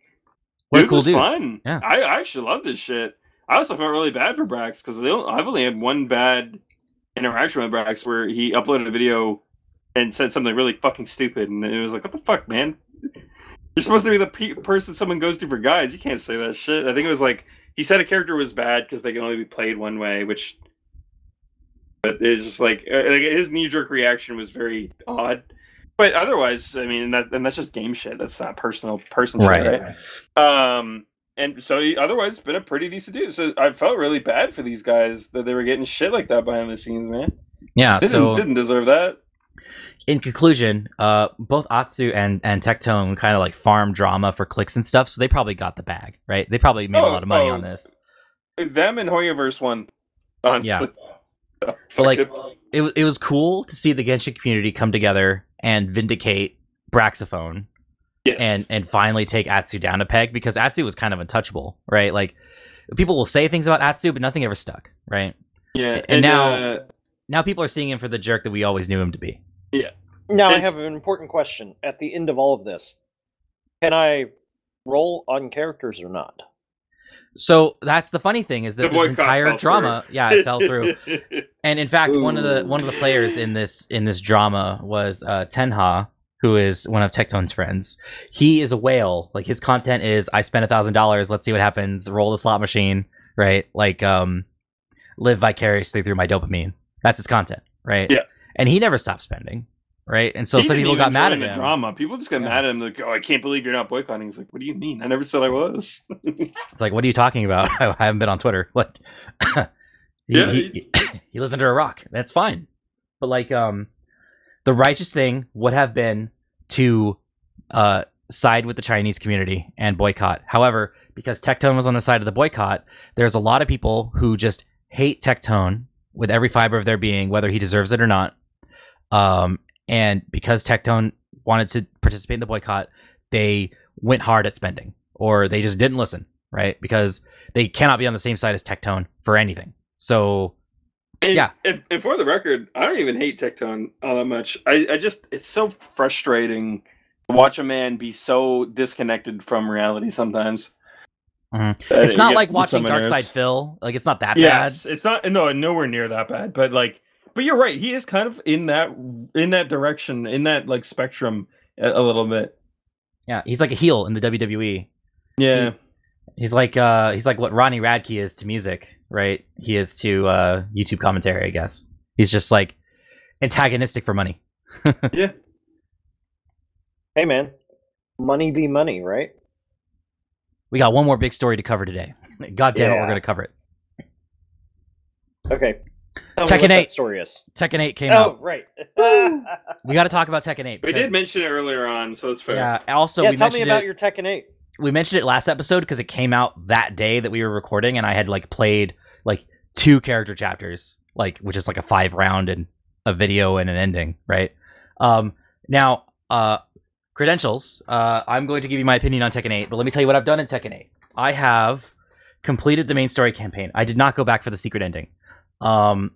What a dude cool was dude. fun. Yeah. I, I actually love this shit. I also felt really bad for Brax because I've only had one bad interaction with Brax where he uploaded a video and said something really fucking stupid, and it was like, what the fuck, man? You're supposed to be the pe- person someone goes to for guides. You can't say that shit. I think it was like he said a character was bad because they can only be played one way, which. But it's just like, uh, like his knee jerk reaction was very odd. But otherwise, I mean, that and that's just game shit. That's not personal person shit, Right. right? Um, and so he, otherwise, it's been a pretty decent dude. So I felt really bad for these guys that they were getting shit like that behind the scenes, man. Yeah. Didn't, So didn't deserve that. in conclusion, uh, both Atsu and and Tectone kind of like farm drama for clicks and stuff, so they probably got the bag, right? They probably made a Oh, lot of money oh. on this. Them and HoYoverse won. Honestly. Yeah. So, But, like, it. It it was cool to see the Genshin community come together and vindicate Braxophone Yes. and and finally take Atsu down a peg because Atsu was kind of untouchable, right? Like people will say things about Atsu, but nothing ever stuck, right? yeah, and now- uh, Now people are seeing him for the jerk that we always knew him to be. Yeah. Now I have an important question. At the end of all of this, can I roll on characters or not? So that's the funny thing is that this entire fell drama, yeah, it fell through. And in fact, one of the one of the players in this in this drama was uh, Tenha, who is one of Tectone's friends. He is a whale. Like his content is, I spent a thousand dollars. Let's see what happens. Roll the slot machine, right? Like, um, live vicariously through my dopamine. That's his content, right? Yeah. And he never stopped spending, right? And so He some people got mad at the him. drama. People just got Yeah. mad at him. Like, oh, I can't believe you're not boycotting. He's like, what do you mean? I never said I was. It's like, what are you talking about? I haven't been on Twitter. Like, he, Yeah, he, he lives under a rock. That's fine. But like, um, the righteous thing would have been to uh side with the Chinese community and boycott. However, because Tectone was on the side of the boycott, there's a lot of people who just hate Tectone with every fiber of their being, whether he deserves it or not. Um, and because Tectone wanted to participate in the boycott, they went hard at spending, or they just didn't listen, right? Because they cannot be on the same side as Tectone for anything. So And, Yeah. And, and for the record, I don't even hate Tectone all that much. I, I just, it's so frustrating to watch a man be so disconnected from reality sometimes. Mhm. Uh, it's not like watching Dark. Side Phil. Like it's not that Yes, it's not. No, nowhere near that bad. But like, but you're right. He is kind of in that in that direction, in that like spectrum a, a little bit. Yeah, he's like a heel in the WWE. Yeah. He's like uh he's like what Ronnie Radke is to music, right? He is to uh YouTube commentary, I guess. He's just like antagonistic for money. yeah. Hey man, money be money, right? We got one more big story to cover today. God damn it, we're gonna cover it. Okay. Tell Tekken 8. story is. Tekken 8 came Oh, out. right. We got to talk about Tekken 8. We did mention it earlier on, so it's fair. Yeah. Also, yeah, we tell me about it. your Tekken 8. We mentioned it last episode because it came out that day that we were recording, and I had like played like two character chapters, like which is like a five round and a video and an ending, right? Um, now, uh, credentials. Uh, I'm going to give you my opinion on Tekken 8, but let me tell you what I've done in Tekken 8. I have completed the main story campaign. I did not go back for the secret ending. Um,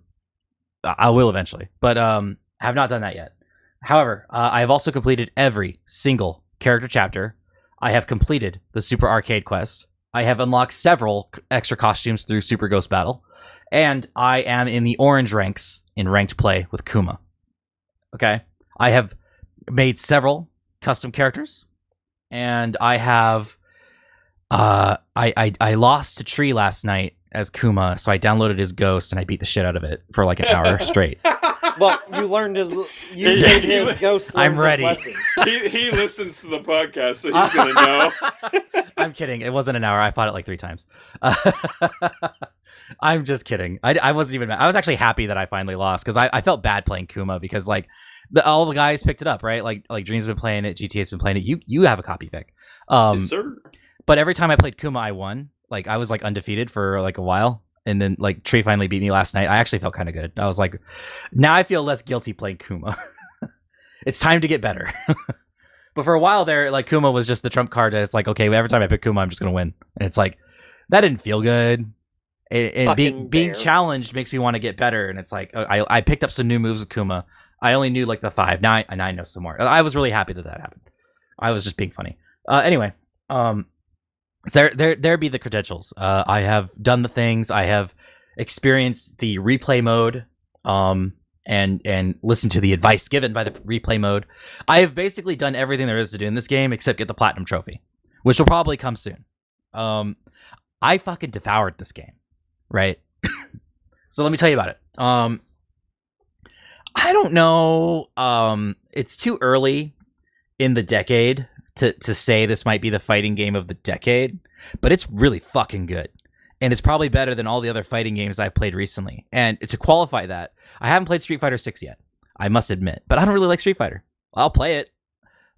I will eventually, but um, have not done that yet. However, uh, I have also completed every single character chapter. I have completed the Super Arcade quest. I have unlocked several extra costumes through Super Ghost Battle, and I am in the orange ranks in ranked play with Kuma. Okay, I have made several custom characters, and I have. Uh, I, I I lost to Tree last night as Kuma, so I downloaded his Ghost and I beat the shit out of it for like an hour straight. Well, you learned his. You Yeah, made you- his ghost. I'm ready. he, he listens to the podcast, so he's gonna know. I'm kidding. It wasn't an hour. I fought it like three times. I'm just kidding. I, I wasn't even mad. I was actually happy that I finally lost because I, I felt bad playing Kuma because like the, all the guys picked it up, right? Like like Dream's been playing it, GTA's been playing it. You you have a copy, Vic. Um, yes, sir. but every time I played Kuma, I won. Like I was like undefeated for like a while, and then like Tree finally beat me last night. I actually felt kind of good. I was like, now I feel less guilty playing Kuma. it's time to get better. but for a while there, like Kuma was just the trump card. It's like okay, every time I pick Kuma, I'm just gonna win. And it's like that didn't feel good. It, it being Fucking being challenged makes me want to get better. And it's like uh, I I picked up some new moves with Kuma. I only knew like the five. Now I, now I know some more. I was really happy that that happened. I was just being funny. Uh, anyway, um, there there there be the credentials. Uh, I have done the things. I have experienced the replay mode. Um, and and listen to the advice given by the replay mode, I have basically done everything there is to do in this game except get the platinum trophy, which will probably come soon. Um, I fucking devoured this game, right? so let me tell you about it. Um, I don't know. Um, it's too early in the decade to to say this might be the fighting game of the decade, but it's really fucking good. And it's probably better than all the other fighting games I've played recently. And to qualify that, I haven't played Street Fighter 6 yet. I must admit, but I don't really like Street Fighter. I'll play it.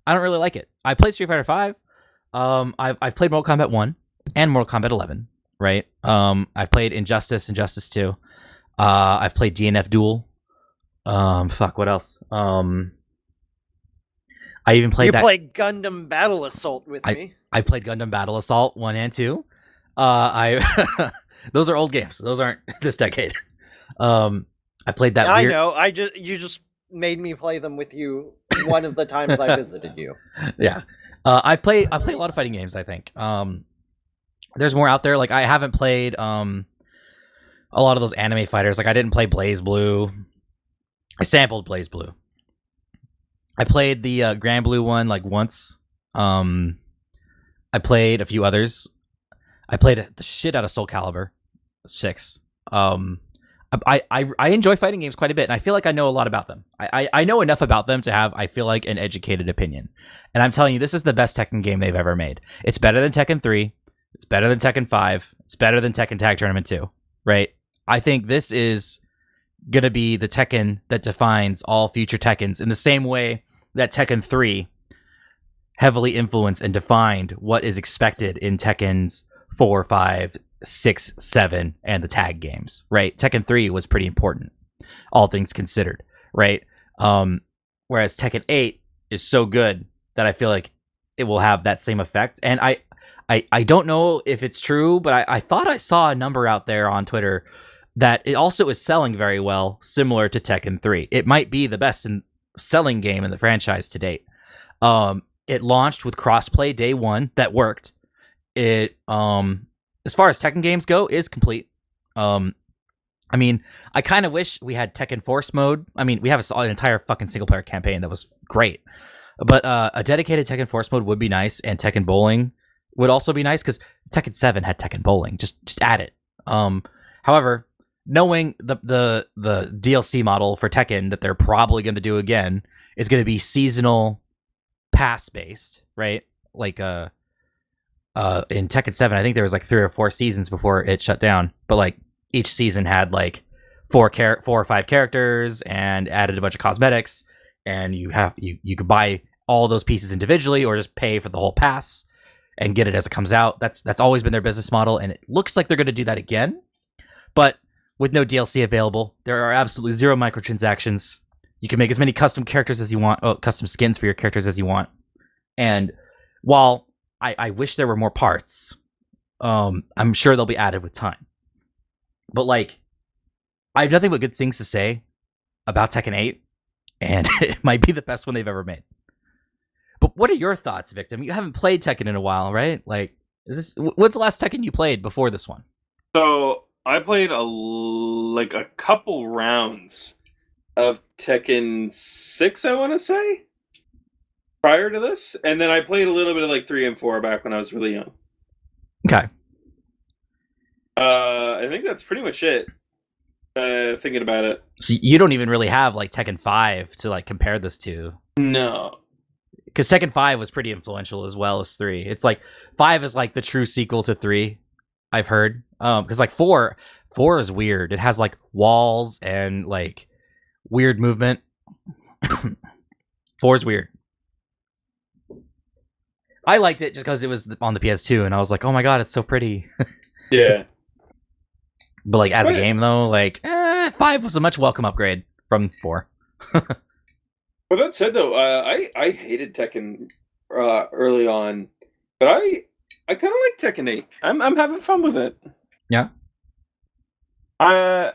I don't really like it. I played Street Fighter 5. Um, I've, I've played Mortal Kombat 1 and Mortal Kombat 11, right? Um, I've played Injustice, and Injustice 2. Uh, I've played DNF Duel. Um, fuck, what else? Um, I even played you that. played Gundam Battle Assault with me. I played Gundam Battle Assault one and two. Uh, I those are old games. Those aren't this decade. Um, I played that. I weird- know. I just you just made me play them with you one of the times I visited you. Yeah, uh, I play. I play a lot of fighting games. I think. Um, there's more out there. Like I haven't played um a lot of those anime fighters. Like I didn't play BlazBlue. I sampled BlazBlue. I played the uh, Granblue one like once. Um, I played a few others. I played the shit out of Soul Calibur six. Um, I, I I enjoy fighting games quite a bit, and I feel like I know a lot about them. I, I I know enough about them to have I feel like an educated opinion. And I'm telling you, this is the best Tekken game they've ever made. It's better than Tekken three. It's better than Tekken five. It's better than Tekken Tag Tournament two. Right? I think this is gonna be the Tekken that defines all future Tekkens in the same way that Tekken three heavily influenced and defined what is expected in Tekken's four, five, six, seven, and the tag games. Right? Tekken three was pretty important, all things considered. Right? Um, whereas Tekken eight is so good that I feel like it will have that same effect. And I, I, I don't know if it's true, but I, I thought I saw a number out there on Twitter that it also is selling very well, similar to Tekken 3. It might be the best in selling game in the franchise to date. Um, it launched with crossplay day one that worked. It, um, as far as Tekken games go, is complete. Um, I mean, I kind of wish we had Tekken Force mode. I mean, we have an entire fucking single player campaign that was great, but uh, a dedicated Tekken Force mode would be nice, and Tekken Bowling would also be nice because Tekken Seven had Tekken Bowling. Just just add it. Um, however, knowing the the the DLC model for Tekken that they're probably going to do again is going to be seasonal pass based, right? Like uh uh in Tekken 7, I think there was like 3 or 4 seasons before it shut down, but like each season had like four char- four or five characters and added a bunch of cosmetics and you have you you could buy all those pieces individually or just pay for the whole pass and get it as it comes out. That's that's always been their business model and it looks like they're going to do that again. But with no DLC available, there are absolutely zero microtransactions. You can make as many custom characters as you want, oh, custom skins for your characters as you want. And while I, I wish there were more parts, um, I'm sure they'll be added with time. But like, I have nothing but good things to say about Tekken 8, and it might be the best one they've ever made. But what are your thoughts, Victim? You haven't played Tekken in a while, right? Like, is this what's the last Tekken you played before this one? So I played a like a couple rounds of Tekken Six, I want to say, prior to this, and then I played a little bit of like three and four back when I was really young. Okay. Uh, I think that's pretty much it. Uh, thinking about it, So you don't even really have like Tekken 5 to like compare this to. no, Because Tekken 5 was pretty influential as well as 3. It's like 5 is like the true sequel to 3, I've heard. Um, because like 4, 4 is weird. It has like walls and like weird movement. 4 is weird. I liked it just because it was on the PS2 and I was like, oh my god, it's so pretty. yeah. But like as a game though, like eh, 5 was a much welcome upgrade from 4. With that said, though, uh, I I hated Tekken uh, early on, but I I kind of like Tekken Eight. I'm I'm having fun with it. Yeah. Uh,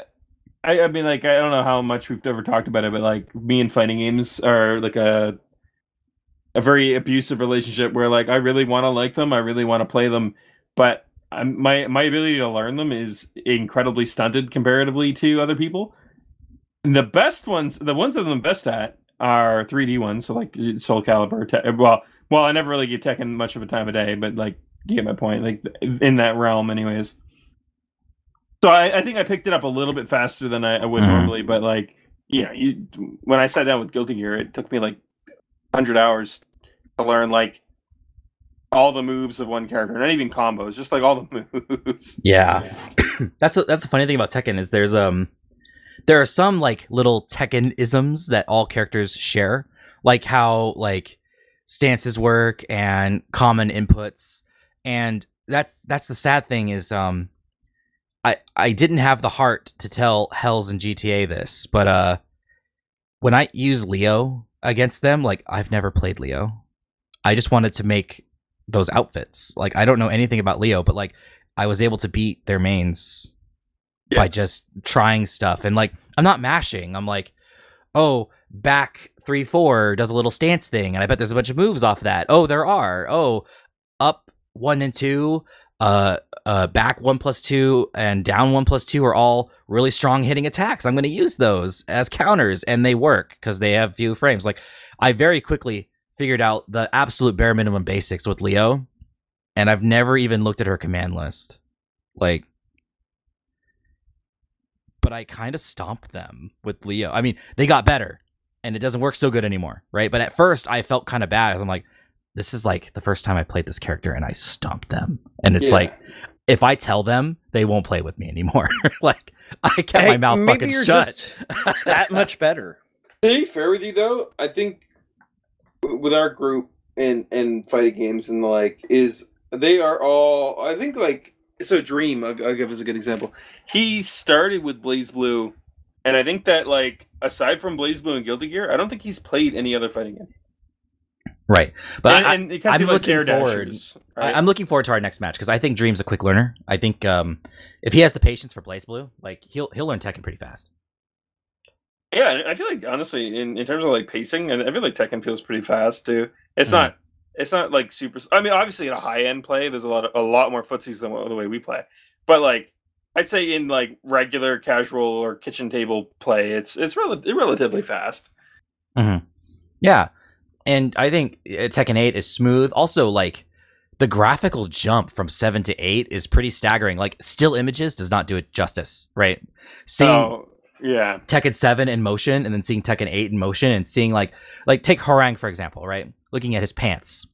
I I mean, like I don't know how much we've ever talked about it, but like me and fighting games are like a a very abusive relationship where like I really want to like them, I really want to play them, but I'm, my my ability to learn them is incredibly stunted comparatively to other people. the best ones, the ones that I'm best at are 3D ones, so like Soul Calibur. Te- well, well, I never really give Tekken much of a time of day, but like you get my point. Like in that realm, anyways. So I, I think I picked it up a little bit faster than I, I would Mhm. normally, but like yeah, you when I sat down with Guilty Gear, it took me like hundred hours to learn like all the moves of one character, not even combos, just like all the moves. Yeah. that's a, that's a funny thing about Tekken is there's um there are some like little Tekken isms that all characters share, like how like stances work and common inputs, and that's that's the sad thing is um I I didn't have the heart to tell Hells and GTA this, but uh when I use Leo against them, like I've never played Leo. I just wanted to make those outfits. Like I don't know anything about Leo, but like I was able to beat their mains Yeah. by just trying stuff. And like I'm not mashing. I'm like, oh, back three four does a little stance thing, and I bet there's a bunch of moves off that. Oh, there are. Oh, up one and two, uh, uh, back one plus two and down one plus two are all really strong hitting attacks. I'm going to use those as counters, and they work because they have few frames. Like I very quickly figured out the absolute bare minimum basics with Leo, and I've never even looked at her command list. Like, but I kind of stomped them with Leo. I mean, they got better, and it doesn't work so good anymore, right? But at first, I felt kind of bad. 'cause I'm like, this is like the first time I played this character, and I stomped them, and it's Yeah. like, if I tell them, they won't play with me anymore. like, I kept my mouth maybe fucking you're shut. just that much better. To be fair with you though, I think with our group and and fighting games and the like is they are all I think like so Dream, I'll, I'll give us a good example. He started with BlazBlue, and I think that like aside from BlazBlue and Guilty Gear, I don't think he's played any other fighting game. Right, but and, I, and it I'm looking forward- dashers. I, right? I'm looking forward to our next match because I think Dream's a quick learner. I think um, if he has the patience for BlazBlue, like he'll he'll learn Tekken pretty fast. Yeah, I feel like honestly, in, in terms of like pacing, and I feel like Tekken feels pretty fast too. It's Mhm. not it's not like super. I mean, obviously in a high end play, there's a lot of, a lot more footsies than the way we play. But like, I'd say in like regular casual or kitchen table play, it's it's rel- relatively fast. Yeah, and I think uh, Tekken 8 is smooth. Also, like the graphical jump from seven to eight is pretty staggering. Like still images does not do it justice, right? Seeing So yeah, Tekken 7 in motion and then seeing Tekken 8 in motion and seeing like like take Hwoarang for example, right? Looking at his pants.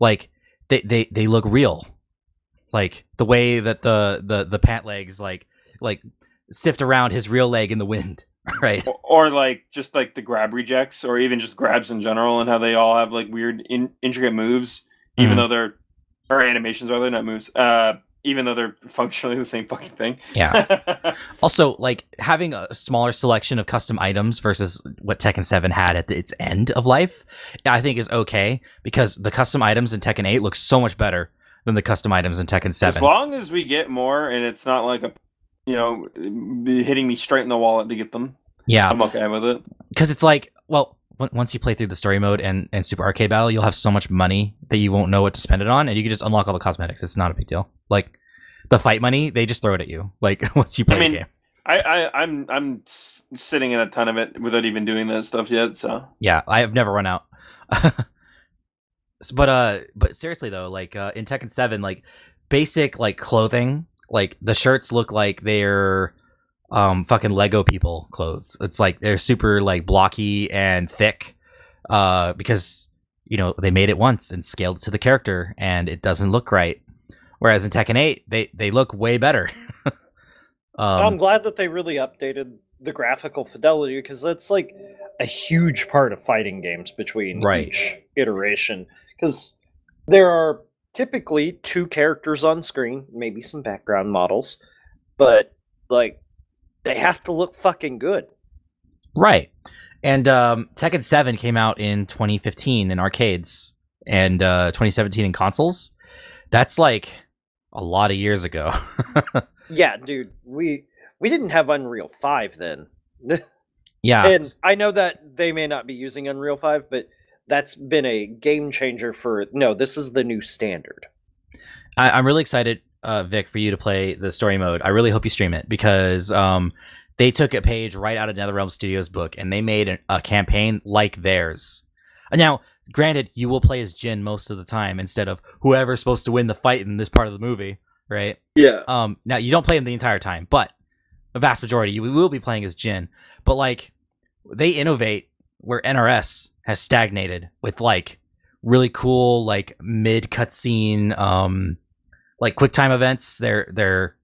Like they they they look real. Like the way that the the the pant legs like like sift around his real leg in the wind, right? or, or like just like the grab rejects, or even just grabs in general, and how they all have like weird in, intricate moves, even Mhm. though they're or animations are they not moves? Uh, even though they're functionally the same fucking thing. Yeah. Also, like having a smaller selection of custom items versus what Tekken 7 had at the, its end of life, I think is okay because the custom items in Tekken 8 look so much better than the custom items in Tekken 7. As long as we get more, and it's not like a, you know, be hitting me straight in the wallet to get them, yeah, I'm okay with it. because it's like, well, on- once you play through the story mode and, and Super Arcade Battle, you'll have so much money that you won't know what to spend it on, and you can just unlock all the cosmetics. It's not a big deal. Like the fight money, they just throw it at you. Like once you play mean, the game. I, I I'm I'm sitting in a ton of it without even doing that stuff yet. So Yeah, I have never run out. But uh, but seriously though, like uh, in Tekken Seven, like basic like clothing, like the shirts look like they're um fucking Lego people clothes. It's like they're super like blocky and thick, uh, because you know they made it once and scaled it to the character, and it doesn't look right. Whereas in Tekken Eight, they they look way better. I'm um, glad that they really updated the graphical fidelity because that's like a huge part of fighting games between Right. each iteration. Because there are typically two characters on screen, maybe some background models, but like they have to look fucking good. Right. And um, Tekken 7 came out in 2015 in arcades and uh, 2017 in consoles. That's like a lot of years ago. Yeah, dude, we we didn't have Unreal 5 then. yeah. and I know that they may not be using Unreal 5, but that's been a game changer for no, this is the new standard. I, I'm really excited, uh, Vic, for you to play the story mode. I really hope you stream it because um, they took a page right out of NetherRealm Studios book and they made a, a campaign like theirs. Now, granted, you will play as Jin most of the time instead of whoever's supposed to win the fight in this part of the movie, right? Yeah. Um, now you don't play him the entire time, but a vast majority you will be playing as Jin. But like, they innovate where NRS has stagnated with like really cool like mid cutscene, um, like quick time events. They're they're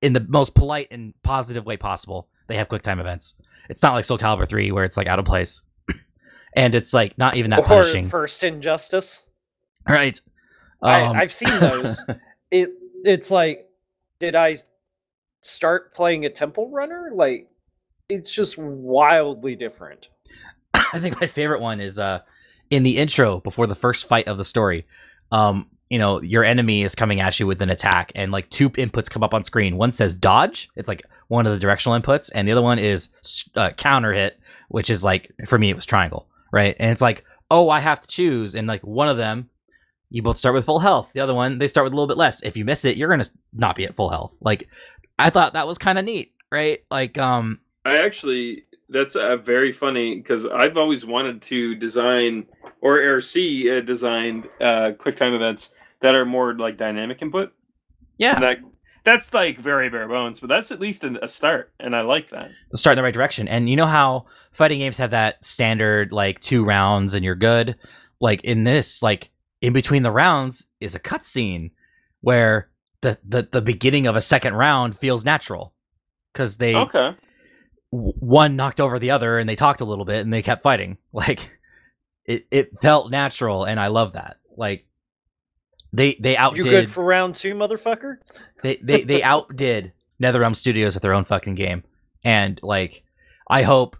in the most polite and positive way possible. They have quick time events. It's not like Soul Calibur three where it's like out of place, and it's like not even that or punishing, First Injustice. right? I, Um, I've seen those. it it's like, did I start playing a Temple Runner? Like, it's just wildly different. I think my favorite one is uh in the intro before the first fight of the story. Um, you know, your enemy is coming at you with an attack, and like two inputs come up on screen. One says dodge, it's like one of the directional inputs, and the other one is uh, counter hit, which is like for me it was triangle, right? And it's like, oh, I have to choose, and like one of them, you both start with full health. The other one, they start with a little bit less. If you miss it, you're gonna not be at full health. Like, I thought that was kind of neat, right? Like, um, I actually that's uh, very funny because I've always wanted to design or, or see uh, designed uh, QuickTime events that are more like dynamic input. yeah, And that that's like very bare bones, but that's at least an, a start, and I like that. to start in the right direction. And you know how fighting games have that standard like two rounds and you're good. Like in this, like in between the rounds is a cutscene where the, the the beginning of a second round feels natural because they Okay, w- one knocked over the other and they talked a little bit and they kept fighting. Like it it felt natural and I love that. Like they they You outdid good for round two, motherfucker? they they they outdid NetherRealm Studios at their own fucking game, and like I hope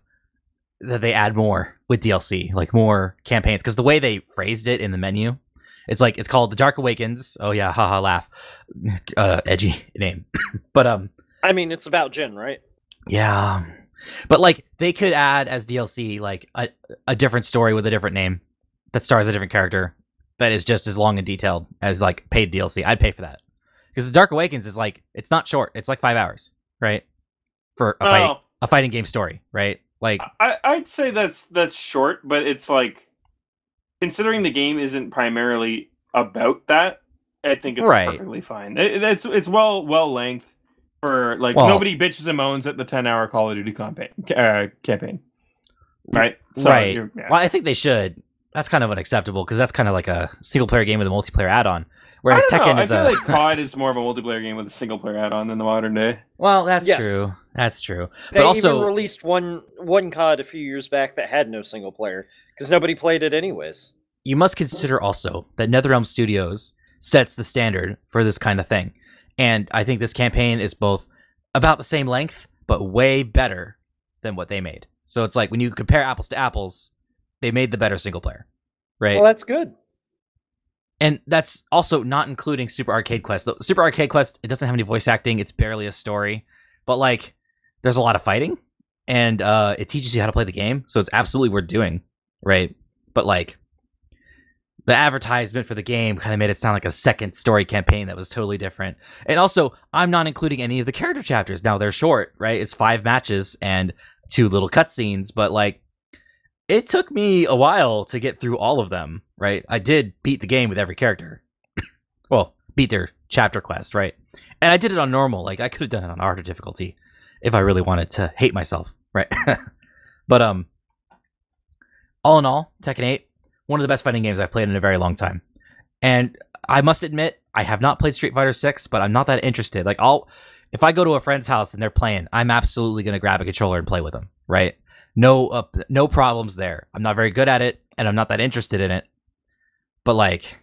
that they add more with DLC, like more campaigns, because the way they phrased it in the menu, it's like it's called The Dark Awakens. Oh yeah, haha, laugh, uh, edgy name, but um, I mean, it's about Jin, right? yeah, but like they could add as DLC like a a different story with a different name that stars a different character that is just as long and detailed as like paid DLC. I'd pay for that because the Dark Awakens is like it's not short. It's like five hours, right? For a fighting oh, a fighting game story, right? Like I I'd say that's that's short, but it's like considering the game isn't primarily about that. I think it's Right. perfectly fine. It, it's it's well well length for like Well- nobody bitches and moans at the ten hour Call of Duty campaign. Uh, campaign, right? right. yeah. Well, I think they should. That's kind of unacceptable because that's kind of like a single player game with a multiplayer add on. Whereas I don't Tekken know. is I a feel like COD is more of a multiplayer game with a single player add on than the modern day. well, that's Yes. true. That's true. They but also, even released one one COD a few years back that had no single player because nobody played it anyways. you must consider also that NetherRealm Studios sets the standard for this kind of thing. And I think this campaign is both about the same length, but way better than what they made. So it's like when you compare apples to apples, they made the better single player, right? Well, that's good. and that's also not including Super Arcade Quest. The Super Arcade Quest, it doesn't have any voice acting, it's barely a story, but like there's a lot of fighting and uh it teaches you how to play the game, so it's absolutely worth doing, right? But like the advertisement for the game kind of made it sound like a second story campaign that was totally different. And also, I'm not including any of the character chapters. Now they're short, right? It's 5 matches and two little cutscenes, but like it took me a while to get through all of them, right? I did beat the game with every character. well, beat their chapter quest, right? And I did it on normal. Like I could have done it on harder difficulty if I really wanted to hate myself, right? but um all in all, Tekken 8, one of the best fighting games I've played in a very long time. And I must admit, I have not played Street Fighter 6, but I'm not that interested. Like I'll if I go to a friend's house and they're playing, I'm absolutely going to grab a controller and play with them, right? No uh, no problems there. I'm not very good at it and I'm not that interested in it. But like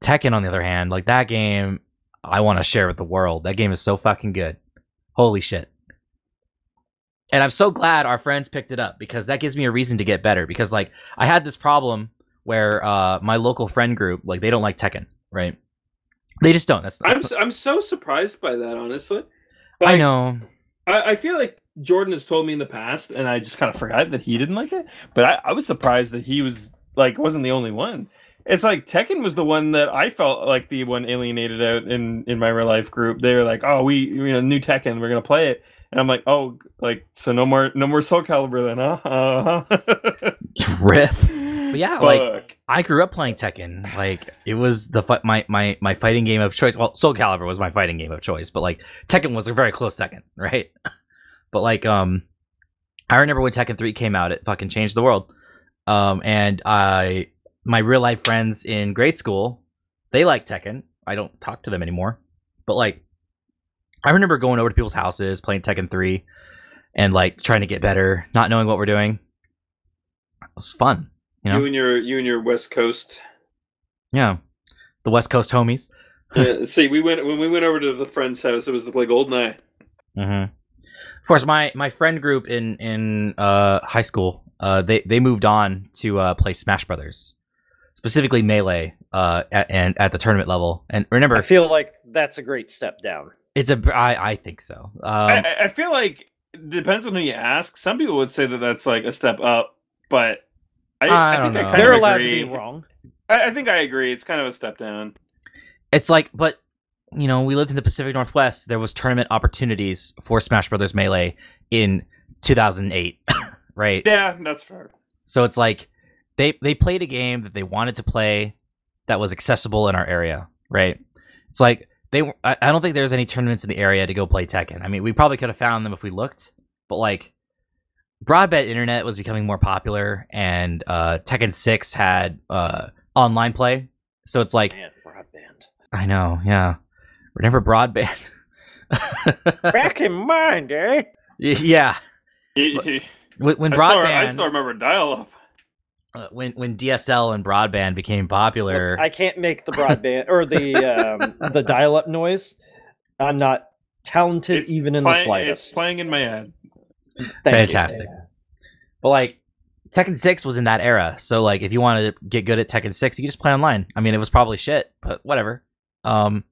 Tekken on the other hand, like that game I want to share with the world. That game is so fucking good. Holy shit. And I'm so glad our friends picked it up because that gives me a reason to get better because like I had this problem where uh my local friend group like they don't like Tekken, right? They just don't. That's, I'm that's s- I'm so surprised by that, honestly. I know. I, I feel like Jordan has told me in the past, and I just kind of forgot that he didn't like it. But I, I was surprised that he was like wasn't the only one. it's like Tekken was the one that I felt like the one alienated out in in my real life group. They were like, "Oh, we you know new Tekken, we're gonna play it," and I'm like, "Oh, like so no more no more Soul Calibur then, huh?" Uh-huh. Riff. But yeah, like I grew up playing Tekken. Like it was the fi- my my my fighting game of choice. Well, Soul Calibur was my fighting game of choice, but like Tekken was a very close second, right? But like um, I remember when Tekken three came out, it fucking changed the world. Um, and I my real life friends in grade school, they like Tekken. I don't talk to them anymore, but like I remember going over to people's houses, playing Tekken three, and like trying to get better, not knowing what we're doing. It was fun. You know? you and your you and your West Coast. Yeah, the West Coast homies. Yeah, see, we went when we went over to the friend's house. It was to play GoldenEye. Mm-hmm. Of course, my my friend group in in uh, high school, uh, they they moved on to uh, play Smash Brothers, specifically Melee, uh, at, and at the tournament level. And remember, I feel like that's a great step down. It's a I I think so. Um, I, I- I feel like it depends on who you ask. Some people would say that that's like a step up, but I, I I, don't think I know. kind They're of allowed agree. to be wrong. I, I think I agree. It's kind of a step down. it's like, but you know, we lived in the Pacific Northwest. There was tournament opportunities for Smash Brothers Melee in 2008, right? Yeah, that's fair. So it's like they they played a game that they wanted to play that was accessible in our area, right? It's like they I, I don't think there's any tournaments in the area to go play Tekken. I mean, we probably could have found them if we looked, but like broadband internet was becoming more popular and uh Tekken 6 had uh online play. So it's like Man, broadband. I know, yeah. Remember broadband? Back in mind, eh? yeah. When, when still, broadband I still remember dial up. Uh, when when DSL and broadband became popular, I can't make the broadband or the um, the dial-up noise. I'm not talented It's even in Play- the it's playing in my head. Thank you. fantastic. But like Tekken 6 was in that era. So like if you wanted to get good at Tekken 6, you could just play online. I mean, it was probably shit, but whatever. Um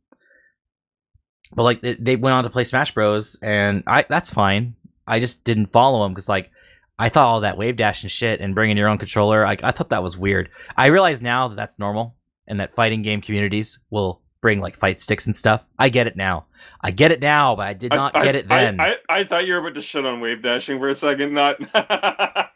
but like they, they went on to play Smash Bros and I that's fine. I just didn't follow them cuz like I thought all that wave dash and shit and bringing your own controller, I, I thought that was weird. I realize now that that's normal and that fighting game communities will bring like fight sticks and stuff. I get it now. I get it now, but I did not I, get it then. I, I, thought you were about to shit on wave dashing for a second, not. uh,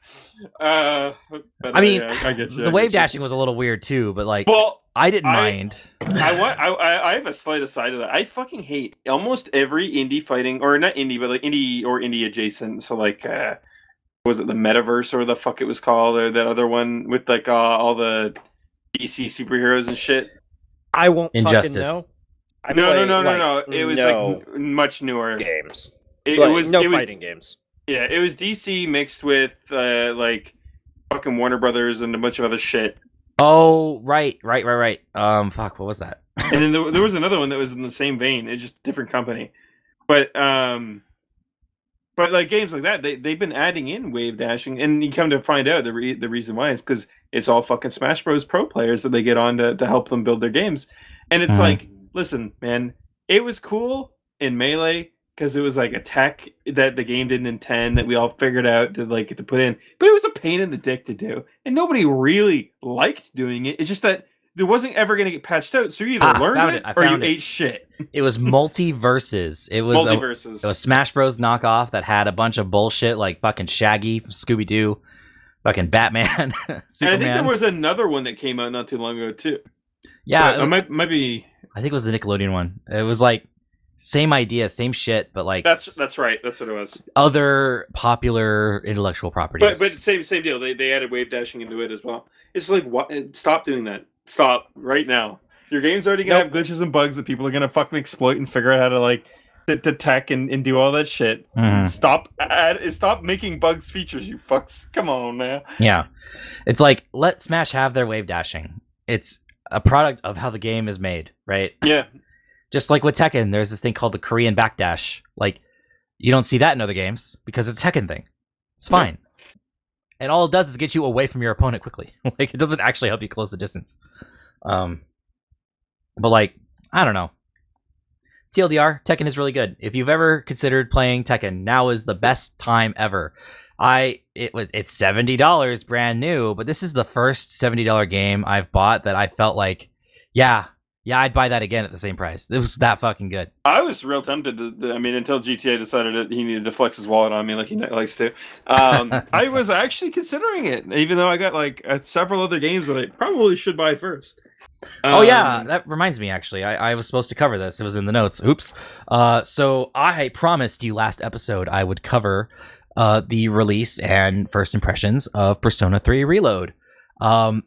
but I mean, I get you. I the wave dashing was a little weird too, but like Well, I didn't I- mind. I want. I, I I have a slight aside of that. I fucking hate almost every indie fighting, or not indie, but like indie or indie adjacent. So like, uh, was it the metaverse or the fuck it was called, or that other one with like uh, all the DC superheroes and shit? I won't Injustice. fucking know. I no, no, play, no, no, like, no. It was no like n- much newer. games. It, it Like, was no it was fighting games. Yeah, it was DC mixed with uh, like fucking Warner Brothers and a bunch of other shit. Oh, right, right, right, right. Um, fuck, what was that? And then there, there was another one that was in the same vein. It's just different company. But um but like games like that, they they've been adding in wave dashing, and you come to find out the re- the reason why is because it's all fucking Smash Bros. Pro players that they get on to, to help them build their games, and it's Mhm. like, listen, man, it was cool in Melee because it was like a tech that the game didn't intend that we all figured out to like to put in, but it was a pain in the dick to do, and nobody really liked doing it. It's just that there wasn't ever going to get patched out, so you either Ah, learned it, it, or you it. ate shit. It was MultiVersus. It was a, MultiVersus. it was Smash Bros knockoff that had a bunch of bullshit like fucking Shaggy Scooby Doo, fucking Batman, and I think there was another one that came out not too long ago too. yeah, But it might might be I think it was the Nickelodeon one. It was like same idea, same shit, but like that's that's right. That's what it was. other popular intellectual properties. But but same same deal. They they added wave dashing into it as well. It's like what? Stop doing that. Stop right now. Your game's already gonna Nope. have glitches and bugs that people are gonna fucking exploit and figure out how to like to, to tech and, and do all that shit. Mhm. Stop add, stop making bugs features, you fucks. Come on man. Yeah. It's like let Smash have their wave dashing. It's a product of how the game is made, right? Yeah. Just like with Tekken, there's this thing called the Korean backdash. Like you don't see that in other games because it's a Tekken thing. It's Yeah. And all it does is get you away from your opponent quickly. like it doesn't actually help you close the distance. Um but like, I don't know. TLDR, Tekken is really good. If you've ever considered playing Tekken, now is the best time ever. I it was it's seventy dollars brand new, but this is the first seventy dollar game I've bought that I felt like, yeah, yeah, I'd buy that again at the same price. It was that fucking good. I was real tempted to. to- I mean, until GTA decided that he needed to flex his wallet on me like he likes to. Um, I was actually considering it, even though I got like uh, several other games that I probably should buy first. oh yeah, Um, that reminds me. Actually, I, I was supposed to cover this. It was in the notes. Oops. Uh, so I promised you last episode I would cover uh the release and first impressions of Persona 3 Reload. Um,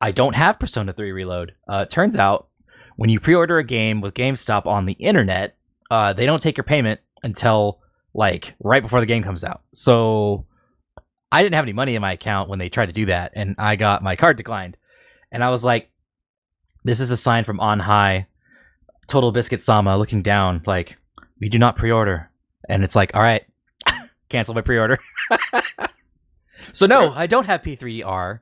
I don't have Persona 3 Reload. Uh, turns out when you pre-order a game with GameStop on the internet, uh, they don't take your payment until like right before the game comes out. So I didn't have any money in my account when they tried to do that, and I got my card declined. And I was like, this is a sign from on high. TotalBiscuit Sama looking down, like, we do not pre order. And it's like, all right, cancel my pre order. so, no, I don't have P3R.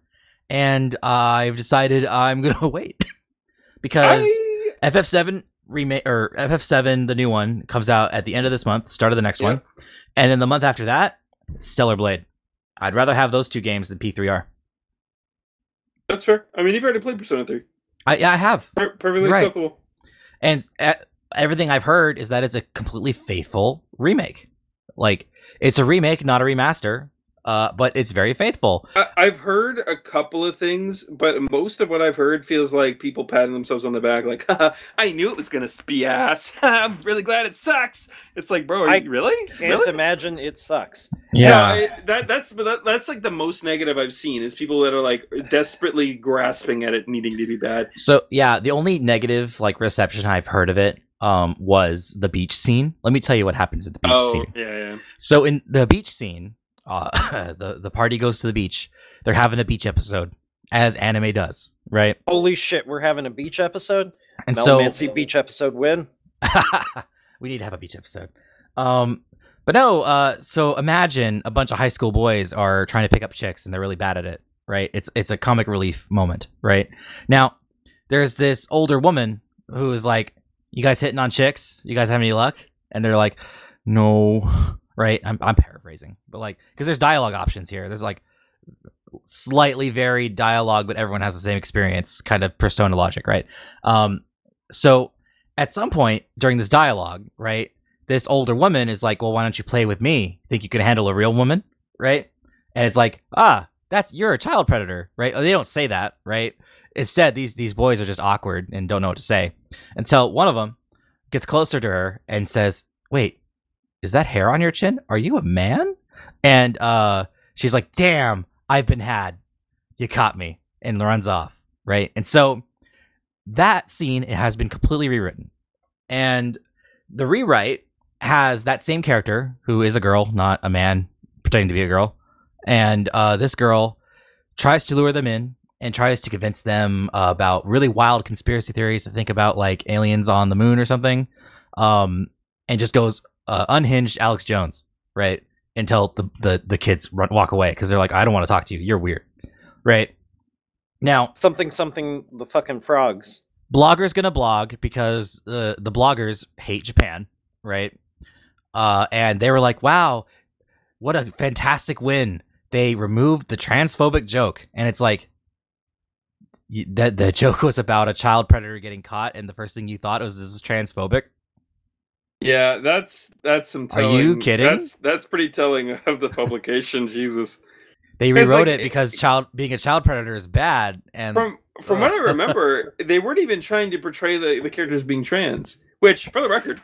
And I've decided I'm going to wait because I, FF7 remake or FF7, the new one, comes out at the end of this month, start of the next Yeah. one. And then the month after that, Stellar Blade. I'd rather have those two games than P3R. that's fair. I mean, you've already played Persona Three. I, yeah, I have. Per- perfectly Right. acceptable. And uh, everything I've heard is that it's a completely faithful remake. Like it's a remake, not a remaster, uh, but it's very faithful. I- I've heard a couple of things, but most of what I've heard feels like people patting themselves on the back, like, "I knew it was gonna be ass. I'm really glad it sucks." It's like, bro, are I you really? Can't really? imagine it sucks. Yeah, it- that that's that, that's like the most negative I've seen is people that are like desperately grasping at it needing to be bad. So yeah, the only negative like reception I've heard of it um, was the beach scene. Let me tell you what happens at the beach oh, scene. yeah, yeah. So in the beach scene, uh, the the party goes to the beach. They're having a beach episode, as anime does, right? Holy shit, we're having a beach episode. And Mel so beach episode win. we need to have a beach episode. Um, but no, uh, so imagine a bunch of high school boys are trying to pick up chicks and they're really bad at it, right? It's it's a comic relief moment, right? Now, there's this older woman who is like, "You guys hitting on chicks? You guys have any luck?" And they're like, "No." Right? I'm I'm paraphrasing, but like, because there's dialogue options here. There's like slightly varied dialogue, but everyone has the same experience, kind of persona logic, right? Um, so at some point during this dialogue, right, this older woman is like, "Well, why don't you play with me? Think you can handle a real woman?" Right? And it's like, "Ah, that's you're a child predator, right?" They don't say that, right? Instead, these these boys are just awkward and don't know what to say until one of them gets closer to her and says, "Wait, is that hair on your chin? Are you a man?" And uh, she's like, "Damn, I've been had. You caught me," and runs off, right? And so that scene has been completely rewritten, and the rewrite has that same character who is a girl, not a man pretending to be a girl, and uh, this girl tries to lure them in and tries to convince them uh, about really wild conspiracy theories to think about like aliens on the moon or something, um, and just goes uh, unhinged Alex Jones, right? Until the the, the kids run, walk away because they're like, I don't want to talk to you. You're weird, right? Now, Something something the fucking frogs. blogger's gonna blog because uh, the bloggers hate Japan, right? Uh, and they were like, "Wow, what a fantastic win! They removed the transphobic joke." And it's like, that the joke was about a child predator getting caught, and the first thing you thought was this is transphobic. Yeah, that's that's some. Are you kidding? That's that's pretty telling of the publication. Jesus. They rewrote like- it because child being a child predator is bad, and From from what I remember, they weren't even trying to portray the, the characters being trans. Which, for the record,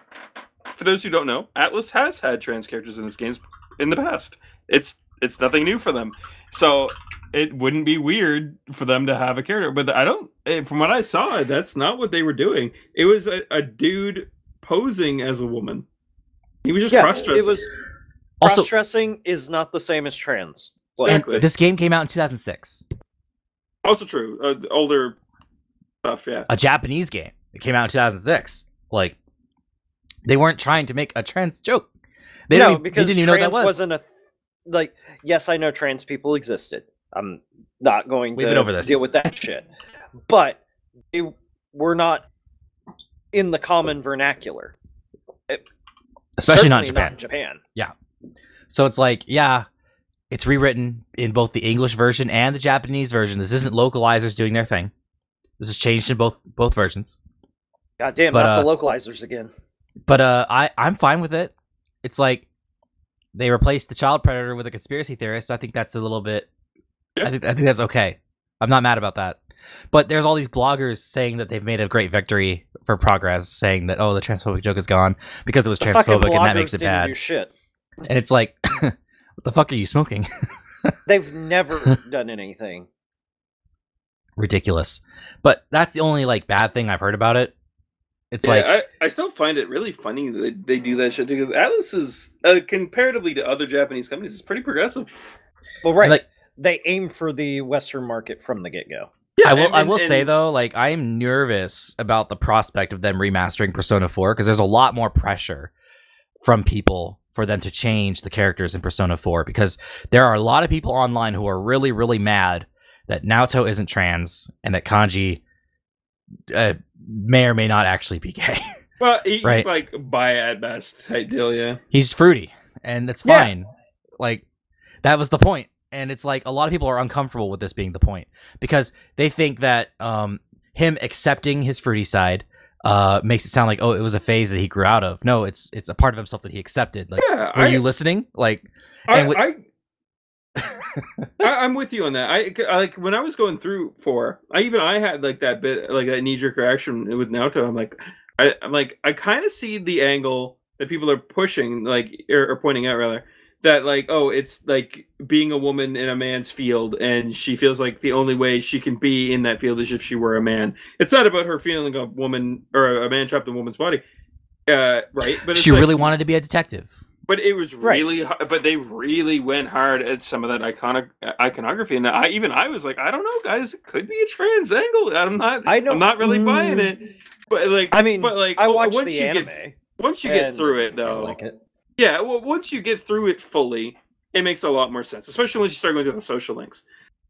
for those who don't know, Atlus has had trans characters in its games in the past. It's it's nothing new for them. So it wouldn't be weird for them to have a character. But I don't. eh, From what I saw, that's not what they were doing. It was a, a dude posing as a woman. He was just Yes, cross dressing. it was cross dressing is not the same as trans. Like, and this game came out in 2006, also true. Uh, older stuff. Yeah. a Japanese game. It came out in 2006. Like they weren't trying to make a trans joke. They no, didn't, because they didn't even know trans what that was. wasn't a th- like. Yes, I know trans people existed. I'm not going We've to over this. deal with that shit. But they were not in the common vernacular, especially not in Certainly Japan. Yeah. So it's like, yeah, it's rewritten in both the English version and the Japanese version. This isn't localizers doing their thing. This is changed in both both versions. God damn, But, not uh, the localizers again. But uh, I I'm fine with it. It's like they replaced the child predator with a conspiracy theorist. I think that's a little bit. I think I think that's okay. I'm not mad about that. But there's all these bloggers saying that they've made a great victory for progress, saying that oh the transphobic joke is gone because it was The transphobic and that makes it bad. shit. And it's like, what the fuck are you smoking? They've never done anything. Ridiculous. But that's the only like bad thing I've heard about it. It's yeah, like I, I still find it really funny that they, they do that shit too, because Atlus is uh, comparatively to other Japanese companies, is pretty progressive. Well, right. like they aim for the Western market from the get go. I will. and- I and- will say though, like I am nervous about the prospect of them remastering Persona Four because there's a lot more pressure from people for them to change the characters in Persona Four because there are a lot of people online who are really, really mad that Naoto isn't trans and that Kanji uh, may or may not actually be gay. Well, he, Right. he's like bi at best type deal, yeah. He's fruity, and that's Yeah. fine. Like that was the point. And it's like a lot of people are uncomfortable with this being the point because they think that um, him accepting his fruity side uh, makes it sound like oh it was a phase that he grew out of. No, it's it's a part of himself that he accepted. Like, Yeah, were I, you listening? Like, I, with- I, I, I'm with you on that. I, I like when I was going through four. I even I had like that bit, like that knee jerk reaction with Naoto. I'm like, I, I'm like, I kind of see the angle that people are pushing, like or, or pointing out rather, that like, oh, it's like being a woman in a man's field, and she feels like the only way she can be in that field is if she were a man. It's not about her feeling a woman or a man trapped in a woman's body, uh, right? But it's she like- really wanted to be a detective. but it was really, hu- but they really went hard at some of that iconic uh, iconography, and I even I was like, I don't know, guys, it could be a trans angle. I'm not, I know. i'm not really buying mm. it. But like, I mean, but like, i watched once the you anime. get once you get through it though, like it. Yeah, well, once you get through it fully, it makes a lot more sense, especially once you start going to the social links.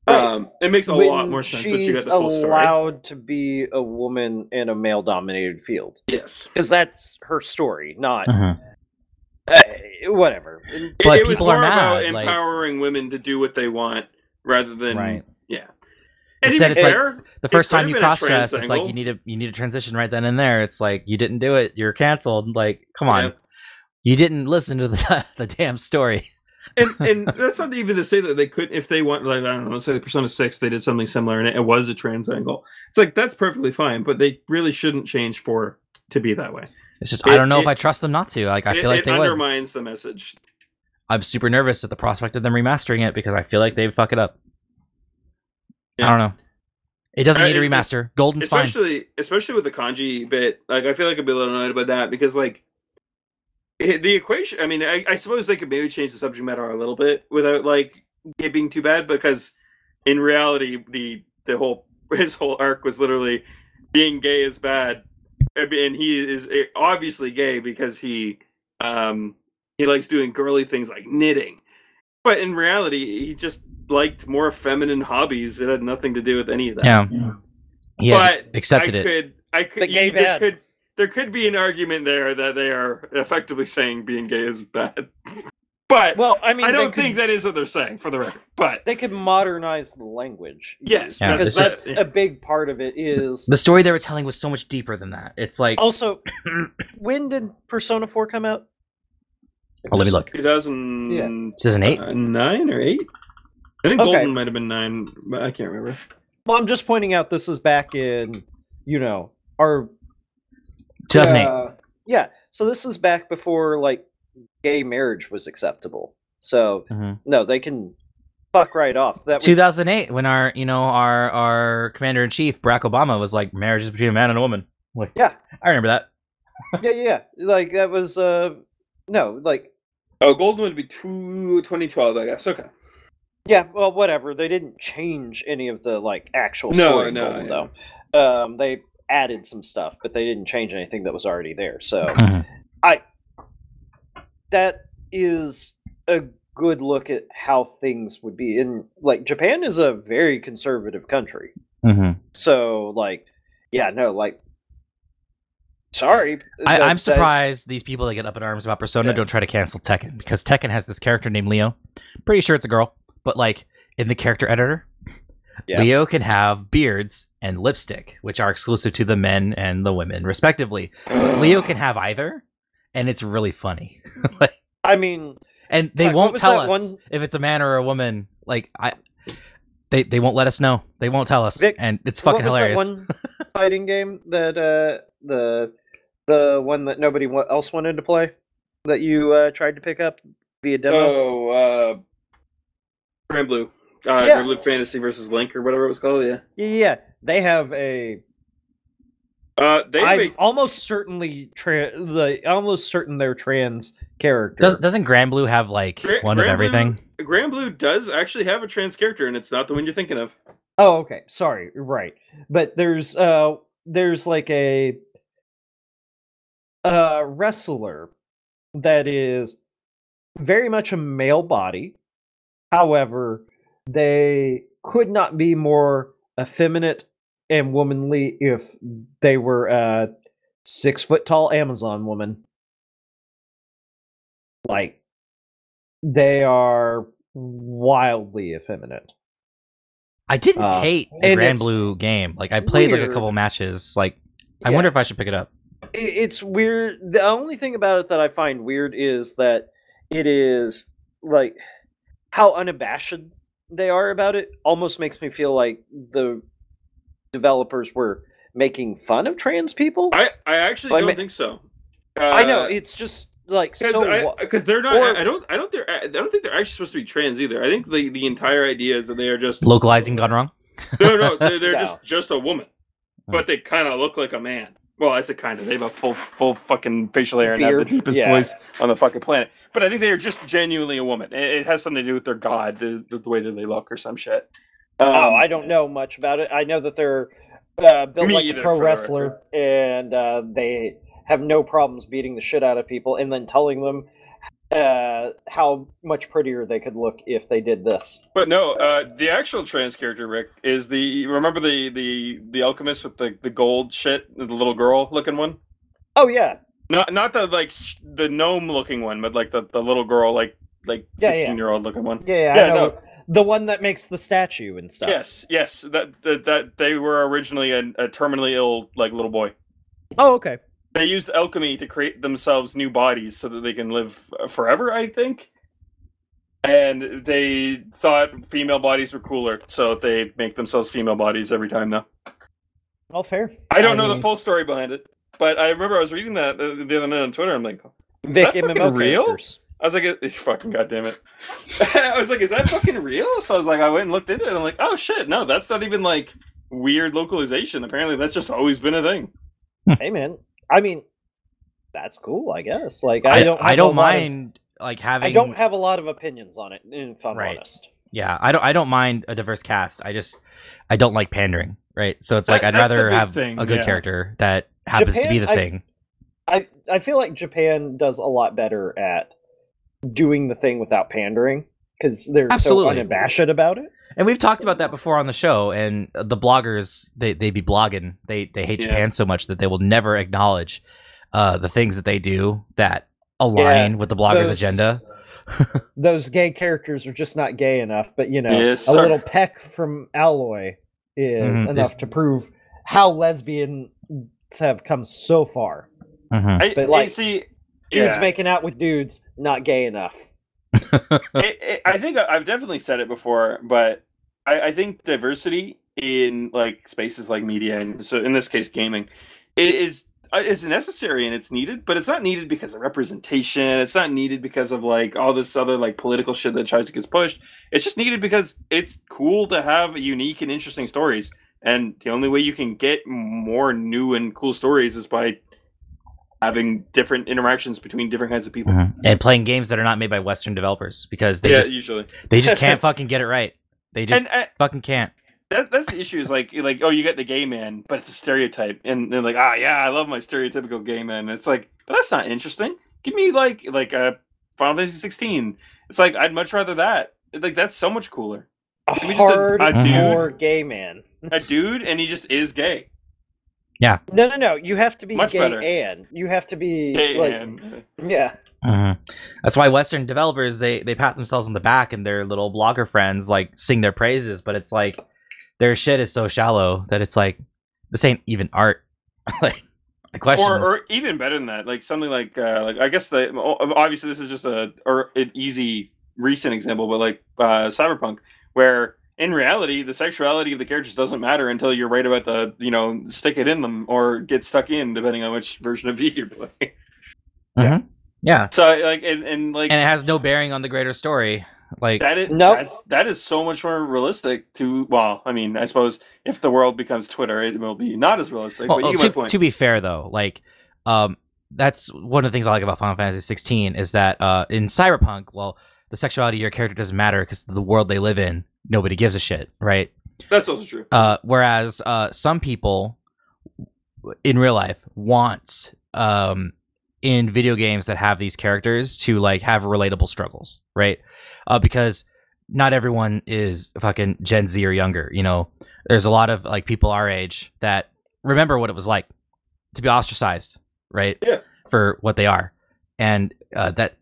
Right. Um, it makes a When lot more sense once you get the full story. allowed to be a woman in a male-dominated field Yes, because that's her story, not Mhm. uh, whatever. It- But it, was people are more about mad, like- empowering women to do what they want rather than Right. yeah. And Instead, to be it's like The first time you cross dress, it's like you need a you need a transition right then and there. It's like you didn't do it, you're canceled. Like, come on, Yeah. You didn't listen to the the damn story. and and that's not even to say that they could if they want like I don't know, say the Persona Six they did something similar and it, it was a trans angle. It's like that's perfectly fine, but they really shouldn't change for to be that way. It's just It- I don't know if I trust them not to. Like, I it, feel like it they would. undermines the message. I'm super nervous at the prospect of them remastering it because I feel like they'd fuck it up. Yeah. I don't know. It doesn't Uh, need a remaster. Golden's fine. especially especially with the kanji bit. Like I feel like I'd be a little annoyed about that because like it- the equation. I mean, I, I suppose they could maybe change the subject matter a little bit without like it being too bad because in reality the the whole his whole arc was literally being gay is bad and he is eh, obviously gay because he um he likes doing girly things like knitting but in reality he just liked more feminine hobbies it had nothing to do with any of that yeah. Yeah. but accepted I it. could, I could, But gay you- bad. could, there could be an argument there that they are effectively saying being gay is bad. But Well, I mean, I don't could- think that is what they're saying for the record. But they could modernize the language. yes, Yeah, because that's just- a big part of it. Is The story they were telling was so much deeper than that. It's like, also when did Persona Four come out? oh, let me look. 2009 2008. or eight. I think Okay. Golden might have been nine, but I can't remember. Well, I'm just pointing out this is back in you know our 2008. Uh, yeah. So this is back before like gay marriage was acceptable. So Mhm. no, they can fuck right off. That was 2008 when our you know our our commander in chief Barack Obama was like marriage is between a man and a woman. Like Yeah. I remember that. yeah, yeah, yeah. Like that was uh no, like Oh, Golden would be two, 2012, I guess. Okay. yeah, well whatever. They didn't change any of the like actual No, story no, Golden, yeah. though. Um they added some stuff, but they didn't change anything that was already there. So Mhm. that is a good look at how things would be. in like Japan is a very conservative country. Mhm. So like yeah, no, like sorry. I, that- surprised these people that get up in arms about Persona Yeah. don't try to cancel Tekken because Tekken has this character named Leo. Pretty sure it's a girl, but like in the character editor, Yeah. Leo can have beards and lipstick, which are exclusive to the men and the women, respectively. Leo can have either, and it's really funny. like, I mean, and they Fuck, what won't tell us one- if it's a man or a woman. Like I, they they won't let us know. They won't tell us, Vic, and it's fucking what was hilarious. That one fighting game that uh, the the one that nobody else wanted to play that you uh, tried to pick up via demo. Oh, uh, Granblue. Uh, Yeah. Granblue Fantasy versus Link or whatever it was called. Yeah. yeah, yeah, they have a. Uh, they I'm make, almost certainly tra- the almost certain they're trans character. Does, doesn't Granblue have like Gra- one of Granblue- everything? Granblue does actually have a trans character, and it's not the one you're thinking of. Oh, okay. Sorry. Right. But there's uh there's like a uh wrestler that is very much a male body. However, they could not be more effeminate and womanly if they were a six foot tall Amazon woman. Like they are wildly effeminate. I didn't Uh, hate the and Granblue game. Like I played like a couple matches. Like I Yeah. wonder if I should pick it up. It's weird. The only thing about it that I find weird is that it is like how unabashed they are about it. Almost makes me feel like the developers were making fun of trans people. I, I, I actually Well, don't mean- think so. I know Uh, it's just like because so. wa- they're not. or- I, I don't. I don't. They're. I don't think they're actually supposed to be trans either. I think the the entire idea is that they are just Localizing gone wrong. No, no, they're, they're No. just just a woman, but they kind of look like a man. Well, I said kind of. They have a full full fucking facial hair and have the Beard, deepest yeah. voice on the fucking planet. But I think they are just genuinely a woman. It, it has something to do with their god, the, the, the way that they look, or some shit. Um, oh, I don't know much about it. I know that they're uh, built Me like either, a pro for the wrestler, and uh, they have no problems beating the shit out of people, and then telling them uh, how much prettier they could look if they did this. But no, uh, the actual trans character Rick is the remember the the the alchemist with the the gold shit, the little girl looking one. Oh yeah, Not not the like sh- the gnome looking one, but like the, the little girl like like Yeah, yeah. sixteen year old looking one. yeah, yeah. Yeah, no. The one that makes the statue and stuff. Yes, yes, that that, that they were originally a, a terminally ill like little boy. Oh, okay. They used alchemy to create themselves new bodies so that they can live forever. I think. And they thought female bodies were cooler, so they make themselves female bodies every time now. All fair. I don't know the full story behind it, but I remember I was reading that the other night on Twitter. I'm like, Vic that fucking real? characters. I was like, it's fucking goddamn it. I was like, is that fucking real? So I was like, I went and looked into it. and I'm like, oh shit, no, that's not even like weird localization. Apparently, that's just always been a thing. Hey man, I mean, that's cool. I guess. Like I, I don't. I don't lot of- mind like having I don't have a lot of opinions on it, if I'm Right. honest. yeah, I don't I don't mind a diverse cast. I just I don't like pandering, right? So it's like That- I'd rather have thing, a good yeah. character that happens to be the I- thing. I I feel like Japan does a lot better at doing the thing without pandering because they're Absolutely. so unabashed about it. And we've talked about that before on the show. And the bloggers, they they be blogging. They they hate Yeah. Japan so much that they will never acknowledge uh, the things that they do that align with the bloggers' those- agenda. Those gay characters are just not gay enough, but you know, Yes, a little peck from Aloy is Mhm, enough is- to prove how lesbians have come so far. Mhm. I, But, I like, see. Dudes yeah. making out with dudes, not gay enough. it, it, I think I've definitely said it before, but I, I think diversity in like spaces like media and so in this case gaming it is uh, is necessary and it's needed, but it's not needed because of representation. It's not needed because of like all this other like political shit that tries to get pushed. It's just needed because it's cool to have unique and interesting stories. And the only way you can get more new and cool stories is by having different interactions between different kinds of people. Mhm. And playing games that are not made by Western developers because they yeah, just usually. they just can't fucking get it right. They just and, uh, fucking can't. that, that's the issue is like like oh you get the gay man but it's a stereotype and they're like ah yeah i love my stereotypical gay man it's like but that's not interesting give me like like a final fantasy 16 it's like i'd much rather that like that's so much cooler A Give me a- a hardcore dude. gay man. a dude and he just is gay Yeah. No, no, no. You have to be Much gay better. and you have to be gay like, and- yeah. Mhm. That's why Western developers they they pat themselves on the back and their little blogger friends like sing their praises, but it's like their shit is so shallow that it's like this ain't even art. like I question. or, or even better than that, like something like uh, like I guess the obviously this is just a or an easy recent example, but like uh, Cyberpunk, where in reality the sexuality of the characters doesn't matter until you're right about the you know stick it in them or get stuck in, depending on which version of V you're playing. yeah, So like and, and like and it has no bearing on the greater story. Like that is Nope. that's, that is so much more realistic to well i mean i suppose if the world becomes twitter it will be not as realistic Well, but you get to, my point to be fair though, like um that's one of the things I like about Final Fantasy 16 is that uh in Cyberpunk, well, the sexuality of your character doesn't matter because the world they live in, nobody gives a shit, right? that's also true Uh, whereas uh, some people in real life want um, in video games that have these characters to like have relatable struggles, right? Uh, because not everyone is fucking Gen Z or younger. You know, there's a lot of like people our age that remember what it was like to be ostracized, right? Yeah. For what they are, and uh, that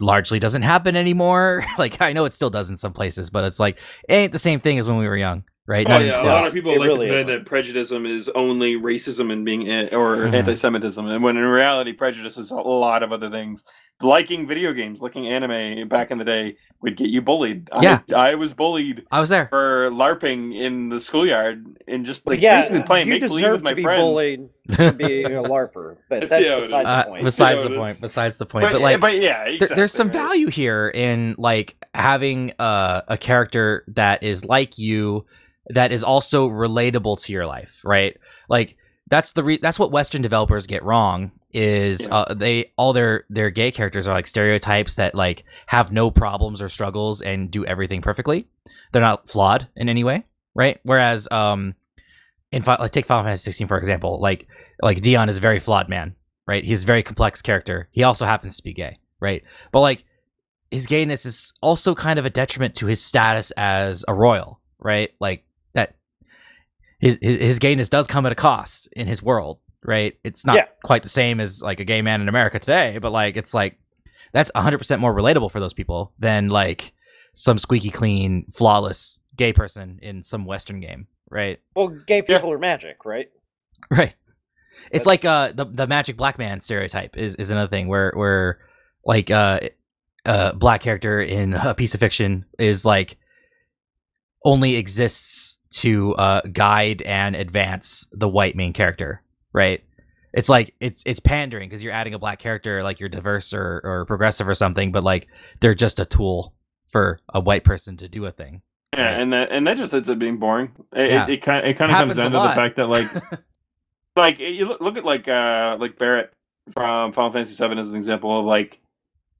largely doesn't happen anymore. like I know it still does in some places, but it's like it ain't the same thing as when we were young, right? Oh Not yeah, a lot of people It like really to isn't. pretend that prejudice is only racism and being or Mhm. anti-Semitism, and when in reality, prejudice is a lot of other things. Liking video games, liking anime back in the day would get you bullied. Yeah. I, I was bullied I was there. for larping in the schoolyard and just like yeah, basically playing you make believe with my to be friends. bullied for being a larper, but that's see how it beside is. Uh, the point. besides You the point. Besides the point. But, But, like, but yeah, there- exactly, there's some right. value here in like having uh, a character that is like you, that is also relatable to your life, right? Like that's the re- that's what Western developers get wrong is Yeah. uh, they all their their gay characters are like stereotypes that like have no problems or struggles and do everything perfectly. They're not flawed in any way, right? Whereas um in like take Final Fantasy 16 for example, like like Dion is a very flawed man, right? He's a very complex character. He also happens to be gay, right? But like his gayness is also kind of a detriment to his status as a royal, right? Like that his his, his gayness does come at a cost in his world, right? It's not Yeah. quite the same as like a gay man in America today, but like it's like that's 100% more relatable for those people than like some squeaky clean, flawless gay person in some western game, right? Well, gay Yeah. people are magic, right? Right. It's That's- like uh the the magic black man stereotype is is another thing where where like uh a black character in a piece of fiction is like only exists to uh guide and advance the white main character, right? It's like it's it's pandering because you're adding a black character like you're diverse or or progressive or something, but like they're just a tool for a white person to do a thing. Yeah, Right. and that and that just ends up being boring. It Yeah. it, kind it kind of comes down to the fact that like like you look, look at like uh like Barret from Final Fantasy VII as an example of like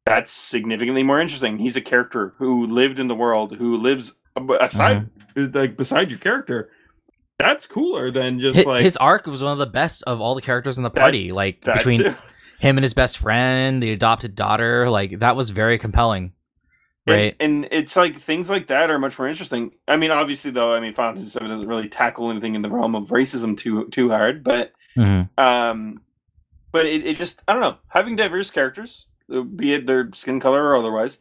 that's significantly more interesting. He's a character who lived in the world, who lives aside like beside your character. That's cooler than just Hi- like his arc was one of the best of all the characters in the That- party. like that between too. him and his best friend, the adopted daughter, like that was very compelling. Right. And, it's like things like that are much more interesting. I mean, obviously though, I mean Final Fantasy VII doesn't really tackle anything in the realm of racism too too hard, but Um, but it, it just I don't know having diverse characters, uh, be it their skin color or otherwise,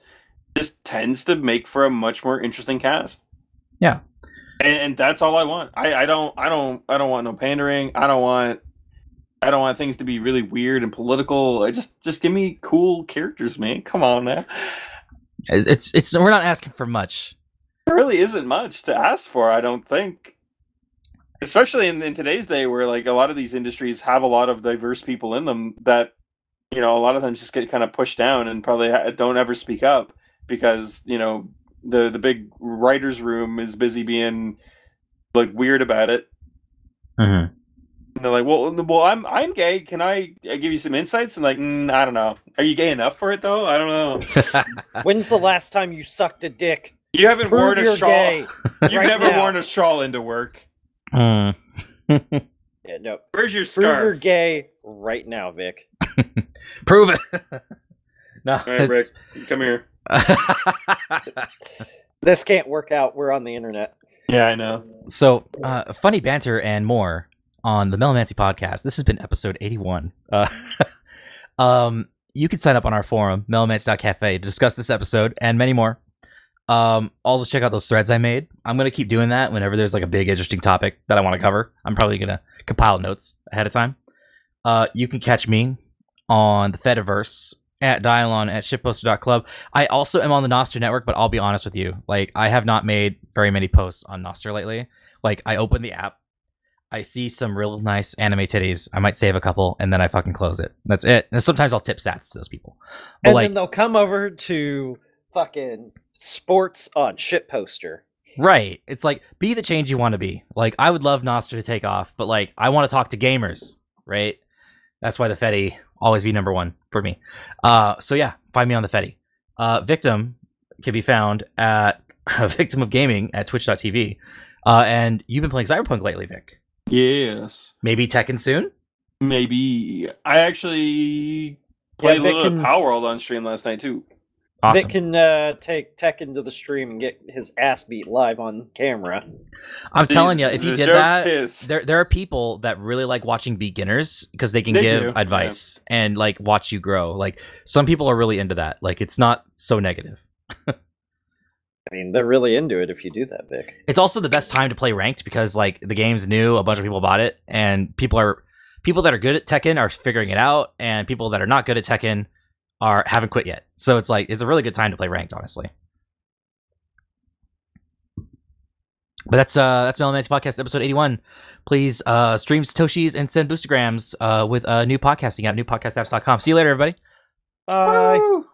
just tends to make for a much more interesting cast. Yeah. And, and that's all I want. I, I don't I don't I don't want no pandering. I don't want I don't want things to be really weird and political. I just just give me cool characters, man. Come on now. It's it's we're not asking for much. There really isn't much to ask for, I don't think. Especially in, in today's day where like a lot of these industries have a lot of diverse people in them that you know, a lot of them just get kind of pushed down and probably ha- don't ever speak up because, you know, the the big writers room is busy being like weird about it. Mm-hmm. And they're like, "Well, well, I'm I'm gay. Can I, I give you some insights?" And like, mm, I don't know. Are you gay enough for it though? I don't know. When's the last time you sucked a dick? You haven't Prove worn a shawl. gay. You've right never now. worn a shawl into work. Mm. Yeah, no. Where's your scarf? Prove you're gay right now, Vic. Prove it. No. All right, Rick, come here. This can't work out. We're on the internet. Yeah, I know. so, uh, funny banter and more. on the Melomancy podcast. This has been episode 81. Uh, um, you can sign up on our forum, melomancy.cafe, to discuss this episode and many more. Um, also check out those threads I made. I'm gonna keep doing that whenever there's like a big interesting topic that I want to cover. I'm probably gonna compile notes ahead of time. Uh, you can catch me on the Fediverse at dielan at shitposter.club. I also am on the Nostr network, but I'll be honest with you. Like I have not made very many posts on Nostr lately. Like I open the app, I see some real nice anime titties. I might save a couple and then I fucking close it. That's it. And sometimes I'll tip sats to those people. But and like then they'll come over to fucking sports on shit poster. Right. It's like be the change you want to be. Like I would love Nostr to take off, but like I want to talk to gamers, right? That's why the Fetty always be number one for me. Uh so yeah, find me on the Fetty. Uh Victim can be found at Victim of Gaming at twitch.tv. Uh and you've been playing Cyberpunk lately, Vic. Yes. Maybe Tekken soon? Maybe. I actually played Yeah, a little Vic bit of Palworld on stream last night too. Awesome. Vic can uh, take Tekken into the stream and get his ass beat live on camera. I'm The- telling you, if you did joke that, is- there there are people that really like watching beginners because they can They give do, advice and like watch you grow. Like some people are really into that. Like it's not so negative. I mean, they're really into it if you do that, Vic. It's also the best time to play ranked because like the game's new, a bunch of people bought it, and people are people that are good at Tekken are figuring it out, and people that are not good at Tekken are haven't quit yet. So it's like it's a really good time to play ranked, honestly. But that's uh that's Melomancy Podcast episode eighty one. Please uh stream Satoshis and send boostergrams uh with uh new podcasting at newpodcastapps.com. See you later, everybody. Bye. Woo!